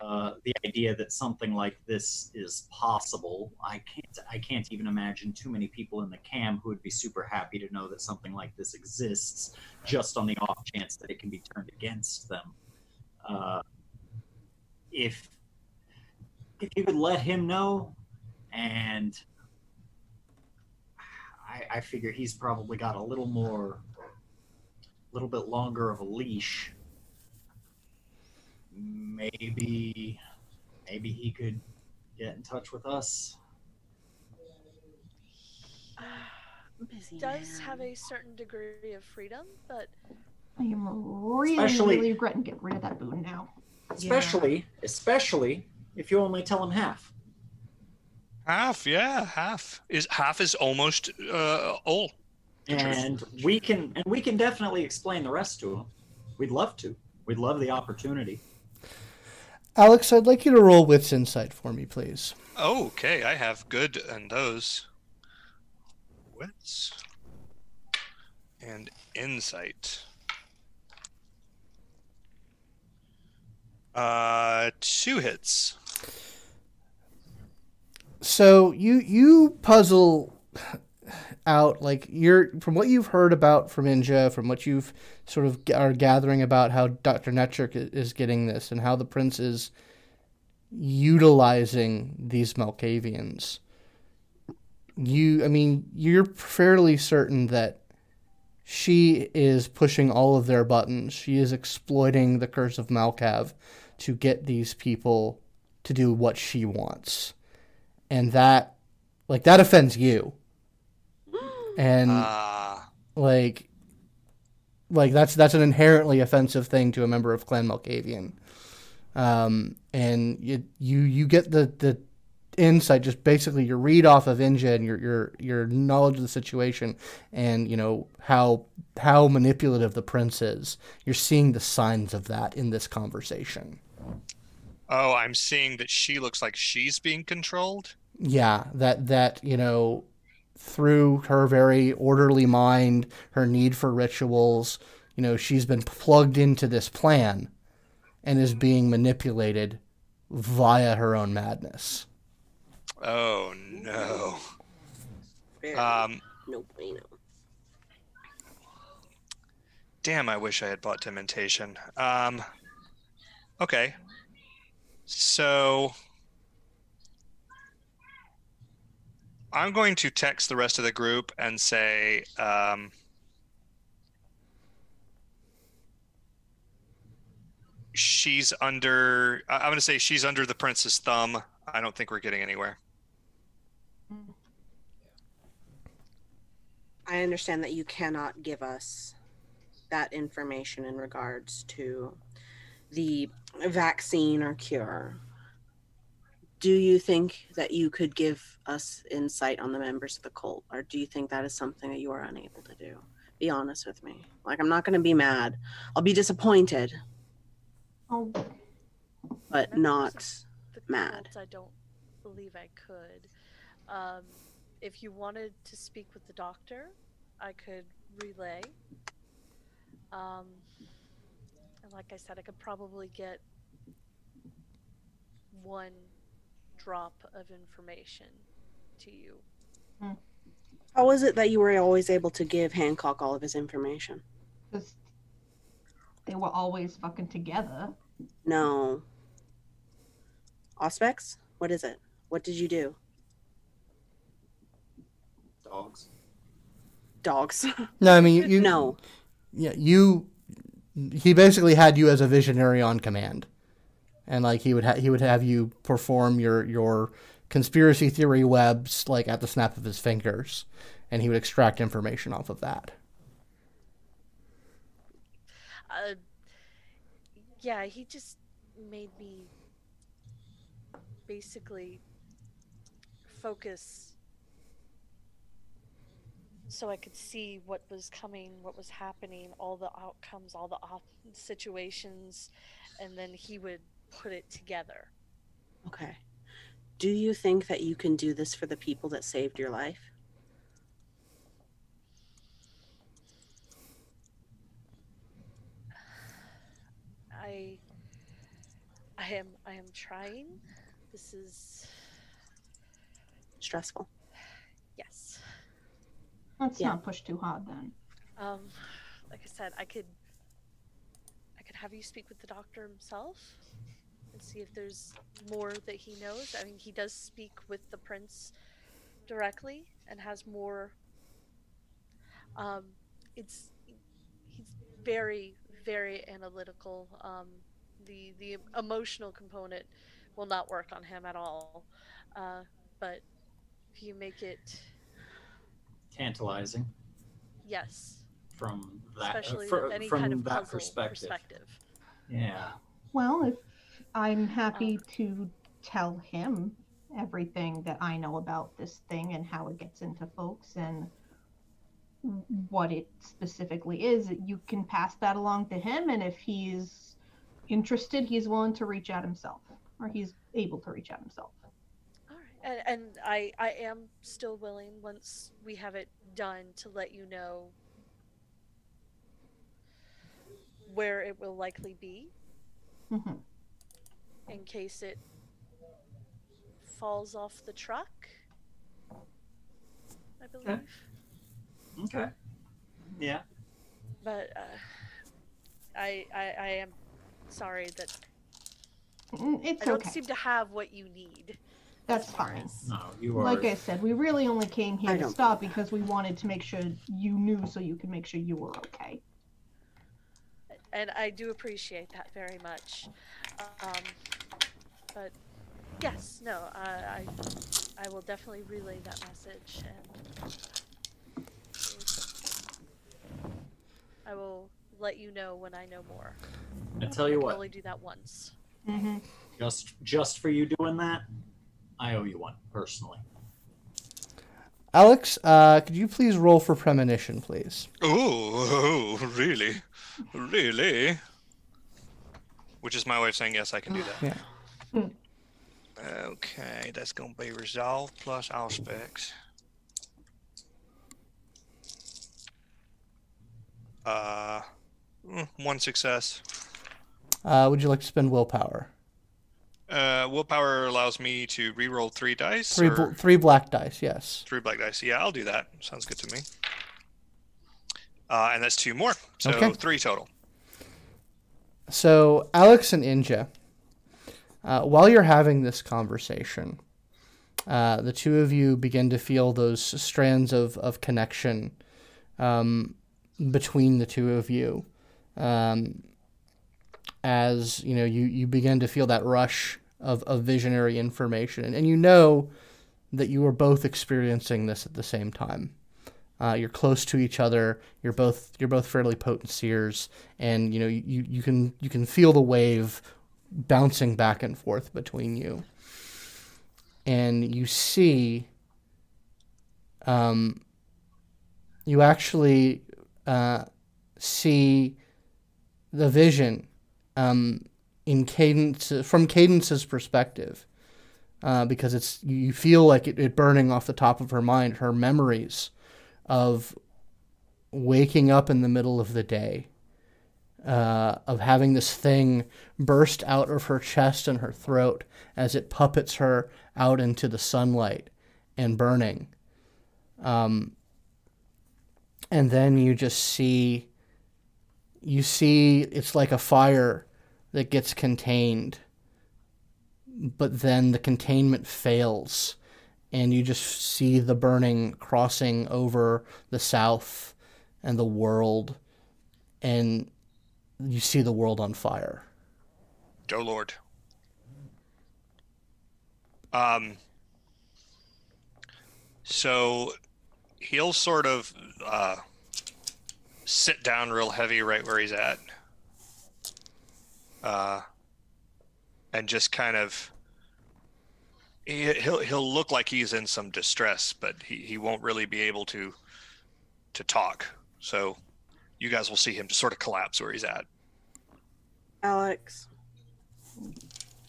Uh, the idea that something like this is possible, I can't. I can't even imagine too many people in the cam who would be super happy to know that something like this exists, just on the off chance that it can be turned against them. Uh, if if you could let him know and I, I figure he's probably got a little more, a little bit longer of a leash. Maybe, maybe he could get in touch with us. *sighs* Busy Does man. have a certain degree of freedom, but i am really Especially- really regretting getting rid of that boon now Especially, especially if you only tell him half. Half, yeah, half is half is almost uh, all. And we can, and we can definitely explain the rest to him. We'd love to. We'd love the opportunity. Alex, I'd like you to roll wits insight for me, please. Okay, I have good and those. Wits and insight. Uh, two hits. So you you puzzle *sighs* out like you're from what you've heard about from Inja, from what you've sort of g- are gathering about how Dr. Netchik is getting this and how the prince is utilizing these Malkavians. You I mean, you're fairly certain that she is pushing all of their buttons. She is exploiting the curse of Malkav to get these people to do what she wants. And that like that offends you. *gasps* And Ah, like like that's that's an inherently offensive thing to a member of Clan Malkavian. Um, and you you you get the the insight just basically your read off of Inja and your your your knowledge of the situation and you know how how manipulative the prince is. You're seeing the signs of that in this conversation. oh, I'm seeing that she looks like she's being controlled. Yeah, that that you know, through her very orderly mind, her need for rituals, you know, she's been plugged into this plan, and is being manipulated via her own madness. Oh no. Very Um, no bueno. damn, I wish I had bought Dementation. Um, okay. So I'm going to text the rest of the group and say, um, she's under, I- I'm going to say she's under the prince's thumb. I don't think we're getting anywhere. I understand that you cannot give us that information in regards to the vaccine or cure. Do you think that you could give us insight on the members of the cult, or do you think that is something that you are unable to do? Be honest with me. Like, I'm not going to be mad. I'll be disappointed, Oh, but not. the mad. cult, I don't believe I could. Um, if you wanted to speak with the doctor, I could relay. Um, and like I said, I could probably get one drop of information to you. Hmm. How was it that you were always able to give Hancock all of his information? because they were always fucking together. No. Auspex? What is it? What did you do? Dogs. Dogs. *laughs* No, I mean you, you no. yeah, you he basically had you as a visionary on command. And like he would ha- he would have you perform your your conspiracy theory webs like at the snap of his fingers and he would extract information off of that. Uh, yeah, he just made me basically focus so I could see what was coming, what was happening, all the outcomes, all the situations, and then he would put it together. Okay. Do you think that you can do this for the people that saved your life? I I am I am trying. This is Stressful. yes. Let's Yeah. not push too hard then. Um, like I said, I could, I could have you speak with the doctor himself and see if there's more that he knows. I mean, he does speak with the prince directly and has more. Um, it's he's very, very analytical. Um, the the emotional component will not work on him at all. Uh, but if you make it, Tantalizing yes, from that uh, especially fr- with any from kind of that perspective. perspective. Yeah. Well, if I'm happy to tell him everything that I know about this thing and how it gets into folks and what it specifically is, you can pass that along to him. And if he's interested, he's willing to reach out himself, or he's able to reach out himself. All right. And, and I, I am still willing once we have it done to let you know where it will likely be hmm in case it falls off the truck. I believe. Okay. okay. Yeah. But uh, I, I I am sorry that Mm, It's I don't okay. seem to have what you need. That's fine. No, you are. Like I said, we really only came here I to stop because we wanted to make sure you knew so you could make sure you were okay. and I do appreciate that very much. Um, but yes, no, uh, I I will definitely relay that message, and I will let you know when I know more. I tell you I can what. only do that once. Mm-hmm. Just just for you doing that, I owe you one personally. Alex, uh, could you please roll for premonition, please? Ooh, *laughs* really? Really? Which is my way of saying yes, I can do that. Yeah. Okay, that's gonna be resolve plus auspex. Uh, mm, one success. Uh, would you like to spend willpower? Uh, willpower allows me to re-roll three dice. Three, bl- three black dice, yes. three black dice. Yeah, I'll do that. Sounds good to me. Uh, and that's two more, so Okay. three total. So, Alex and Inja, uh, while you're having this conversation, uh, the two of you begin to feel those strands of, of connection um, between the two of you. Um, as you know, you, you begin to feel that rush of, of visionary information, and, and you know that you are both experiencing this at the same time. Uh, you're close to each other. You're both you're both fairly potent seers, and you know you, you can you can feel the wave bouncing back and forth between you. And you see, um, you actually uh, see the vision um, in cadence from Cadence's perspective, uh, because it's you feel like it, it burning off the top of her mind, her memories of waking up in the middle of the day, uh, of having this thing burst out of her chest and her throat as it puppets her out into the sunlight and burning. Um, and then you just see, you see it's like a fire that gets contained, but then the containment fails and you just see the burning crossing over the south and the world and you see the world on fire Go Lord. Um. So he'll sort of uh, sit down real heavy right where he's at, uh, and just kind of. he- He'll he'll look like he's in some distress, but he, he won't really be able to to talk. So you guys will see him just sort of collapse where he's at. Alex,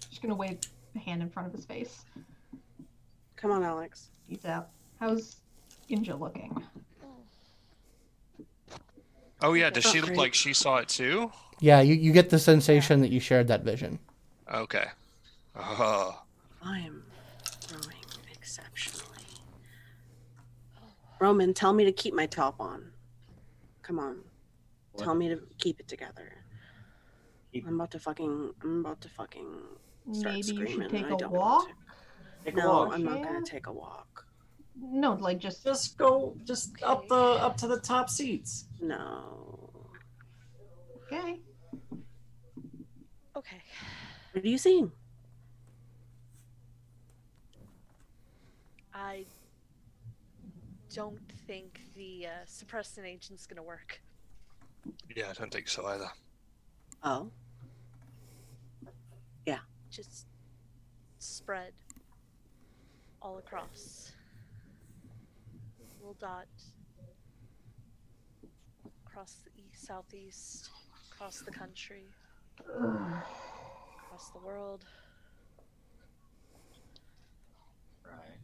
Just gonna wave a hand in front of his face. come on, Alex. He's out. How's Inja looking? Oh yeah, does she look like she saw it too? yeah you, you get the sensation that you shared that vision Okay. Oh, I am growing exceptionally. Roman, tell me to keep my top on. Come on. Tell me to keep it together. Keep- I'm about to fucking. I'm about to fucking start Maybe you should take I a don't walk. Take to. a No, walk. I'm not gonna take a walk. No, like just Just go, just up the up to the top seats. No. okay. Okay. What are you seeing? I don't think the uh, suppressant agent's gonna work. Yeah, I don't think so either. Oh. Yeah. Just spread all across. Little dot across the east, southeast, across the country. across the world. Right.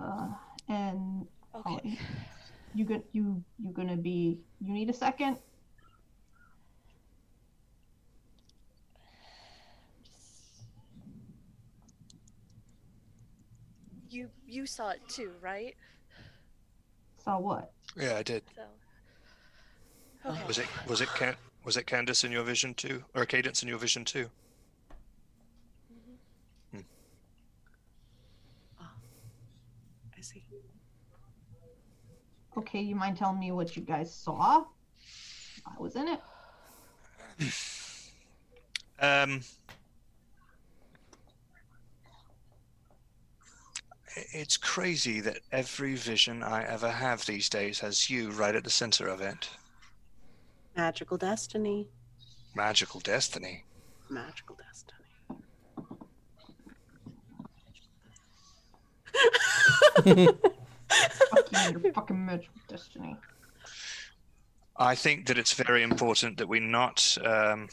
Uh, and Okay. Ollie, you go, you you gonna be? You need a second? You you saw it too, right? Saw what? Yeah, I did. So. Okay. Was it was it Can- was it Candace in your vision too, or Cadence in your vision too? I see. Okay, you mind telling me what you guys saw? I was in it. *sighs* Um, it's crazy that every vision I ever have these days has you right at the center of it. Magical destiny. Magical destiny. Magical destiny. *laughs* *laughs* Fuck you and your fucking destiny. I think that it's very important that we not um,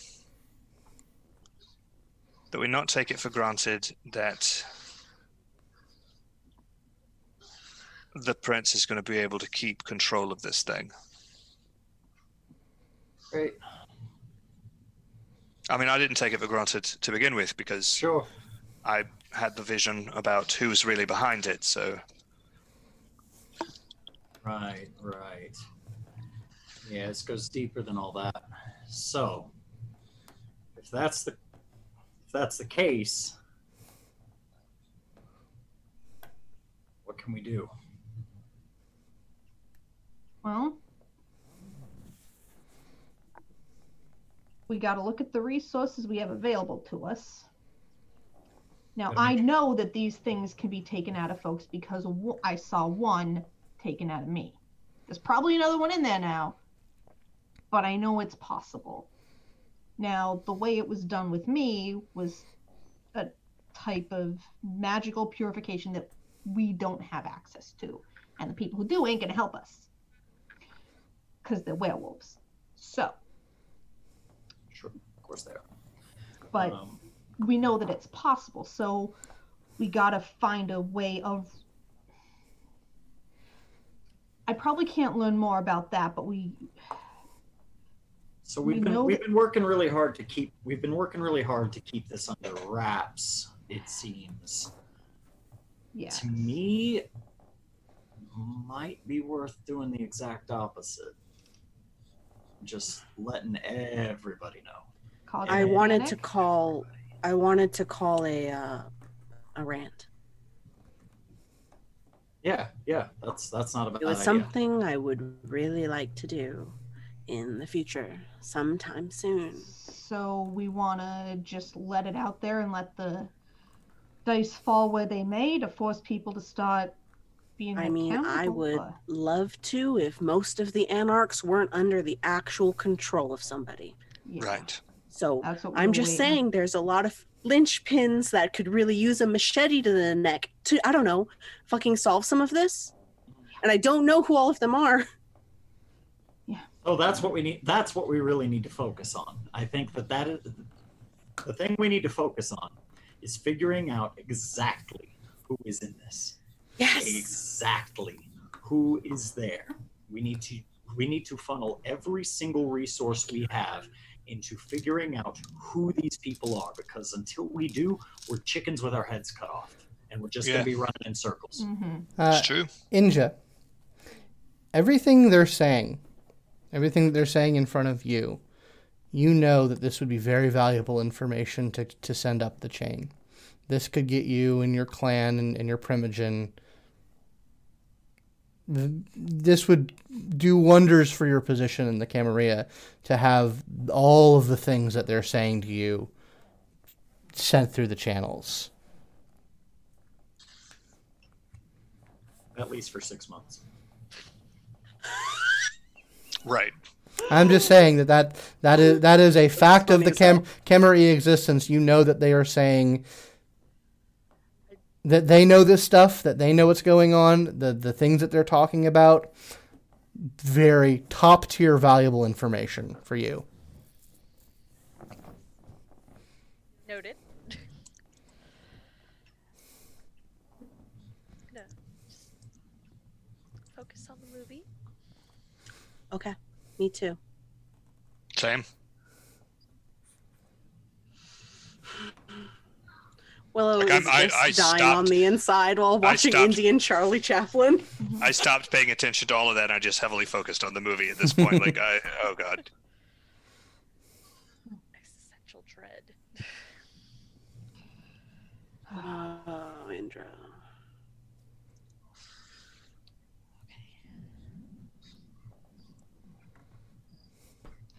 that we not take it for granted that the prince is going to be able to keep control of this thing. Great. I mean, I didn't take it for granted to begin with because Sure. I had the vision about who's really behind it. So Right, right. Yeah, this goes deeper than all that. So, if that's the if that's the case, what can we do? Well, we got to look at the resources we have available to us. Now, I know that these things can be taken out of folks because I saw one taken out of me. There's probably another one in there now, but I know it's possible. Now, the way it was done with me was a type of magical purification that we don't have access to. And the people who do ain't going to help us because they're werewolves. So, Sure, of course they are. but Um, we know that it's possible. So we got to find a way of. I probably can't learn more about that, but we. so we we've been we've that- been working really hard to keep we've been working really hard to keep this under wraps. It seems. Yeah. To me, might be worth doing the exact opposite. Just letting everybody know. cause I a wanted to panic. call. I wanted to call a uh, a rant. Yeah, yeah, that's that's not a bad It was idea. something I would really like to do in the future, sometime soon. So we want to just let it out there and let the dice fall where they may to force people to start being. I mean, I would or- love to if most of the anarchs weren't under the actual control of somebody. yeah, right. So I'm just waiting- saying there's a lot of linchpins that could really use a machete to the neck to, I don't know, fucking solve some of this. And I don't know who all of them are. *laughs* Yeah. Oh, that's what we need. That's what we really need to focus on. I think that that is the thing we need to focus on is figuring out exactly who is in this. Yes. Exactly who is there. We need to we need to funnel every single resource we have into figuring out who these people are because until we do, we're chickens with our heads cut off and we're just Yeah. going to be running in circles. Mhm. Uh, It's true. Inja, everything they're saying, everything that they're saying in front of you, you know that this would be very valuable information to, to send up the chain. This could get you and your clan and, and your primogen. Th- This would do wonders for your position in the Camarilla to have all of the things that they're saying to you sent through the channels. At least for six months. *laughs* Right. I'm just saying that that, that is that is a fact of the cam Camarilla existence. You know that they are saying that they know this stuff, that they know what's going on, the, the things that they're talking about. Very top tier valuable information for you. Noted. no. Just focus on the movie. Okay. Me too. Same. Willow Like, is I'm- just I dying on the inside while watching stopped. Indian Charlie Chaplin. *laughs* I stopped paying attention to all of that. And I just heavily focused on the movie at this point. like, I oh god. Existential dread. Oh, Indra.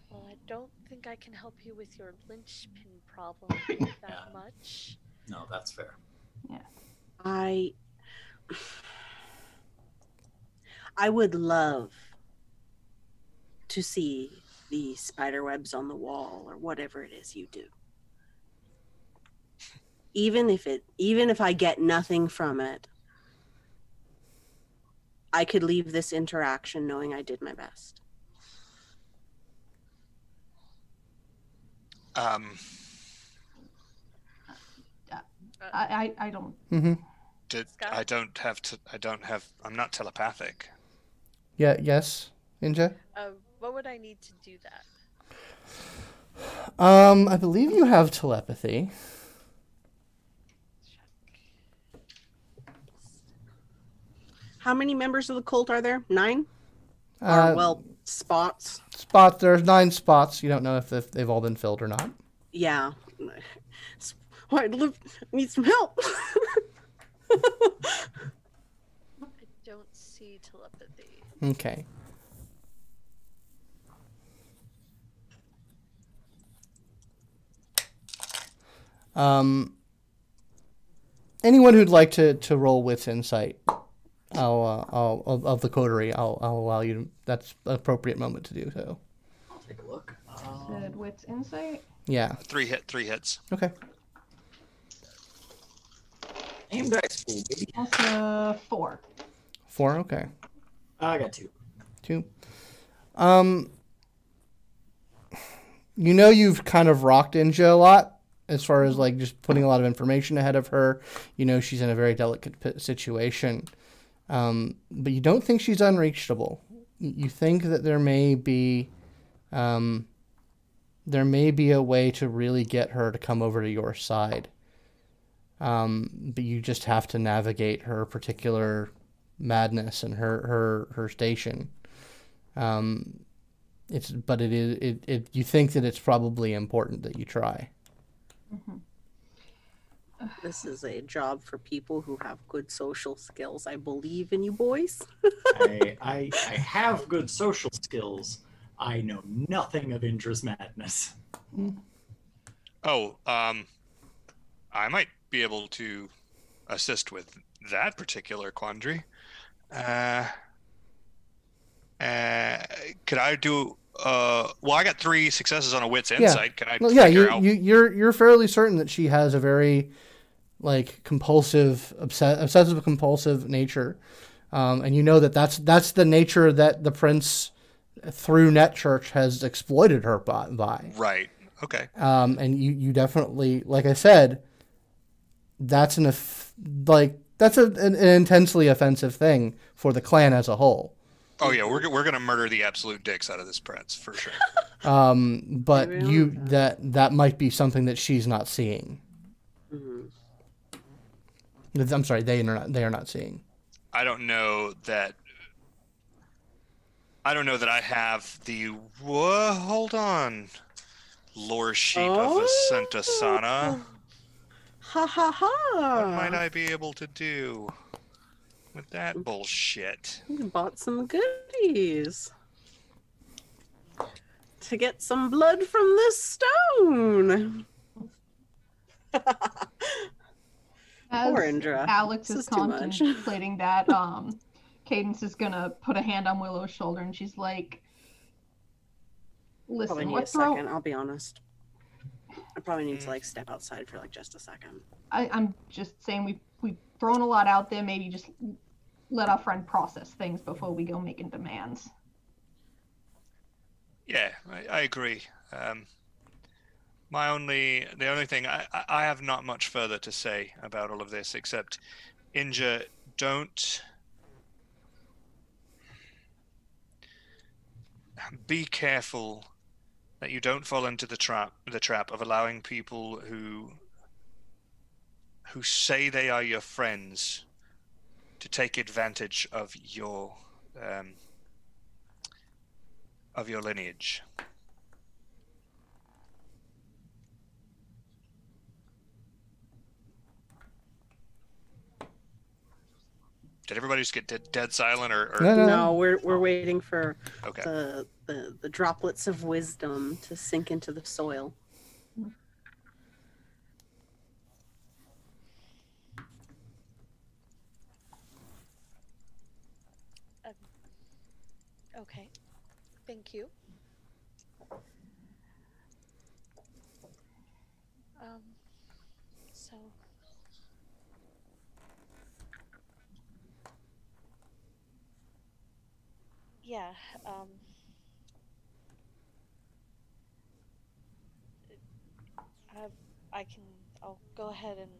Well, I don't think I can help you with your linchpin problem that Yeah. *laughs* much. No, that's fair. Yeah. I I would love to see the spider webs on the wall or whatever it is you do. Even if it even if I get nothing from it, I could leave this interaction knowing I did my best. Um, I, I, I don't. Mm-hmm. did I don't have to? I don't have. I'm not telepathic. Yeah. Yes, Ninja. Uh, what would I need to do that? Um, I believe you have telepathy. How many members of the cult are there? Nine? Uh, or well, spots. spots. There's nine spots. You don't know if if they've all been filled or not. Yeah. Why live need some help? *laughs* I don't see telepathy. Okay. Um, anyone who'd like to, to roll with insight, I'll, uh, I'll of, of the coterie, I'll, I'll allow you. To, that's an appropriate moment to do so. I'll take a look. Said wits insight. Yeah. Three hit. Three hits. Okay. Aim dice pool, baby. That's a four. Four. Okay. I got two. Two. Um, you know you've kind of rocked Inja a lot as far as like just putting a lot of information ahead of her. You know she's in a very delicate situation, um, but you don't think she's unreachable. You think that there may be, um, there may be a way to really get her to come over to your side. Um, but you just have to navigate her particular madness and her her her station. Um, it's but it is it, it you think that it's probably important that you try. This is a job for people who have good social skills. I believe in you boys. *laughs* I, I I have good social skills. I know nothing of Indra's madness. Oh, um, I might be able to assist with that particular quandary. Uh, uh, could I do? Uh, well, I got three successes on a wits Yeah. insight. Can I Well, yeah, figure you, out? you you're you're fairly certain that she has a very like compulsive, obsess- obsessive compulsive nature, um, and you know that that's that's the nature that the prince through Netchurch has exploited her by. by. Right. Okay. um, and you, you definitely like I said, that's an off- like that's a, an, an intensely offensive thing for the clan as a whole. Oh yeah, we're we're gonna murder the absolute dicks out of this prince for sure. *laughs* Um, but Maybe you I'll- that that might be something that she's not seeing. Mhm. I'm sorry, they are not they are not seeing. I don't know that. I don't know that I have the. Whoa, hold on. Lore sheet of Vasantasena. Ha ha ha! What might I be able to do with that bullshit? You bought some goodies to get some blood from this stone. As Poor Indra. Alex This is is contemplating that, *laughs* um, Cadence is gonna put a hand on Willow's shoulder and she's like, Probably "Listen, need a let's throw." second. I'll be honest. I probably need to like step outside for like just a second. I, I'm just saying we've we've thrown a lot out there. Maybe just let our friend process things before we go making demands. Yeah, I, I agree. Um, My only, the only thing I, I- I have not much further to say about all of this except, Inja, don't be careful that you don't fall into the trap the trap of allowing people who who say they are your friends to take advantage of your um, of your lineage. Did everybody just get dead, dead silent, or, or No, no. No, we're we're waiting for okay? the, the the droplets of wisdom to sink into the soil. Okay. Thank you. Um. So. Yeah. Um. I, I can. I'll go ahead and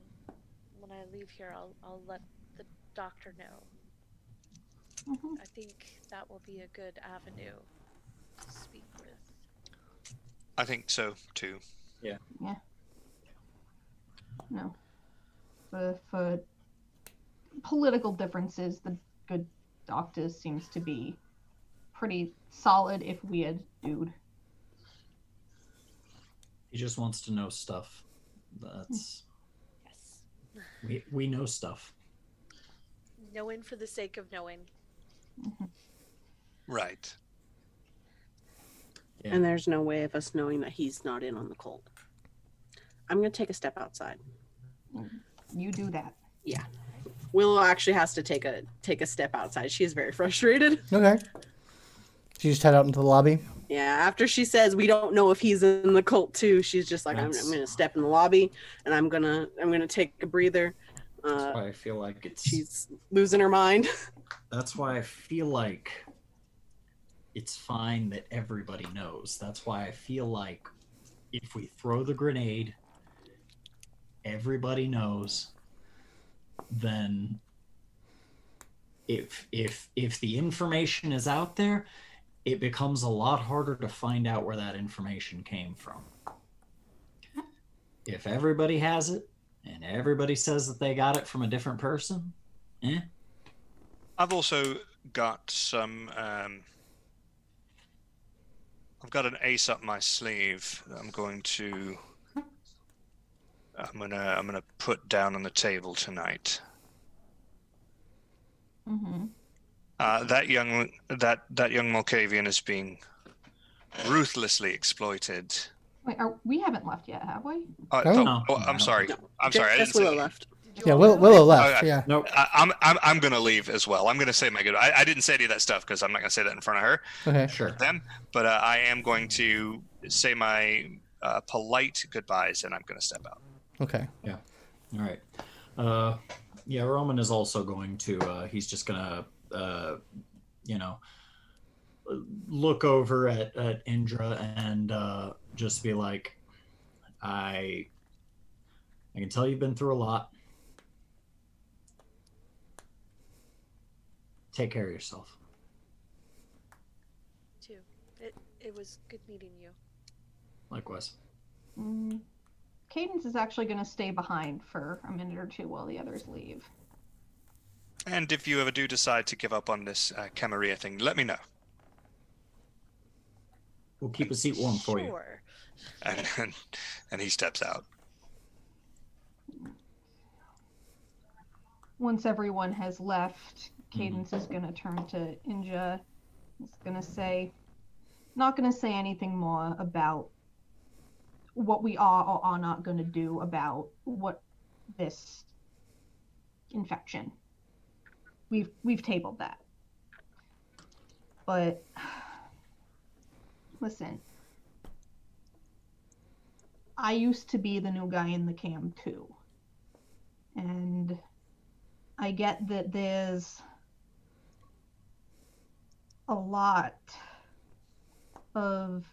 when I leave here, I'll I'll let the doctor know. Mhm. I think that will be a good avenue to speak with. I think so too. Yeah. Yeah. No. For for political differences, the good doctor seems to be pretty solid, if weird, dude. He just wants to know stuff. That's Yes. we we know stuff. Knowing for the sake of knowing. Mm-hmm. Right. Yeah. And there's no way of us knowing that he's not in on the cult. I'm gonna take a step outside. You do that. Yeah. Willow actually has to take a take a step outside. She's very frustrated. Okay. She just head out into the lobby. Yeah, after she says we don't know if he's in the cult too, she's just like, I'm, I'm gonna step in the lobby and I'm gonna I'm gonna take a breather. That's Uh, why I feel like it's she's losing her mind. *laughs* that's why I feel like it's fine that everybody knows. That's why I feel like if we throw the grenade, everybody knows, then if if if the information is out there, it becomes a lot harder to find out where that information came from. If everybody has it and everybody says that they got it from a different person, eh? I've also got some. Um, I've got an ace up my sleeve. That I'm going to. I'm gonna. I'm gonna put down on the table tonight. Mm-hmm. Uh, that young. That that young Malkavian is being ruthlessly exploited. Wait, are, we haven't left yet, have we? Uh, No. oh, No. oh, I'm sorry. No. I'm sorry. I Just didn't say Willow that. left. Did you Yeah, all Willow, know? Willow left. Okay. Yeah. Nope. I, I'm, I'm I'm gonna leave as well. I'm gonna say my good. I, I didn't say any of that stuff because I'm not gonna say that in front of her. Okay. Sure. them, but uh, I am going to say my uh, polite goodbyes and I'm going to step out. Okay. Yeah. All right. Uh, yeah, Roman is also going to. Uh, he's just gonna, uh, you know, look over at at Indra and uh, just be like, I, I can tell you've been through a lot. Take care of yourself. Too. It it was good meeting you. Likewise. Mm. Cadence is actually going to stay behind for a minute or two while the others leave. And if you ever do decide to give up on this uh, Camarilla thing, let me know. We'll keep a seat warm for you. Sure. And and, and he steps out. Once everyone has left, Cadence is going to turn to Inja. He's going to say, not going to say anything more about what we are or are not going to do about what this infection. We've we've tabled that. But listen, I used to be the new guy in the cam too. And I get that there's a lot of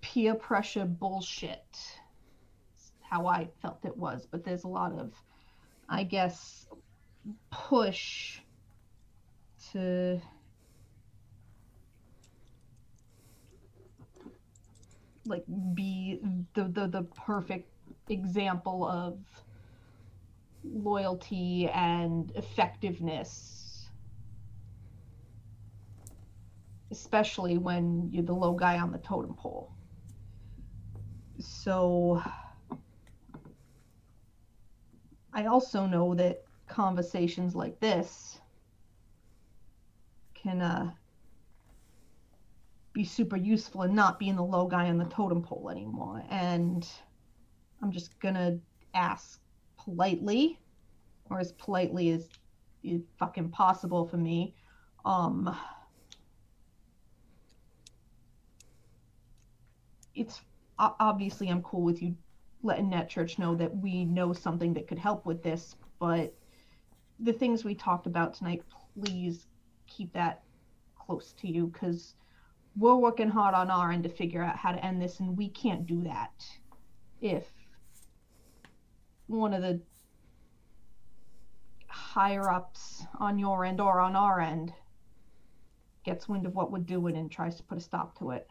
peer pressure bullshit. How I felt it was, but there's a lot of, I guess, push to like be the the, the perfect example of loyalty and effectiveness. Especially when you're the low guy on the totem pole. So i also know that conversations like this can uh, be super useful and not being the low guy on the totem pole anymore. And I'm just gonna ask politely, or as politely as is fucking possible for me. Um, it's obviously I'm cool with you letting Netchurch know that we know something that could help with this, but the things we talked about tonight, please keep that close to you because we're working hard on our end to figure out how to end this, and we can't do that if one of the higher ups on your end or on our end gets wind of what we're doing and tries to put a stop to it.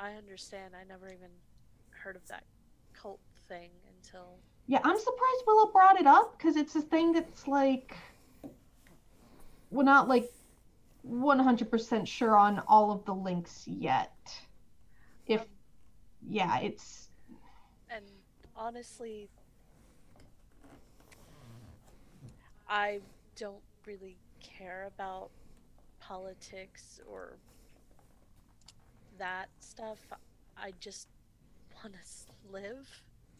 I understand. I never even heard of that cult thing until. Yeah, I'm surprised Willow brought it up because it's a thing that's like we're not like 100% sure on all of the links yet. If yeah, it's And honestly, I don't really care about politics or that stuff. I just want to live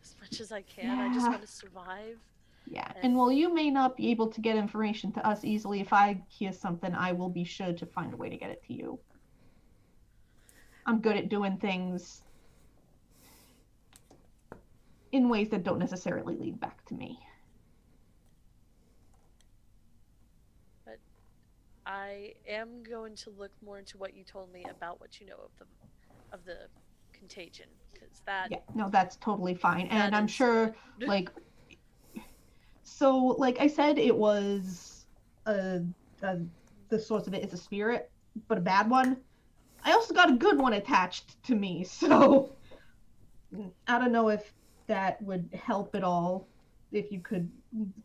as much as I can. I just want to survive. yeah. And while you may not be able to get information to us easily, if I hear something, I will be sure to find a way to get it to you. I'm good at doing things in ways that don't necessarily lead back to me. I am going to look more into what you told me about what you know of the of the contagion because that Yeah, no, that's totally fine. And I'm sure *laughs* like so like i said it was a, a the source of it is a spirit but a bad one i also got a good one attached to me *laughs* so i don't know if that would help at all if you could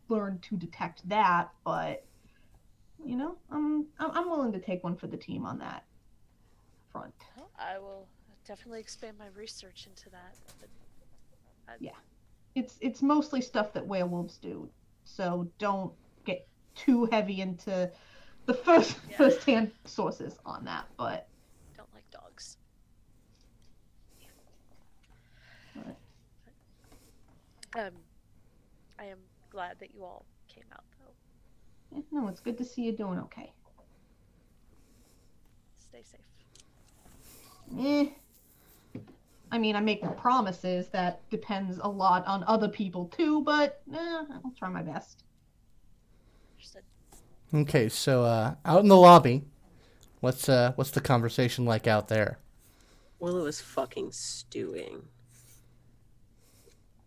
learn to detect that but you know i'm i'm I'm willing to take one for the team on that front Well, I will definitely expand my research into that. Yeah. it's it's mostly stuff that werewolves do. So don't get too heavy into the first Yeah. first hand sources on that. But don't like dogs. But- Um, I am glad that you all came out though. eh, no, it's good to see you doing okay. Stay safe. Eh. I mean, I make promises. That depends a lot on other people too. But eh, I'll try my best. Understood. Okay, so uh, out in the lobby, what's uh, what's the conversation like out there? Willow is fucking stewing.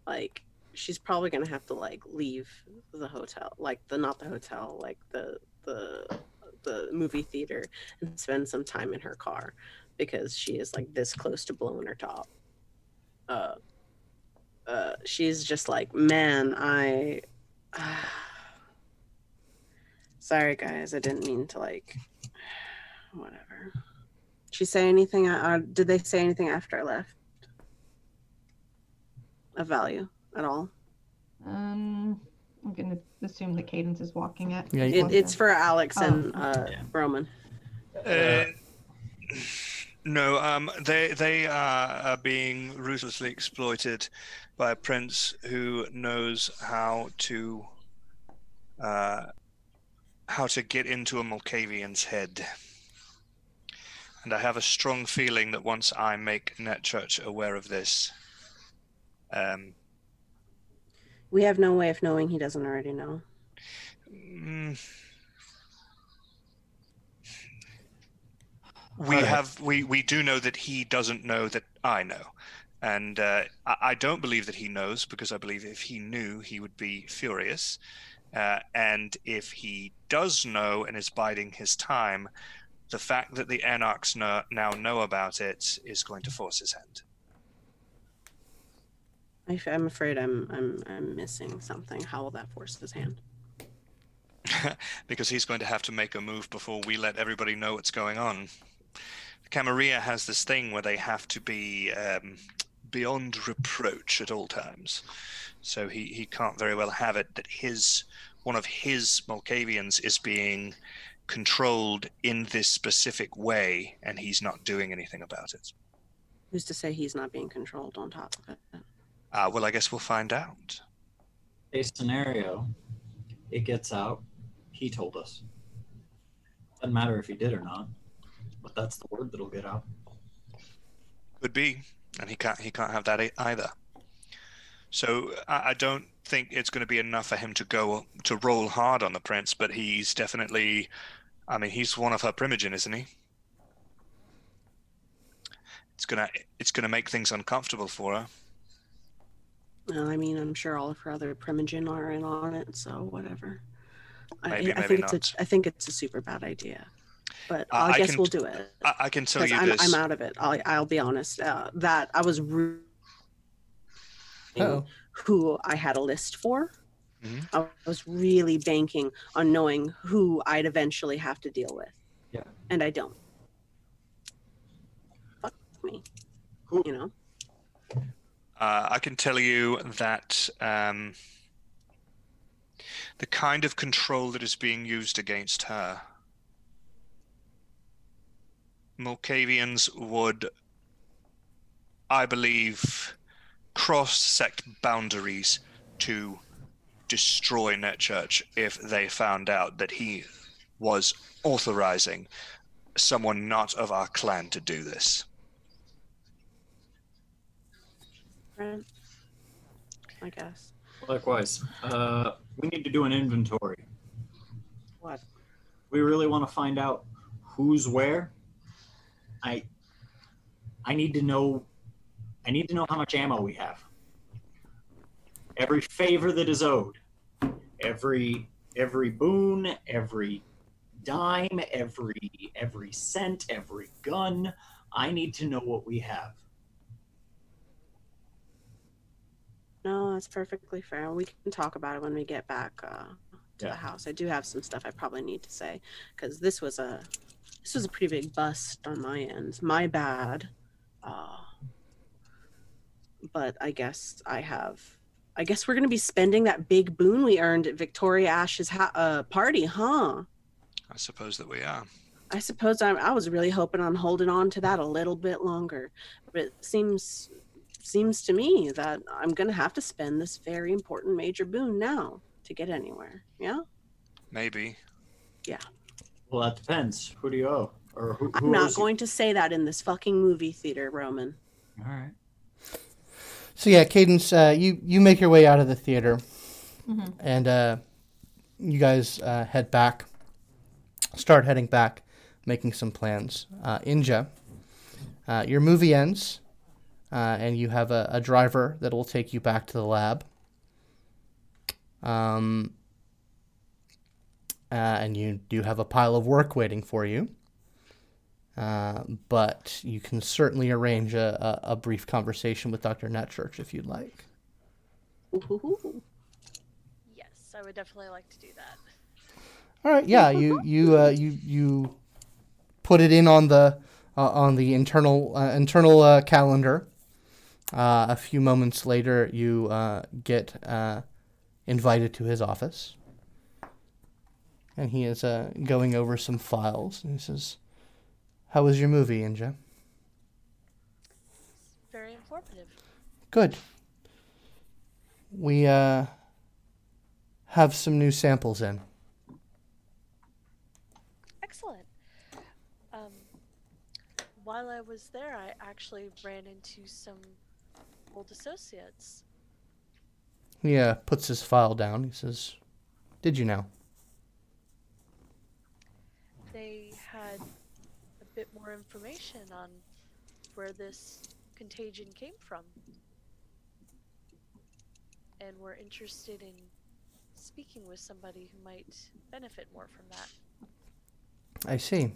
Like she's probably gonna have to like leave the hotel, like the not the hotel, like the the the movie theater, and spend some time in her car because she is like this close to blowing her top. Uh, uh, she's just like, man, I. *sighs* Sorry, guys, I didn't mean to like. *sighs* Whatever. She say anything? Uh, did they say anything after I left? Of value at all? Um, I'm gonna assume that Cadence is walking it. Yeah, It, it's for Alex Oh. and uh, Yeah. Roman. Uh, no, um, they they are, are being ruthlessly exploited by a prince who knows how to uh, how to get into a Malkavian's head. And I have a strong feeling that once I make Netchurch aware of this, um, We have no way of knowing he doesn't already know. mm, we Alright. have we we do know that he doesn't know that I know, and uh, I, I don't believe that he knows because I believe if he knew, he would be furious, uh, and if he does know and is biding his time, the fact that the Anarchs know, now know about it is going to force his hand. I I'm afraid I'm I'm I'm missing something. How will that force his hand? *laughs* because he's going to have to make a move before we let everybody know what's going on. Camarilla has this thing where they have to be um, beyond reproach at all times. So he, he can't very well have it that his one of his Malkavians is being controlled in this specific way and he's not doing anything about it. Who's to say he's not being controlled on top of it? Uh, well, I guess we'll find out. A scenario, it gets out. He told us. Doesn't matter if he did or not, but that's the word that'll get out. Could be, and he can't he can't have that either. So I, I don't think it's going to be enough for him to go to roll hard on the prince, but he's definitely, I mean, he's one of her primogen, isn't he? It's gonna it's gonna make things uncomfortable for her. No, I mean I'm sure all of her other primogen are in on it, so whatever. Maybe, I, I think not. it's a I think it's a super bad idea, but Uh, I I guess can we'll do it. I, I can tell you I'm, this. I'm out of it. I'll, I'll be honest. Uh, that I was re- who I had a list for. Mhm. I was really banking on knowing who I'd eventually have to deal with. Yeah. And I don't. Fuck me. Who- You know? Uh, I can tell you that um, the kind of control that is being used against her, Malkavians would, I believe, cross sect boundaries to destroy Netchurch if they found out that he was authorizing someone not of our clan to do this. Right? I guess. Likewise, uh, we need to do an inventory. What? We really want to find out who's where. I I need to know I need to know how much ammo we have. Every favor that is owed. Every every boon, every dime, every every cent, every gun. I need to know what we have. No, that's perfectly fair. We can talk about it when we get back uh, to Yeah. the house. I do have some stuff I probably need to say because this was a this was a pretty big bust on my end. My bad. Uh, but I guess I have. I guess we're gonna be spending that big boon we earned at Victoria Ash's ha- uh, party, huh? I suppose that we are. I suppose I'm, I was really hoping on holding on to that a little bit longer, but it seems seems to me that I'm gonna have to spend this very important major boon now to get anywhere. Yeah, Maybe. Yeah. Well, that depends. Who do you owe? Or who, who I'm not owes you? going to say that in this fucking movie theater, Roman. All right. so yeah, Cadence, uh, you you make your way out of the theater, Mhm. and uh, you guys uh, head back. Start heading back, making some plans. Uh, Inja, uh, your movie ends, uh, and you have a, a driver that will take you back to the lab. Um, uh, and you do have a pile of work waiting for you. Uh, but you can certainly arrange a, a, a brief conversation with Dr. Netchurch if you'd like. Ooh-hoo-hoo. Yes, I would definitely like to do that. All right, yeah, you you uh, you you put it in on the uh, on the internal uh, internal uh, calendar. Uh, a few moments later, you uh, get uh, invited to his office, and he is uh, going over some files. And he says, "How was your movie, Inja?" Very informative. Good. We uh, have some new samples in. Excellent. Um, while I was there, I actually ran into some old associates. He uh, puts his file down. He says, "Did you know? They had a bit more information on where this contagion came from. And we're interested in speaking with somebody who might benefit more from that. I see.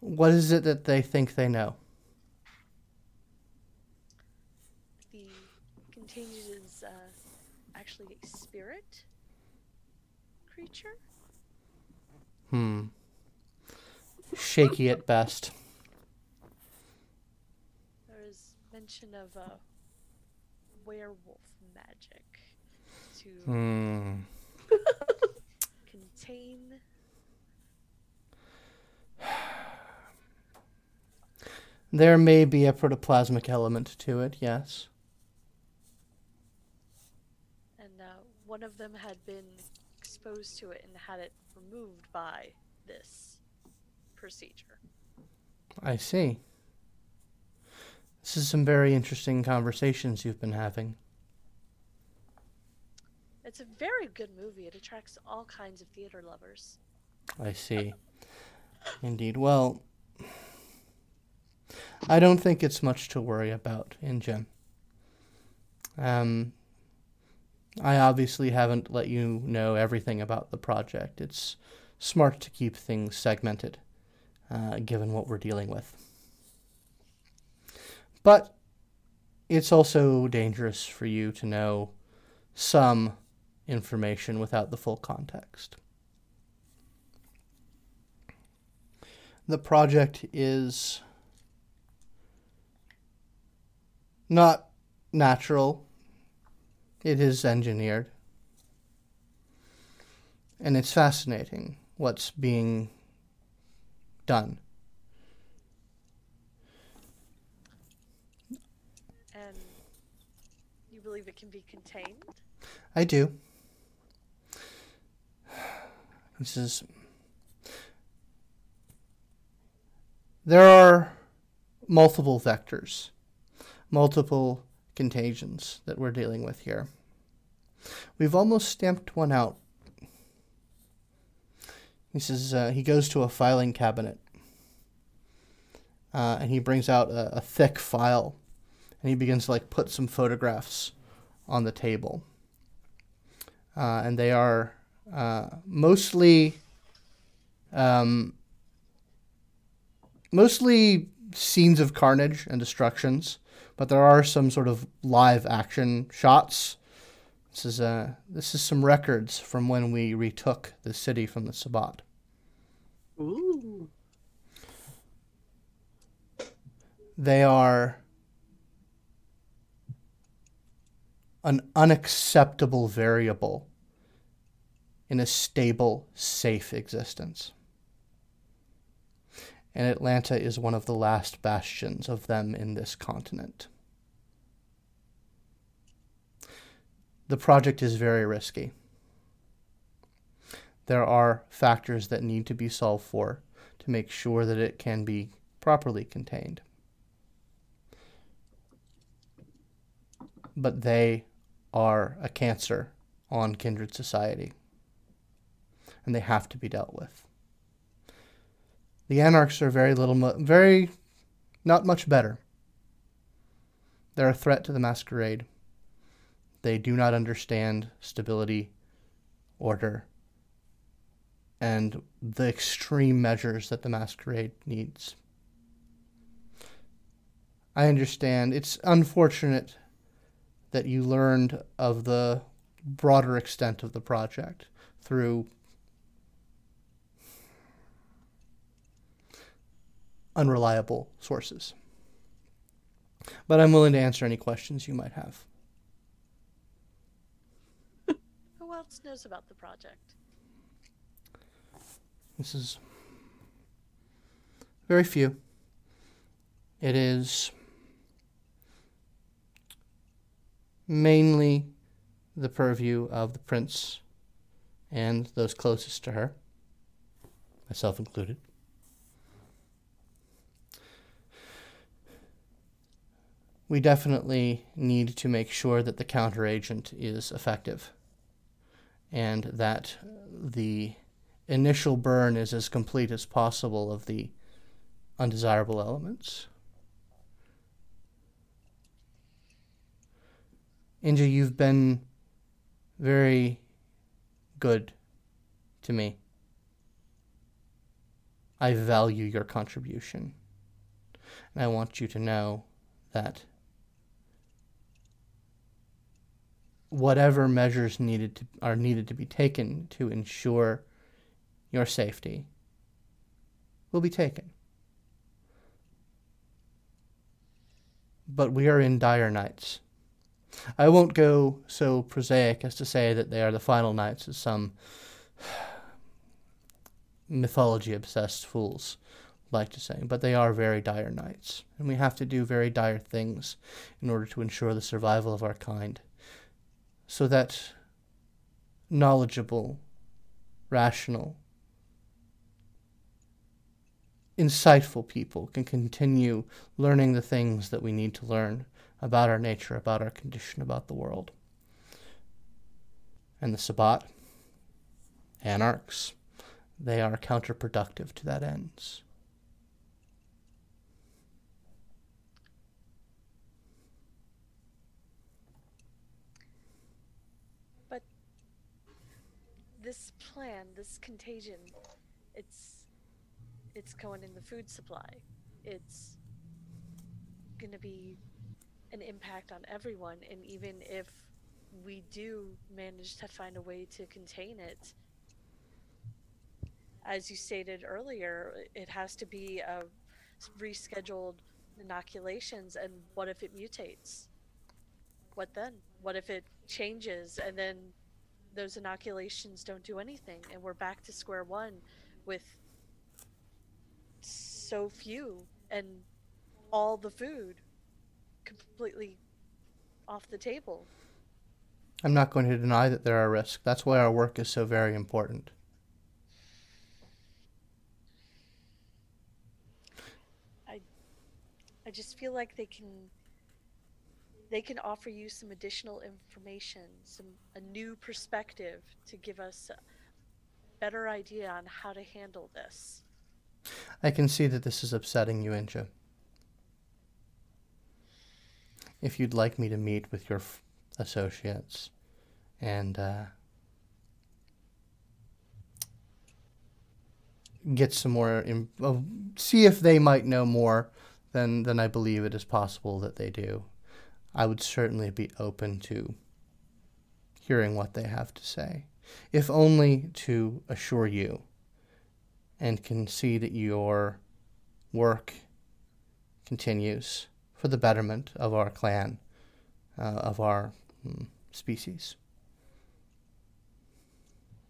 What is it that they think they know? The contagion is uh, actually a spirit creature. Hmm. Shaky at best. There is mention of a werewolf magic to Hmm. *laughs* contain. There may be a protoplasmic element to it, yes. And uh, one of them had been exposed to it and had it removed by this procedure. I see. This is some very interesting conversations you've been having. It's a very good movie. It attracts all kinds of theater lovers. I see. Indeed. Well, I don't think it's much to worry about in. Um, I obviously haven't let you know everything about the project. It's smart to keep things segmented, uh, given what we're dealing with. But it's also dangerous for you to know some information without the full context. The project is not natural, it is engineered. And it's fascinating what's being done. And you believe it can be contained? I do. This is. There are multiple vectors, multiple contagions that we're dealing with here. We've almost stamped one out. He says uh, he goes to a filing cabinet uh, and he brings out a, a thick file and he begins to like put some photographs on the table uh, and they are uh, mostly um, mostly scenes of carnage and destructions, but there are some sort of live action shots. This is uh, this is some records from when we retook the city from the Sabbat. Ooh. They are an unacceptable variable in a stable, safe existence. And Atlanta is one of the last bastions of them in this continent. The project is very risky. There are factors that need to be solved for to make sure that it can be properly contained. But they are a cancer on kindred society and they have to be dealt with. The anarchs are very little, very, not much better. They're a threat to the masquerade. They do not understand stability, order, and the extreme measures that the masquerade needs. I understand. It's unfortunate that you learned of the broader extent of the project through unreliable sources. But I'm willing to answer any questions you might have. *laughs* Who else knows about the project? This is very few. It is mainly the purview of the prince and those closest to her, myself included. We definitely need to make sure that the counteragent is effective and that the initial burn is as complete as possible of the undesirable elements. Inja, you've been very good to me. I value your contribution. And I want you to know that whatever measures needed to, are needed to be taken to ensure your safety will be taken. But we are in dire nights. I won't go so prosaic as to say that they are the final nights as some *sighs* mythology obsessed fools like to say, but they are very dire nights, and we have to do very dire things in order to ensure the survival of our kind, so that knowledgeable, rational, insightful people can continue learning the things that we need to learn about our nature, about our condition, about the world. And the Sabbat, anarchs, they are counterproductive to that ends. But this plan, this contagion, it's it's going in the food supply. It's going to be an impact on everyone and even if we do manage to find a way to contain it as you stated earlier it has to be rescheduled inoculations and what if it mutates what then what if it changes and then those inoculations don't do anything and we're back to square one with so few and all the food completely off the table. I'm not going to deny that there are risks. That's why our work is so very important. I I just feel like they can they can offer you some additional information, some a new perspective to give us a better idea on how to handle this. I can see that this is upsetting you, Inja. if you'd like me to meet with your f- associates and uh, get some more, Im- uh, see if they might know more than, than I believe it is possible that they do. I would certainly be open to hearing what they have to say, if only to assure you and can see that your work continues for the betterment of our clan, uh, of our mm, species.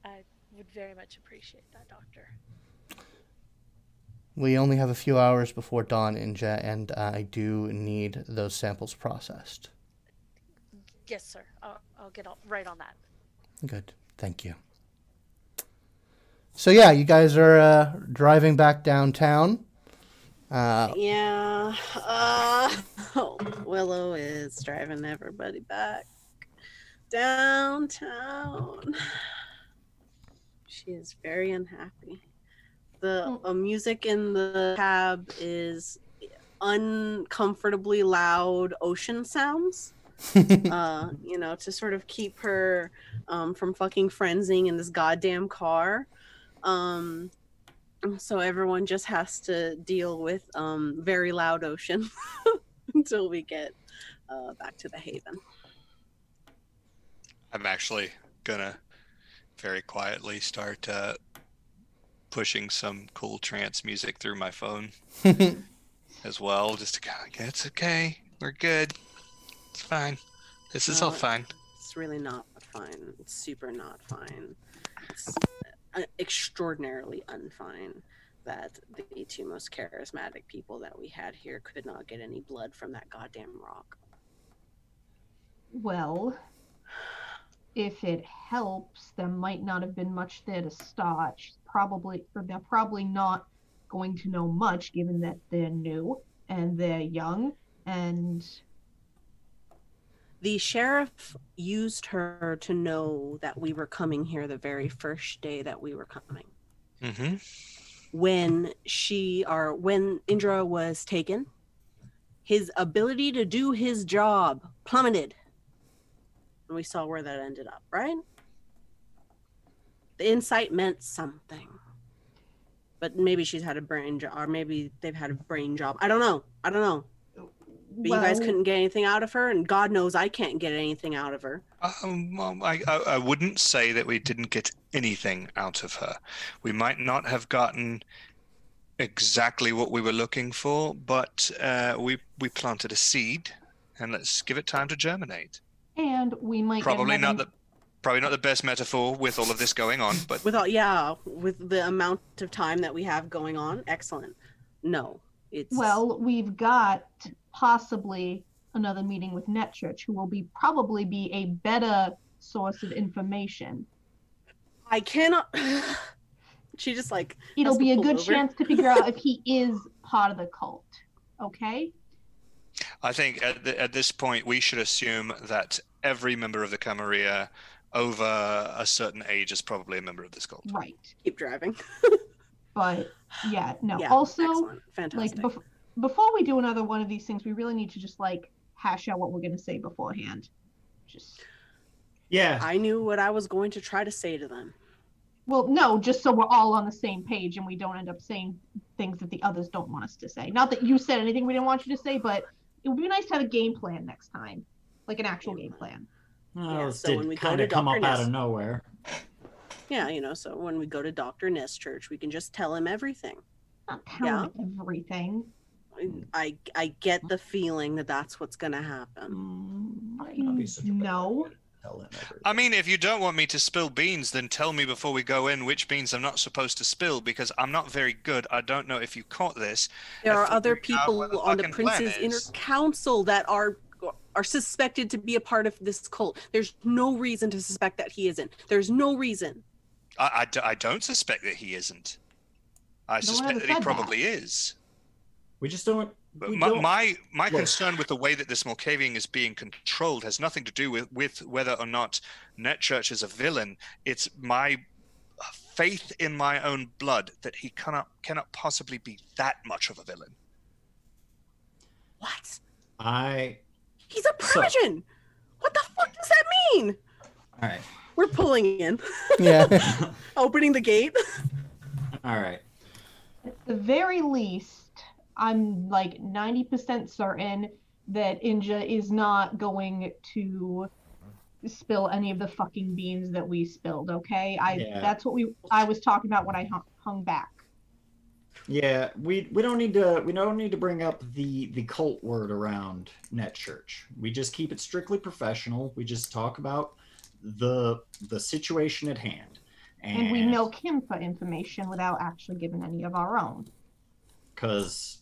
I would very much appreciate that, Doctor. We only have a few hours before dawn, Inja, and uh, I do need those samples processed. Yes, sir. I'll, I'll get all, right on that. Good. Thank you. So, yeah, you guys are uh, driving back downtown. Uh, Yeah. Uh, *laughs* Willow is driving everybody back downtown. She is very unhappy. The uh, music in the cab is uncomfortably loud ocean sounds. *laughs* uh, you know, to sort of keep her um, from fucking frenzying in this goddamn car. Um, so everyone just has to deal with um, very loud ocean *laughs* until we get uh, back to the haven. I'm actually gonna very quietly start uh, pushing some cool trance music through my phone *laughs* as well, just to kind of, it's okay, we're good, it's fine, this is all fine. It's really not fine. It's super not fine. It's uh, extraordinarily unfine that the two most charismatic people that we had here could not get any blood from that goddamn rock. Well, if it helps, there might not have been much there to start. She's probably, or they're probably not going to know much, given that they're new and they're young. And The sheriff used her to know that we were coming here the very first day that we were coming. Mm-hmm. when she or when Indra was taken, his ability to do his job plummeted. And we saw where that ended up, right? The insight meant something. But maybe she's had a brain job, or maybe they've had a brain job. I don't know. I don't know. But you guys couldn't get anything out of her, and God knows I can't get anything out of her. Um, well, I, I, I wouldn't say that we didn't get anything out of her. We might not have gotten exactly what we were looking for, but uh, we we planted a seed, and let's give it time to germinate. And we might get Probably not another- the probably not the best metaphor with all of this going on, but With all, yeah, with the amount of time that we have going on, excellent. No, it's Well, we've got possibly another meeting with NetChurch, who will be probably be a better source of information. I cannot. *sighs* she just like It'll be a good over. chance to figure out if he is part of the cult. Okay? I think at, the, at this point we should assume that every member of the Camarilla over a certain age is probably a member of this cult. Right. keep driving. *laughs* But yeah, no. yeah, also, like bef- before we do another one of these things, we really need to just like hash out what we're going to say beforehand. Just Yeah. I knew what I was going to try to say to them. well, no, just so we're all on the same page and we don't end up saying things that the others don't want us to say. Not that you said anything we didn't want you to say, but it would be nice to have a game plan next time, like an actual game plan. Well, Yeah, this so when we go kind to of come up Dr. out Ness- of nowhere. Yeah, you know, so when we go to Dr. Netchurch, we can just tell him everything. Not telling everything. I I get the feeling that that's what's going to happen. Mm, might not be such a bad No. idea to tell him everything. I mean, if you don't want me to spill beans, then tell me before we go in which beans I'm not supposed to spill because I'm not very good. I don't know if you caught this. There are other people the on the Prince's inner council that are are suspected to be a part of this cult. There's no reason to suspect that he isn't. There's no reason. I, I d- I don't suspect that he isn't. I one suspect that he probably is. We just don't. But we my, don't- my my Look. concern with the way that this Malkavian is being controlled has nothing to do with, with whether or not Netchurch is a villain. It's my faith in my own blood that he cannot cannot possibly be that much of a villain. What? I. He's a So- Persian. what the fuck does that mean? All right. We're pulling in, Yeah. *laughs* opening the gate. All right. At the very least, I'm like 90% certain that Inja is not going to spill any of the fucking beans that we spilled, okay? I Yeah. that's what we I was talking about when I hung, hung back. Yeah, we we don't need to we don't need to bring up the the cult word around Netchurch. We just keep it strictly professional. We just talk about the the situation at hand. And, And we milk him for information without actually giving any of our own. because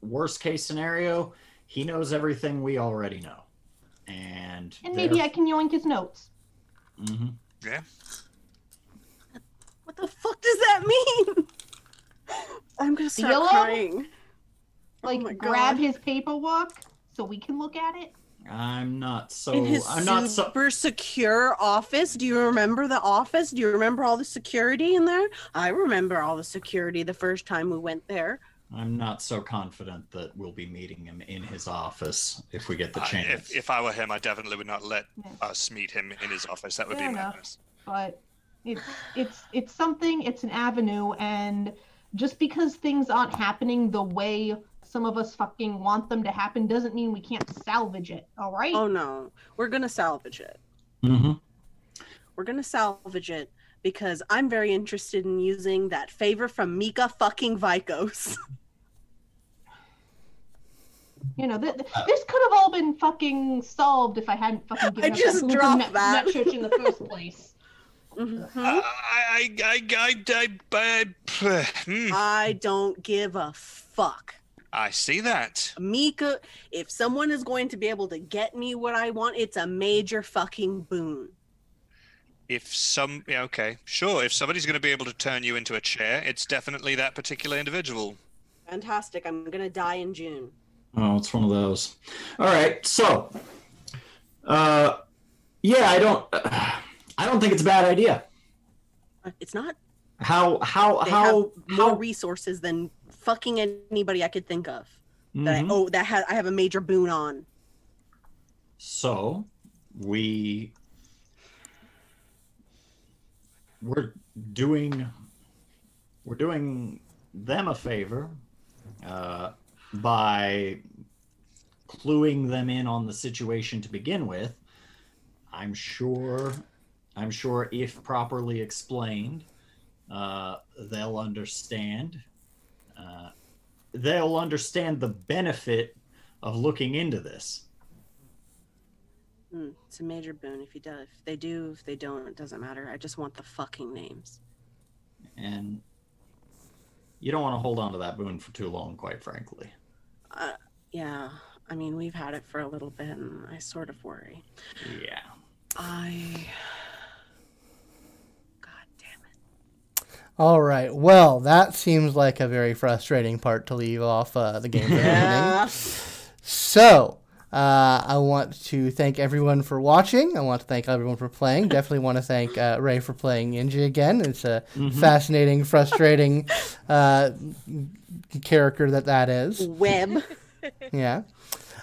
worst case scenario, he knows everything we already know. And And maybe I can yoink his notes. hmm Yeah. What the fuck does that mean? *laughs* I'm gonna start Yellow? crying. Oh like oh grab his paperwork so we can look at it. I'm not so in his I'm not so super secure office. Do you remember the office? Do you remember all the security in there? I remember all the security the first time we went there. I'm not so confident that we'll be meeting him in his office if we get the uh, I- chance. if, if I were him, I definitely would not let Yeah. us meet him in his office. That would Fair be enough. madness. but it's it's it's something it's an avenue and just because things aren't happening the way some of us fucking want them to happen doesn't mean we can't salvage it all right Oh no, we're gonna salvage it. hmm We're gonna salvage it because I'm very interested in using that favor from Mika fucking Vikos. *laughs* you know th- th- this could have all been fucking solved if i hadn't fucking given I up just that dropped net, that. Netchurch in the first *laughs* place Mhm. I, I, I, I, I, I, *sighs* hmm, don't give a fuck. I see that. Mika, if someone is going to be able to get me what I want, it's a major fucking boon. If some, yeah, okay, sure. If somebody's going to be able to turn you into a chair, it's definitely that particular individual. Fantastic. I'm gonna die in June. Oh, it's one of those. All right, so, uh, yeah, I don't, I don't think it's a bad idea. It's not. How how They how how resources than fucking anybody I could think of. That Mhm. I, oh, that had I have a major boon on. So we we're doing we're doing them a favor uh, by cluing them in on the situation to begin with. I'm sure I'm sure if properly explained, uh, they'll understand. Uh, they'll understand the benefit of looking into this. Mm, it's a major boon if you do. If they do, if they don't, it doesn't matter. I just want the fucking names. and you don't want to hold on to that boon for too long, quite frankly. Uh, yeah, I mean we've had it for a little bit, and I sort of worry. Yeah. I. God damn it. All right. Well, that seems like a very frustrating part to leave off uh, the game. for evening. Yeah. So, uh, I want to thank everyone for watching. I want to thank everyone for playing. Definitely want to thank uh, Ray for playing Inji again. It's a fascinating, frustrating uh, character that that is. Web. *laughs* Yeah.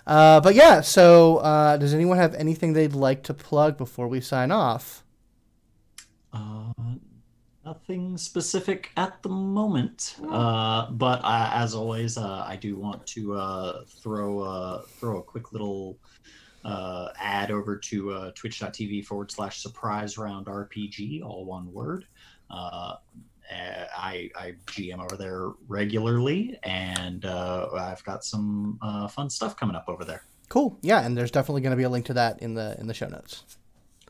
Uh, but yeah, so uh, does anyone have anything they'd like to plug before we sign off? Nothing specific at the moment, uh, but uh, as always, uh, I do want to uh, throw uh, throw a quick little uh, ad over to uh, twitch.tv forward slash surprise round RPG, all one word. Uh, I, I GM over there regularly, and uh, I've got some uh, fun stuff coming up over there. Cool. Yeah, and there's definitely going to be a link to that in the in the show notes.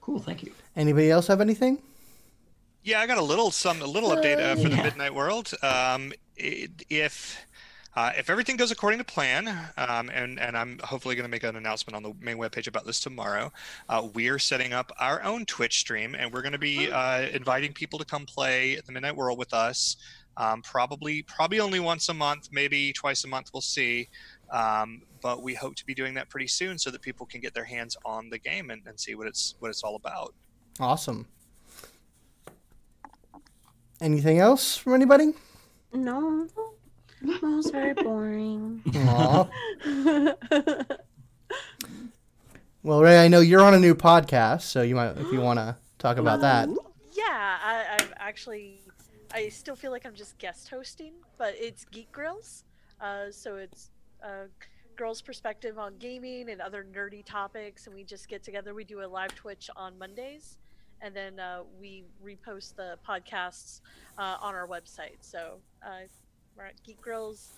Cool, thank you. Anybody else have anything? Yeah, I got a little some a little update uh, for the Midnight World. Um, i if uh, if everything goes according to plan, um, and and I'm hopefully going to make an announcement on the main webpage about this tomorrow. Uh, we're setting up our own Twitch stream, and we're going to be uh, inviting people to come play the Midnight World with us. Um, probably probably only once a month, maybe twice a month. We'll see. Um, but we hope to be doing that pretty soon, so that people can get their hands on the game and, and see what it's what it's all about. Awesome. Anything else from anybody? No. Mo's very boring. Aw. *laughs* Well, Ray, I know you're on a new podcast, so you might, if you want to talk about that. Yeah, I, I've actually. I still feel like I'm just guest hosting, but it's Geek Grills. Uh, so it's uh, girls' perspective on gaming and other nerdy topics, and we just get together. We do a live Twitch on Mondays, and then uh, we repost the podcasts uh, on our website. So uh, we're at Geek Grills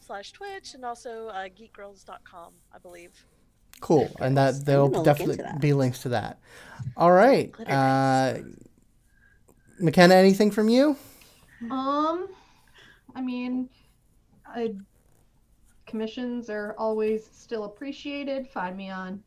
slash Twitch, and also uh, geekgrills.com, I believe. Cool, and that I'm there'll gonna look into definitely that. be links to that. All right, uh. McKenna, anything from you? Um, I mean, I, commissions are always still appreciated. Find me on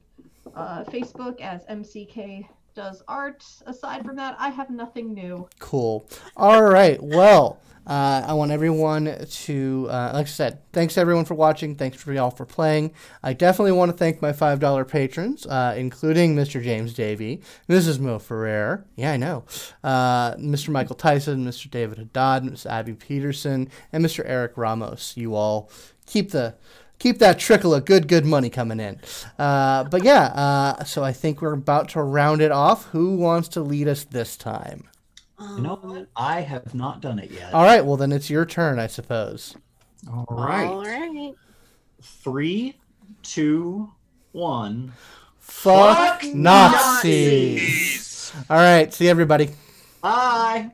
uh, Facebook as MCK does art. Aside from that, I have nothing new. Cool. All right. Well, uh, I want everyone to, uh, like I said, thanks everyone for watching. Thanks for y'all for playing. I definitely want to thank my five dollar patrons, uh, including Mr. James Davey, Mrs. Mo Ferrer. Yeah, I know. Uh, Mr. Michael Tyson, Mr. David Haddad, Miss Abby Peterson, and Mr. Eric Ramos. You all keep the keep that trickle of good good money coming in. Uh, but yeah, uh, so I think we're about to round it off. Who wants to lead us this time? You know what? I have not done it yet. All right, well then it's your turn, I suppose. All right. All right. Three, two, one. Fuck Fuck Nazis. All right, see everybody. Bye.